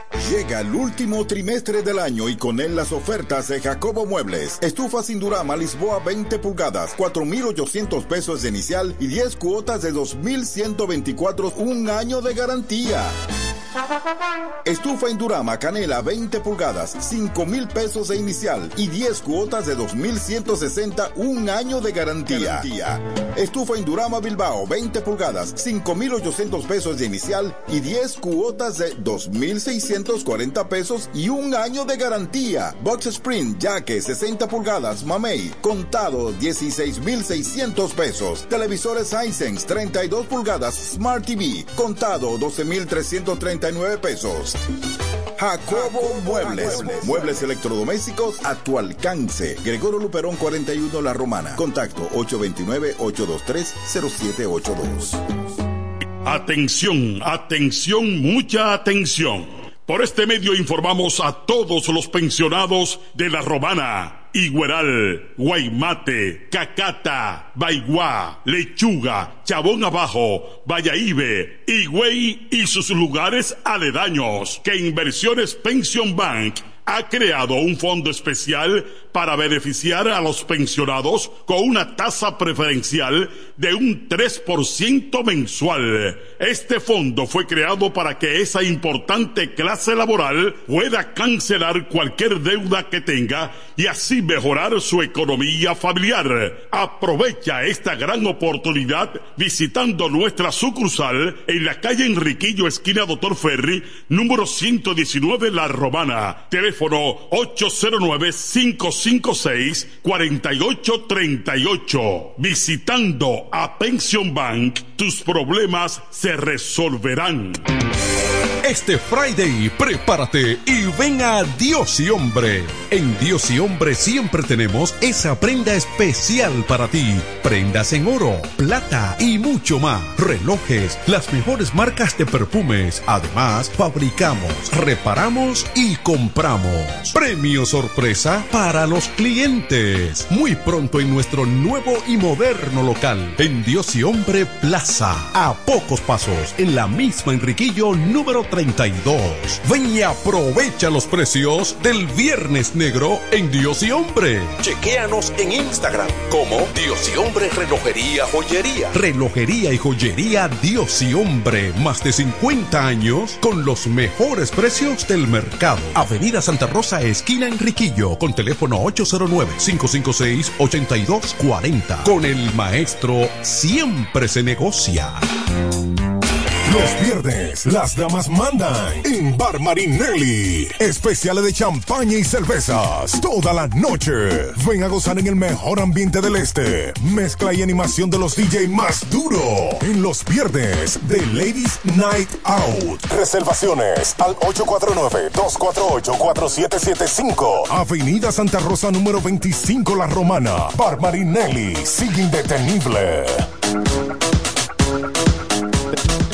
Llega el último trimestre del año y con él las ofertas de Jacobo Muebles. Estufa sin Durama Lisboa 20 pulgadas, 4,800 pesos de inicial y 10 cuotas de 2,124, un año de garantía. Estufa Indurama Canela 20 pulgadas, 5 mil pesos de inicial y 10 cuotas de 2,160, un año de garantía. Estufa Indurama Bilbao 20 pulgadas, 5,800 pesos de inicial y 10 cuotas de 2,640 pesos y un año de garantía. Box Spring Jaque 60 pulgadas, Mamey, contado 16,600 pesos. Televisores Hisense 32 pulgadas, Smart TV, contado 12,339 pesos. Jacobo Muebles. Muebles electrodomésticos a tu alcance. Gregorio Luperón 41 La Romana. Contacto 829-823-0782. Atención, atención, mucha atención. Por este medio informamos a todos los pensionados de La Romana, Igueral, Guaymate, Cacata, Baigua, Lechuga, Chabón Abajo, Vallaíbe, Higüey y sus lugares aledaños que Inversiones Pension Bank ha creado un fondo especial para beneficiar a los pensionados con una tasa preferencial de un 3% mensual. Este fondo fue creado para que esa importante clase laboral pueda cancelar cualquier deuda que tenga y así mejorar su economía familiar. Aprovecha esta gran oportunidad visitando nuestra sucursal en la calle Enriquillo, esquina Doctor Ferry, número 119 La Romana. Teléfono 809-556-4838. Visitando a Pension Bank, tus problemas se resolverán. Este Friday, prepárate y ven a Dios y Hombre. En Dios y Hombre siempre tenemos esa prenda especial para ti. Prendas en oro, plata y mucho más. Relojes, las mejores marcas de perfumes. Además, fabricamos, reparamos y compramos. Premio sorpresa para los clientes. Muy pronto en nuestro nuevo y moderno local. En Dios y Hombre Plaza. A pocos pasos, en la misma Enriquillo número 32. Ven y aprovecha los precios del Viernes Negro en Dios y Hombre. Chequéanos en Instagram como Dios y Hombre Relojería Joyería. Relojería y joyería Dios y Hombre. Más de 50 años con los mejores precios del mercado. Avenida Santa Rosa, esquina Enriquillo, con teléfono 809-556-8240. Con el maestro siempre se negocia. Los viernes, las damas mandan en Bar Marinelli. Especiales de champaña y cervezas. Toda la noche. Ven a gozar en el mejor ambiente del este. Mezcla y animación de los DJ más duro. En los viernes de Ladies Night Out. Reservaciones al 849-248-4775. Avenida Santa Rosa número 25 La Romana. Bar Marinelli. Sigue indetenible.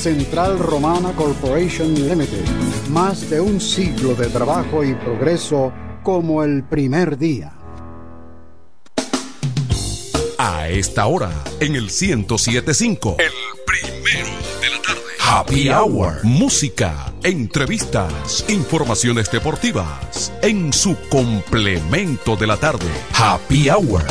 Central Romana Corporation Limited. Más de un siglo de trabajo y progreso como el primer día. A esta hora, en el 1075, el primero de la tarde. Happy Hour. Música, entrevistas, informaciones deportivas. En su complemento de la tarde. Happy Hour.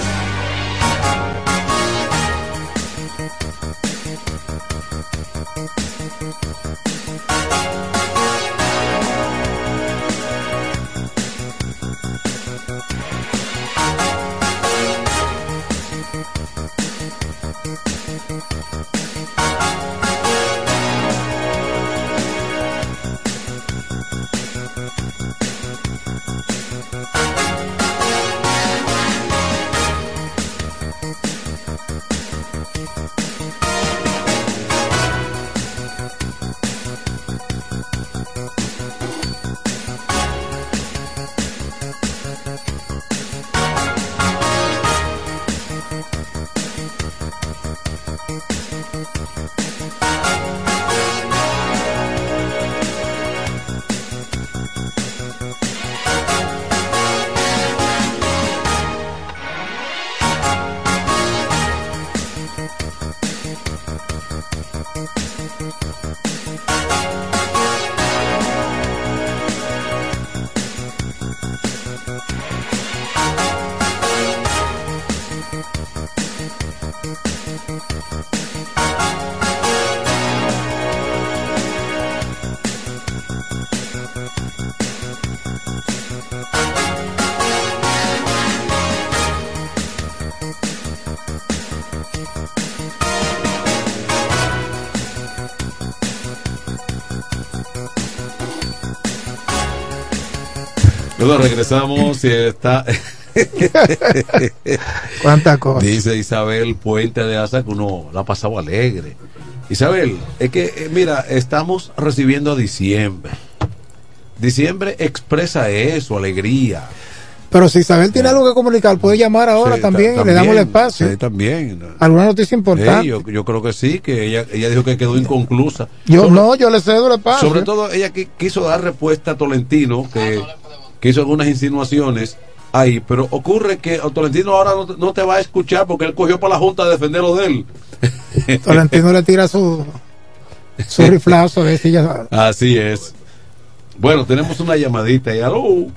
Luego regresamos y está. ¿Cuántas cosas? Dice Isabel Puente de Asa que uno la ha pasado alegre. Isabel, es que, eh, mira, estamos recibiendo a diciembre. Diciembre expresa eso, alegría. Pero si Isabel tiene algo que comunicar, puede llamar ahora Sí, también, ta- y le damos el espacio. Sí, también. ¿Alguna noticia importante? Sí, yo, yo creo que sí, que ella, ella dijo que quedó inconclusa. yo Sobre- no, yo le cedo el espacio. Sobre todo, ella qui- quiso dar respuesta a Tolentino, que, que hizo algunas insinuaciones ahí, pero ocurre que Tolentino ahora no, te- no te va a escuchar porque él cogió para la Junta a defenderlo de él. Tolentino le tira su, su riflazo a ver si ya Así es. Bueno, tenemos una llamadita y aló.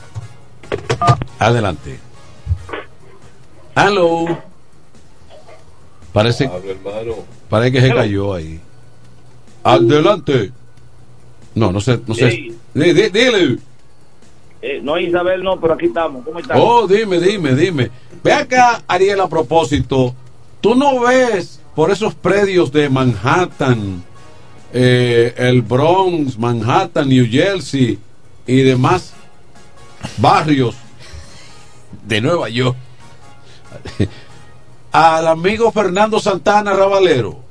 Adelante. Aló. Parece, parece que se cayó ahí. Adelante. No, no sé, no sé. Dile. Eh, no, Isabel, no, pero aquí estamos. ¿Cómo estás? Oh, dime, dime, dime. Ve acá, Ariel, a propósito. ¿Tú no ves por esos predios de Manhattan, eh, el Bronx, Manhattan, New Jersey y demás barrios de Nueva York? Al amigo Fernando Santana Ravalero.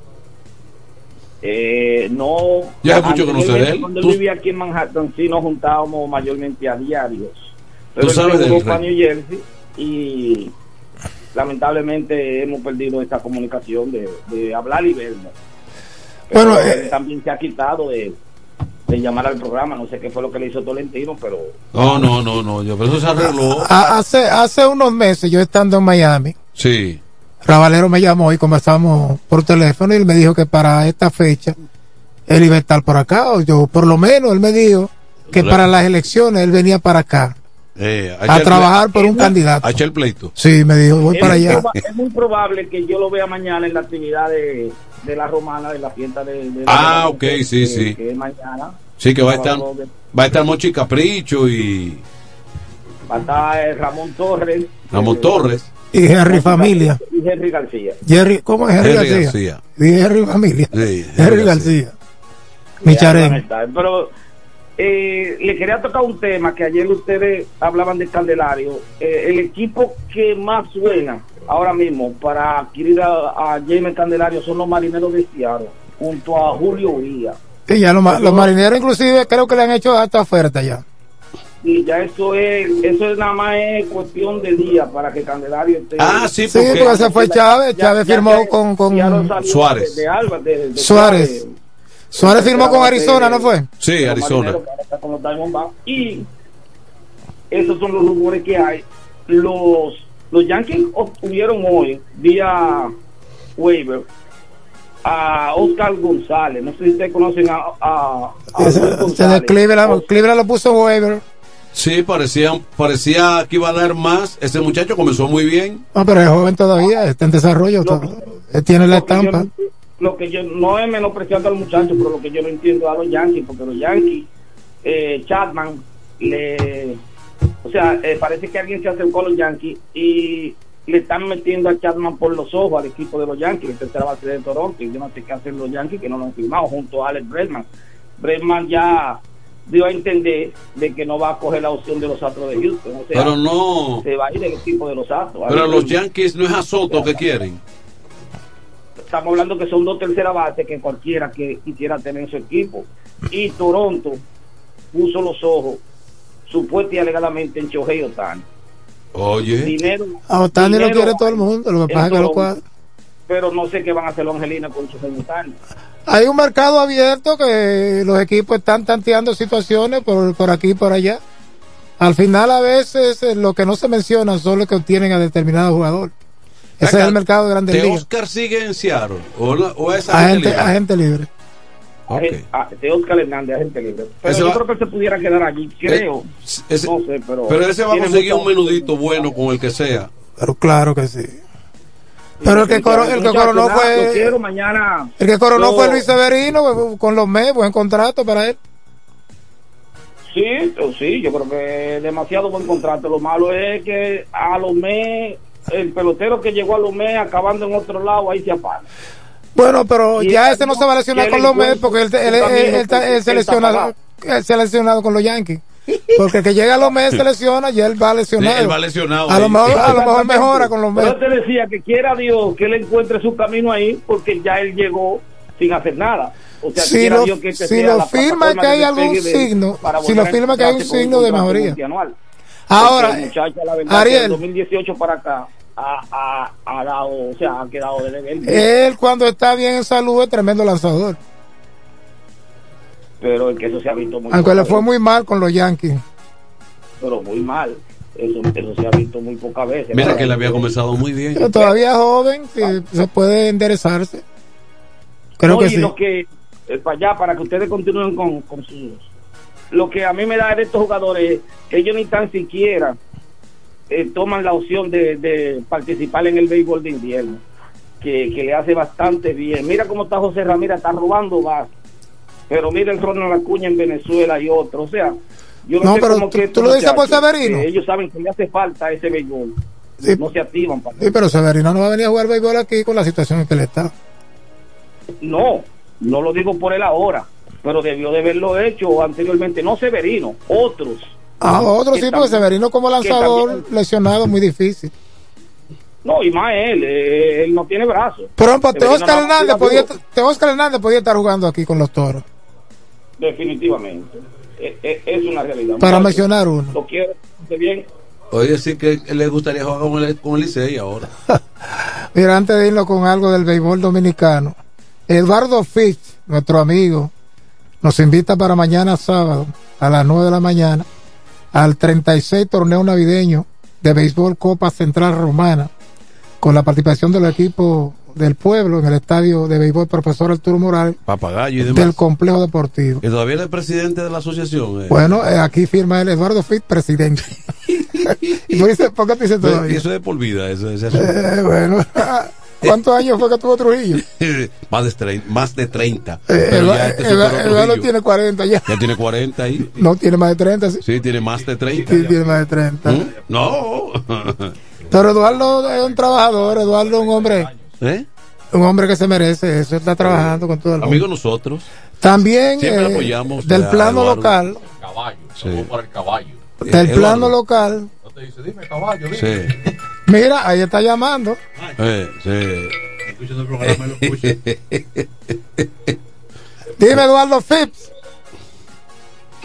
Eh, no. Ya mucho de él. Cuando Tú- él vivía aquí en Manhattan, sí nos juntábamos mayormente a diarios. Pero Tú sabes del rey. New Jersey y lamentablemente hemos perdido esta comunicación de, de hablar y vernos. Pero Bueno, él eh, también se ha quitado de, de llamar al programa. No sé qué fue lo que le hizo Tolentino, pero No, no, no, no. Yo, pero eso se arregló. A- hace, hace unos meses, yo estando en Miami, Sí. Ravalero me llamó y conversamos por teléfono y él me dijo que para esta fecha él iba a estar por acá. O yo, por lo menos, él me dijo que para las elecciones él venía para acá. Eh, a trabajar por un candidato. A echar el pleito. Sí, me dijo, voy es para muy allá. Es muy probable que yo lo vea mañana en la actividad de, de la romana, de la fiesta de. de- Ah, ok, que- sí, que- sí. Que es mañana. Sí, que va a estar, va a estar Mochi Capricho y Va a estar eh, Ramón Torres. Ramón eh, Torres. Y Henry Familia. Y Henry García. Jerry, ¿Cómo es Henry, Henry García? García. Dije Henry Familia. Sí, Henry García. Micharén. van a estar. Pero eh, le quería tocar un tema que ayer ustedes hablaban de Candelario. Eh, el equipo que más suena ahora mismo para adquirir a, a James Candelario son los marineros de Seattle, junto a Julio Uría. Sí, ya los, los marineros inclusive creo que le han hecho hasta oferta ya. Y ya eso es, eso es nada más es cuestión de día para que Candelario esté. Ah, sí, Sí, porque se fue Chávez, Ya- Chávez firmó con, con Suárez. De, de Alba, de- de Suárez. Suárez firmó con Arizona, ¿no fue? Sí, Arizona. Y esos son los rumores que hay. Los, los Yankees obtuvieron hoy, vía waiver, a Oscar González. No sé si ustedes conocen a, a, a González. Cleveland, Cleveland lo puso en waiver. Sí, parecía, parecía que iba a dar más. Ese muchacho comenzó muy bien. No, pero es joven todavía, está en desarrollo. todo. Él tiene la Lo que yo estampa. no- Lo que yo no es menospreciando al muchacho, pero lo que yo no entiendo a los Yankees, porque los Yankees, eh, Chapman, le, o sea, eh, parece que alguien se acercó a los Yankees y le están metiendo a Chapman por los ojos al equipo de los Yankees, el tercera base de Toronto, y yo no sé qué hacen los Yankees que no lo han firmado junto a Alex Bregman. Bregman ya dio a entender de que no va a coger la opción de los Astros de Houston, o sea, Pero no. se va a ir del equipo de los Astros. Pero los. Yankees no es a Soto que quieren. estamos hablando que son dos terceras bases que cualquiera que quisiera tener en su equipo. Y Toronto puso los ojos supuesta y alegadamente en Shohei Otani. Oye. Dinero, A Otani lo dinero quiere todo el mundo, lo que pasa es que lo Toronto, cuadra. Pero no sé qué van a hacer los Angelina con Shohei Otani. Hay un mercado abierto que los equipos están tanteando situaciones por, por aquí y por allá. Al final, a veces, eh, lo que no se menciona son los que obtienen a determinado jugador. Ese es el mercado de grandes ¿De ligas. Oscar sigue en Seattle? ¿O, la- o es Agente, libre? agente libre. Agen- ah, De Oscar Hernández, agente libre. Pero Ese yo va- creo que se pudiera quedar allí, creo. Ese- no sé, pero. Pero ese va a conseguir un menudito bueno con el que sea. Pero claro que sí. Pero el que, coro- el que coronó fue. quiero mañana. El que coronó Yo- fue Luis Severino con los MES, buen contrato para él. Sí, oh, sí, yo creo que demasiado buen contrato. Lo malo es que a los mes, el pelotero que llegó a los mes acabando en otro lado, ahí se apaga. Bueno, pero Y ya ese no se va a lesionar con los encuentro, porque él, él, él- él él él se está lesionado, pagado. él se ha lesionado con los Yankees. Porque el que llega a los Mets se lesiona y él va lesionado. Sí, él va lesionado A lo mejor, a lo mejor mejora con los Mets. yo te decía que quiera Dios que él encuentre su camino ahí, porque ya él llegó sin hacer nada. O sea, Si quiera lo, Dios que este si lo firma que hay algún signo, si lo firma que hay un signo de mejoría. Ahora, muchacho, la Ariel. del 2018 para acá ha, ha, ha dado, o sea, ha quedado de. Él cuando está bien en salud es tremendo lanzador. Pero es que eso se ha visto muy Aunque le fue muy mal con los Yankees. pero muy mal eso, eso se ha visto muy pocas veces Mira que él había comenzado muy bien. Pero todavía joven, sí, se puede enderezarse. Creo no, que y sí. lo que eh, para allá para que ustedes continúen con, con sus lo que a mí me da de estos jugadores es que ellos ni tan siquiera eh, toman la opción de, de participar en el béisbol de invierno que, que le hace bastante bien mira cómo está José Ramírez está robando base pero mira el Ronald Acuña en Venezuela y otro o sea yo no, No, sé pero cómo tú- que tú lo dices por Severino. ellos saben que le hace falta ese béisbol Sí. no se activan para Sí, pero Severino no va a venir a jugar béisbol aquí con la situación en que él está. No, no lo digo por él ahora, pero debió de haberlo hecho anteriormente, no Severino, otros. Ah, otro Que sí, porque Severino como lanzador también- lesionado muy difícil. No, y más él, eh, él no tiene brazos. Ejemplo, Severino Oscar Hernández, podía, Teóscar Hernández podía estar jugando aquí con los toros, Definitivamente. Eh, eh, es una realidad. para mencionar uno. Lo quiero, esté bien. Oye, sí que le gustaría jugar con el, con el Licey ahora. Mira, antes de irnos con algo del béisbol dominicano, Eduardo Fitch, nuestro amigo, nos invita para mañana sábado a las 9 de la mañana al 36 torneo navideño de béisbol Copa Central Romana con la participación de los equipos del pueblo en el estadio de béisbol profesor Arturo Morales Papagayo y demás. del complejo deportivo. Y todavía es el presidente de la asociación. eh. Bueno, eh, aquí firma el Eduardo Fit, presidente. y tú dices, ¿por qué te todavía? y eso es por vida. Eso, asunto. Eh, bueno, ¿cuántos años fue que tuvo Trujillo? más, de 30, más de 30. Eh, este tiene 40 ya. Ya tiene 40 ahí. No, tiene más de 30, sí. Sí, tiene más de 30. Sí, tiene más de 30. ¿Mm? No. Pero Eduardo es un trabajador, Eduardo es un hombre, ¿Eh? un hombre que se merece eso, está trabajando con todo el mundo. Amigos nosotros. También Siempre eh, apoyamos del plano Eduardo. local, Caballo, Sí. por el caballo. del Eh, plano Eduardo. local, No te dice, dime caballo, dime. Sí. mira, ahí está llamando. Eh, sí. Escuchando el programa, lo escucho. Dime Eduardo Phipps.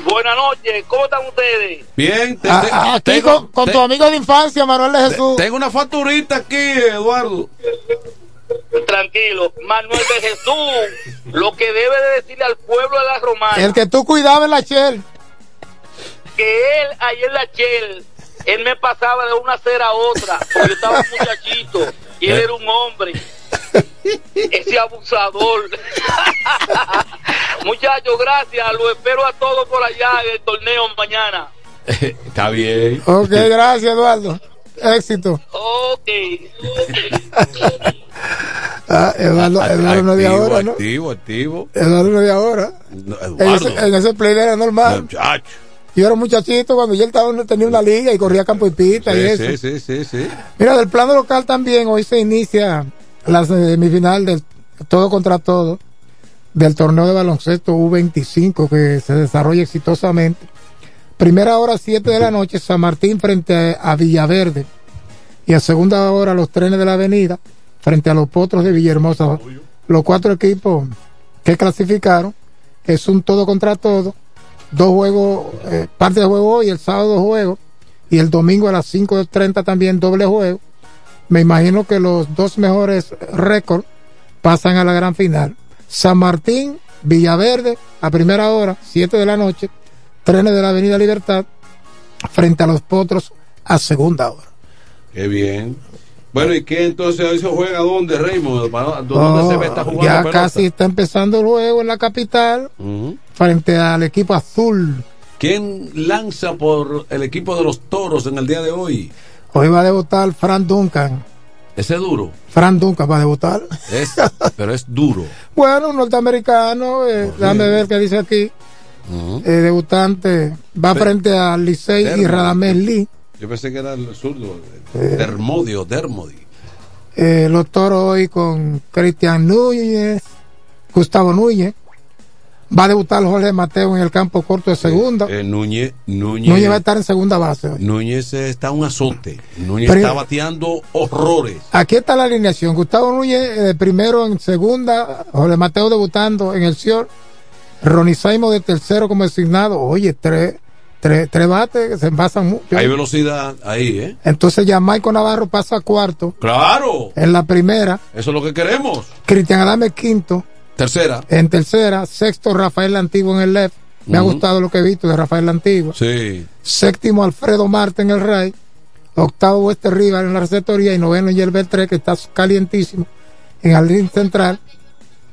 Buenas noches, ¿cómo están ustedes? Bien, te- te- aquí tengo- con, con te- tu amigo de infancia, Manuel de Jesús. Tengo una facturita aquí, Eduardo. Tranquilo, Manuel de Jesús, lo que debe de decirle al pueblo de la romana, El que tú cuidabas en la Shell. que él ayer en la Shell, él me pasaba de una acera a otra, porque yo estaba un muchachito y él era un hombre. Ese abusador. Muchachos, gracias. Lo espero a todos por allá en el torneo mañana. Está bien. Ok, gracias Eduardo. Éxito. Ok. Ah, Eduardo, Eduardo no es de Activo, ahora, ¿no? Activo, activo. Eduardo no es de ahora. No, En Eduardo. ese, en ese play era normal. Muchacho. Yo era un muchachito cuando yo estaba, tenía una liga y corría campo y pita y eso. Sí, sí, sí, sí, sí. Mira, del plano local también, hoy se inicia la semifinal del todo contra todo del torneo de baloncesto U25 que se desarrolla exitosamente. Primera hora, 7 de la noche, San Martín frente a Villaverde. Y a segunda hora, los trenes de la avenida frente a los potros de Villahermosa. Los cuatro equipos que clasificaron es un todo contra todo. Dos juegos, eh, parte de juego hoy, el sábado dos juegos. Y el domingo a las 5.30 también doble juego. Me imagino que los dos mejores récords pasan a la gran final. San Martín, Villaverde, a primera hora, 7 de la noche, trenes de la Avenida Libertad, frente a los potros a segunda hora. Qué bien. Bueno, ¿y qué entonces hoy se juega dónde, Raymond? ¿Para- ¿Dónde Oh, se ve esta jugando ya casi está empezando el juego en la capital, frente al equipo azul. ¿Quién lanza por el equipo de los toros en el día de hoy? Hoy va a debutar Fran Duncan. Ese es duro. Fran Duncan va a debutar. Es, pero es duro. Bueno, un norteamericano, eh, déjame ver qué dice aquí. Eh, debutante va Pe- frente a Licey y. Radamés Lee. Yo pensé que era el zurdo. Dermodio, Dermodi. Eh, los toros hoy con Cristian Núñez, Gustavo Núñez. Va a debutar Jorge Mateo en el campo corto de segunda. Eh, Núñez, Núñez, Núñez va a estar en segunda base hoy. Núñez eh, está un azote. Núñez Pero- está bateando horrores. Aquí está la alineación. Gustavo Núñez eh, primero en segunda, Jorge Mateo debutando en el Cior, Ronnie Saimo de tercero como designado. Oye, tres, tres, tres bates que se envasan mucho. Hay velocidad ahí, ¿eh? Entonces ya Michael Navarro pasa a cuarto. Claro. En la primera, Eso es lo que queremos. Cristian Adame quinto. Tercera. En tercera, sexto Rafael Antiguo en el left. Me ha gustado lo que he visto de Rafael Antiguo. Sí. Séptimo Alfredo Marte en el right. Octavo Wester Rival en la receptoría y noveno Yelbert 3 que está calientísimo en el línea central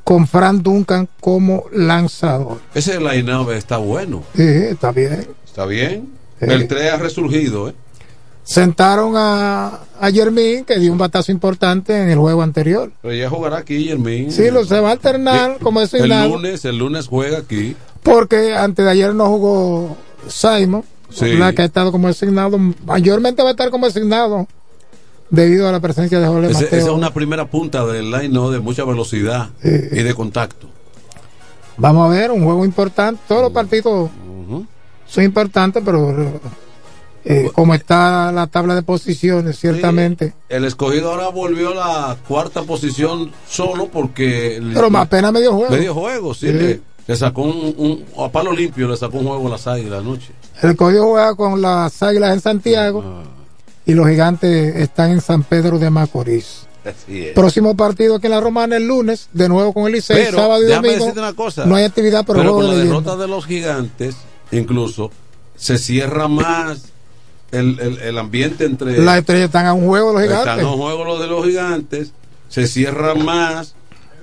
con Fran Duncan como lanzador. Ese line está bueno. Sí, está bien. Está bien. Sí. Beltré ha resurgido, ¿eh? Sentaron a, a Yermín que dio un batazo importante en el juego anterior. Pero ya jugará aquí, Germín. Sí, lo se va a alternar como El designado lunes, el lunes juega aquí. porque antes de ayer no jugó Simon, Sí. la que ha estado como designado, mayormente va a estar como designado debido a la presencia de Jorge Mateo. esa es una primera punta del line, ¿no? De mucha velocidad y de contacto. Vamos a ver, un juego importante. Todos los partidos son importantes, pero eh, como está la tabla de posiciones, ciertamente. El escogido ahora volvió a la cuarta posición solo porque. Pero más apenas medio juego. Medio juego, sí. Sí. Le, le sacó un, un- A palo limpio le sacó un juego a las águilas anoche. El Código juega con las Águilas en Santiago Ah. Y los Gigantes están en San Pedro de Macorís. Así es. Próximo partido aquí en la Romana el lunes, de nuevo con el Licey, Pero, sábado y domingo. decirte una cosa. No hay actividad, pero, Pero juego con la de leyenda. derrota de los gigantes, incluso, se cierra más el, el- el ambiente entre. Las estrellas están a un juego de los Están Gigantes. los juegos los de los gigantes. se cierra más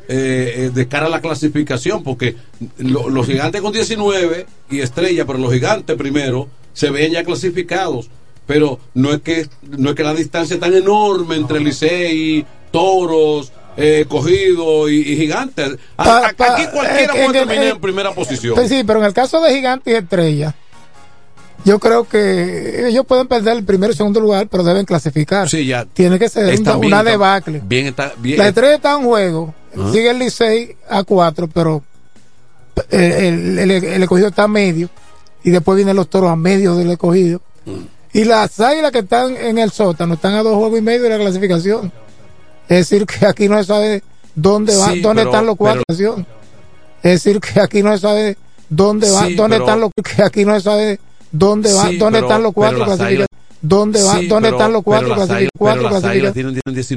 eh, eh, de cara a la clasificación, porque lo- los gigantes con 19 y estrella, pero los gigantes primero se ven ya clasificados. Pero no es que no es que la distancia es tan enorme entre Licey, Toros, eh, Cogido y, y Gigantes. A- Pa- a- pa- aquí cualquiera eh, puede terminar en- en primera posición. Sí, pero en el caso de Gigante y Estrella, yo creo que ellos pueden perder el primero y segundo lugar, pero deben clasificar. Sí, ya. Tiene que ser Está una, bien, una está- debacle. Bien, está bien. La Estrella está en juego, sigue el Licey a cuatro, pero eh, el, el, el escogido está a medio, y después vienen los toros a medio del escogido. Mm. Y las águilas que están en el sótano están a dos juegos y medio de la clasificación. Es decir, que aquí no se sabe dónde va, Sí, dónde pero- están los cuatro. Es decir, que aquí no se sabe dónde va, Sí, dónde pero- están los que aquí no se sabe dónde va, Sí, dónde pero- están los cuatro pero las clasificados. ¿Dónde va, dónde pero- están los cuatro pero las clasificados? Cuatro pero clasificados.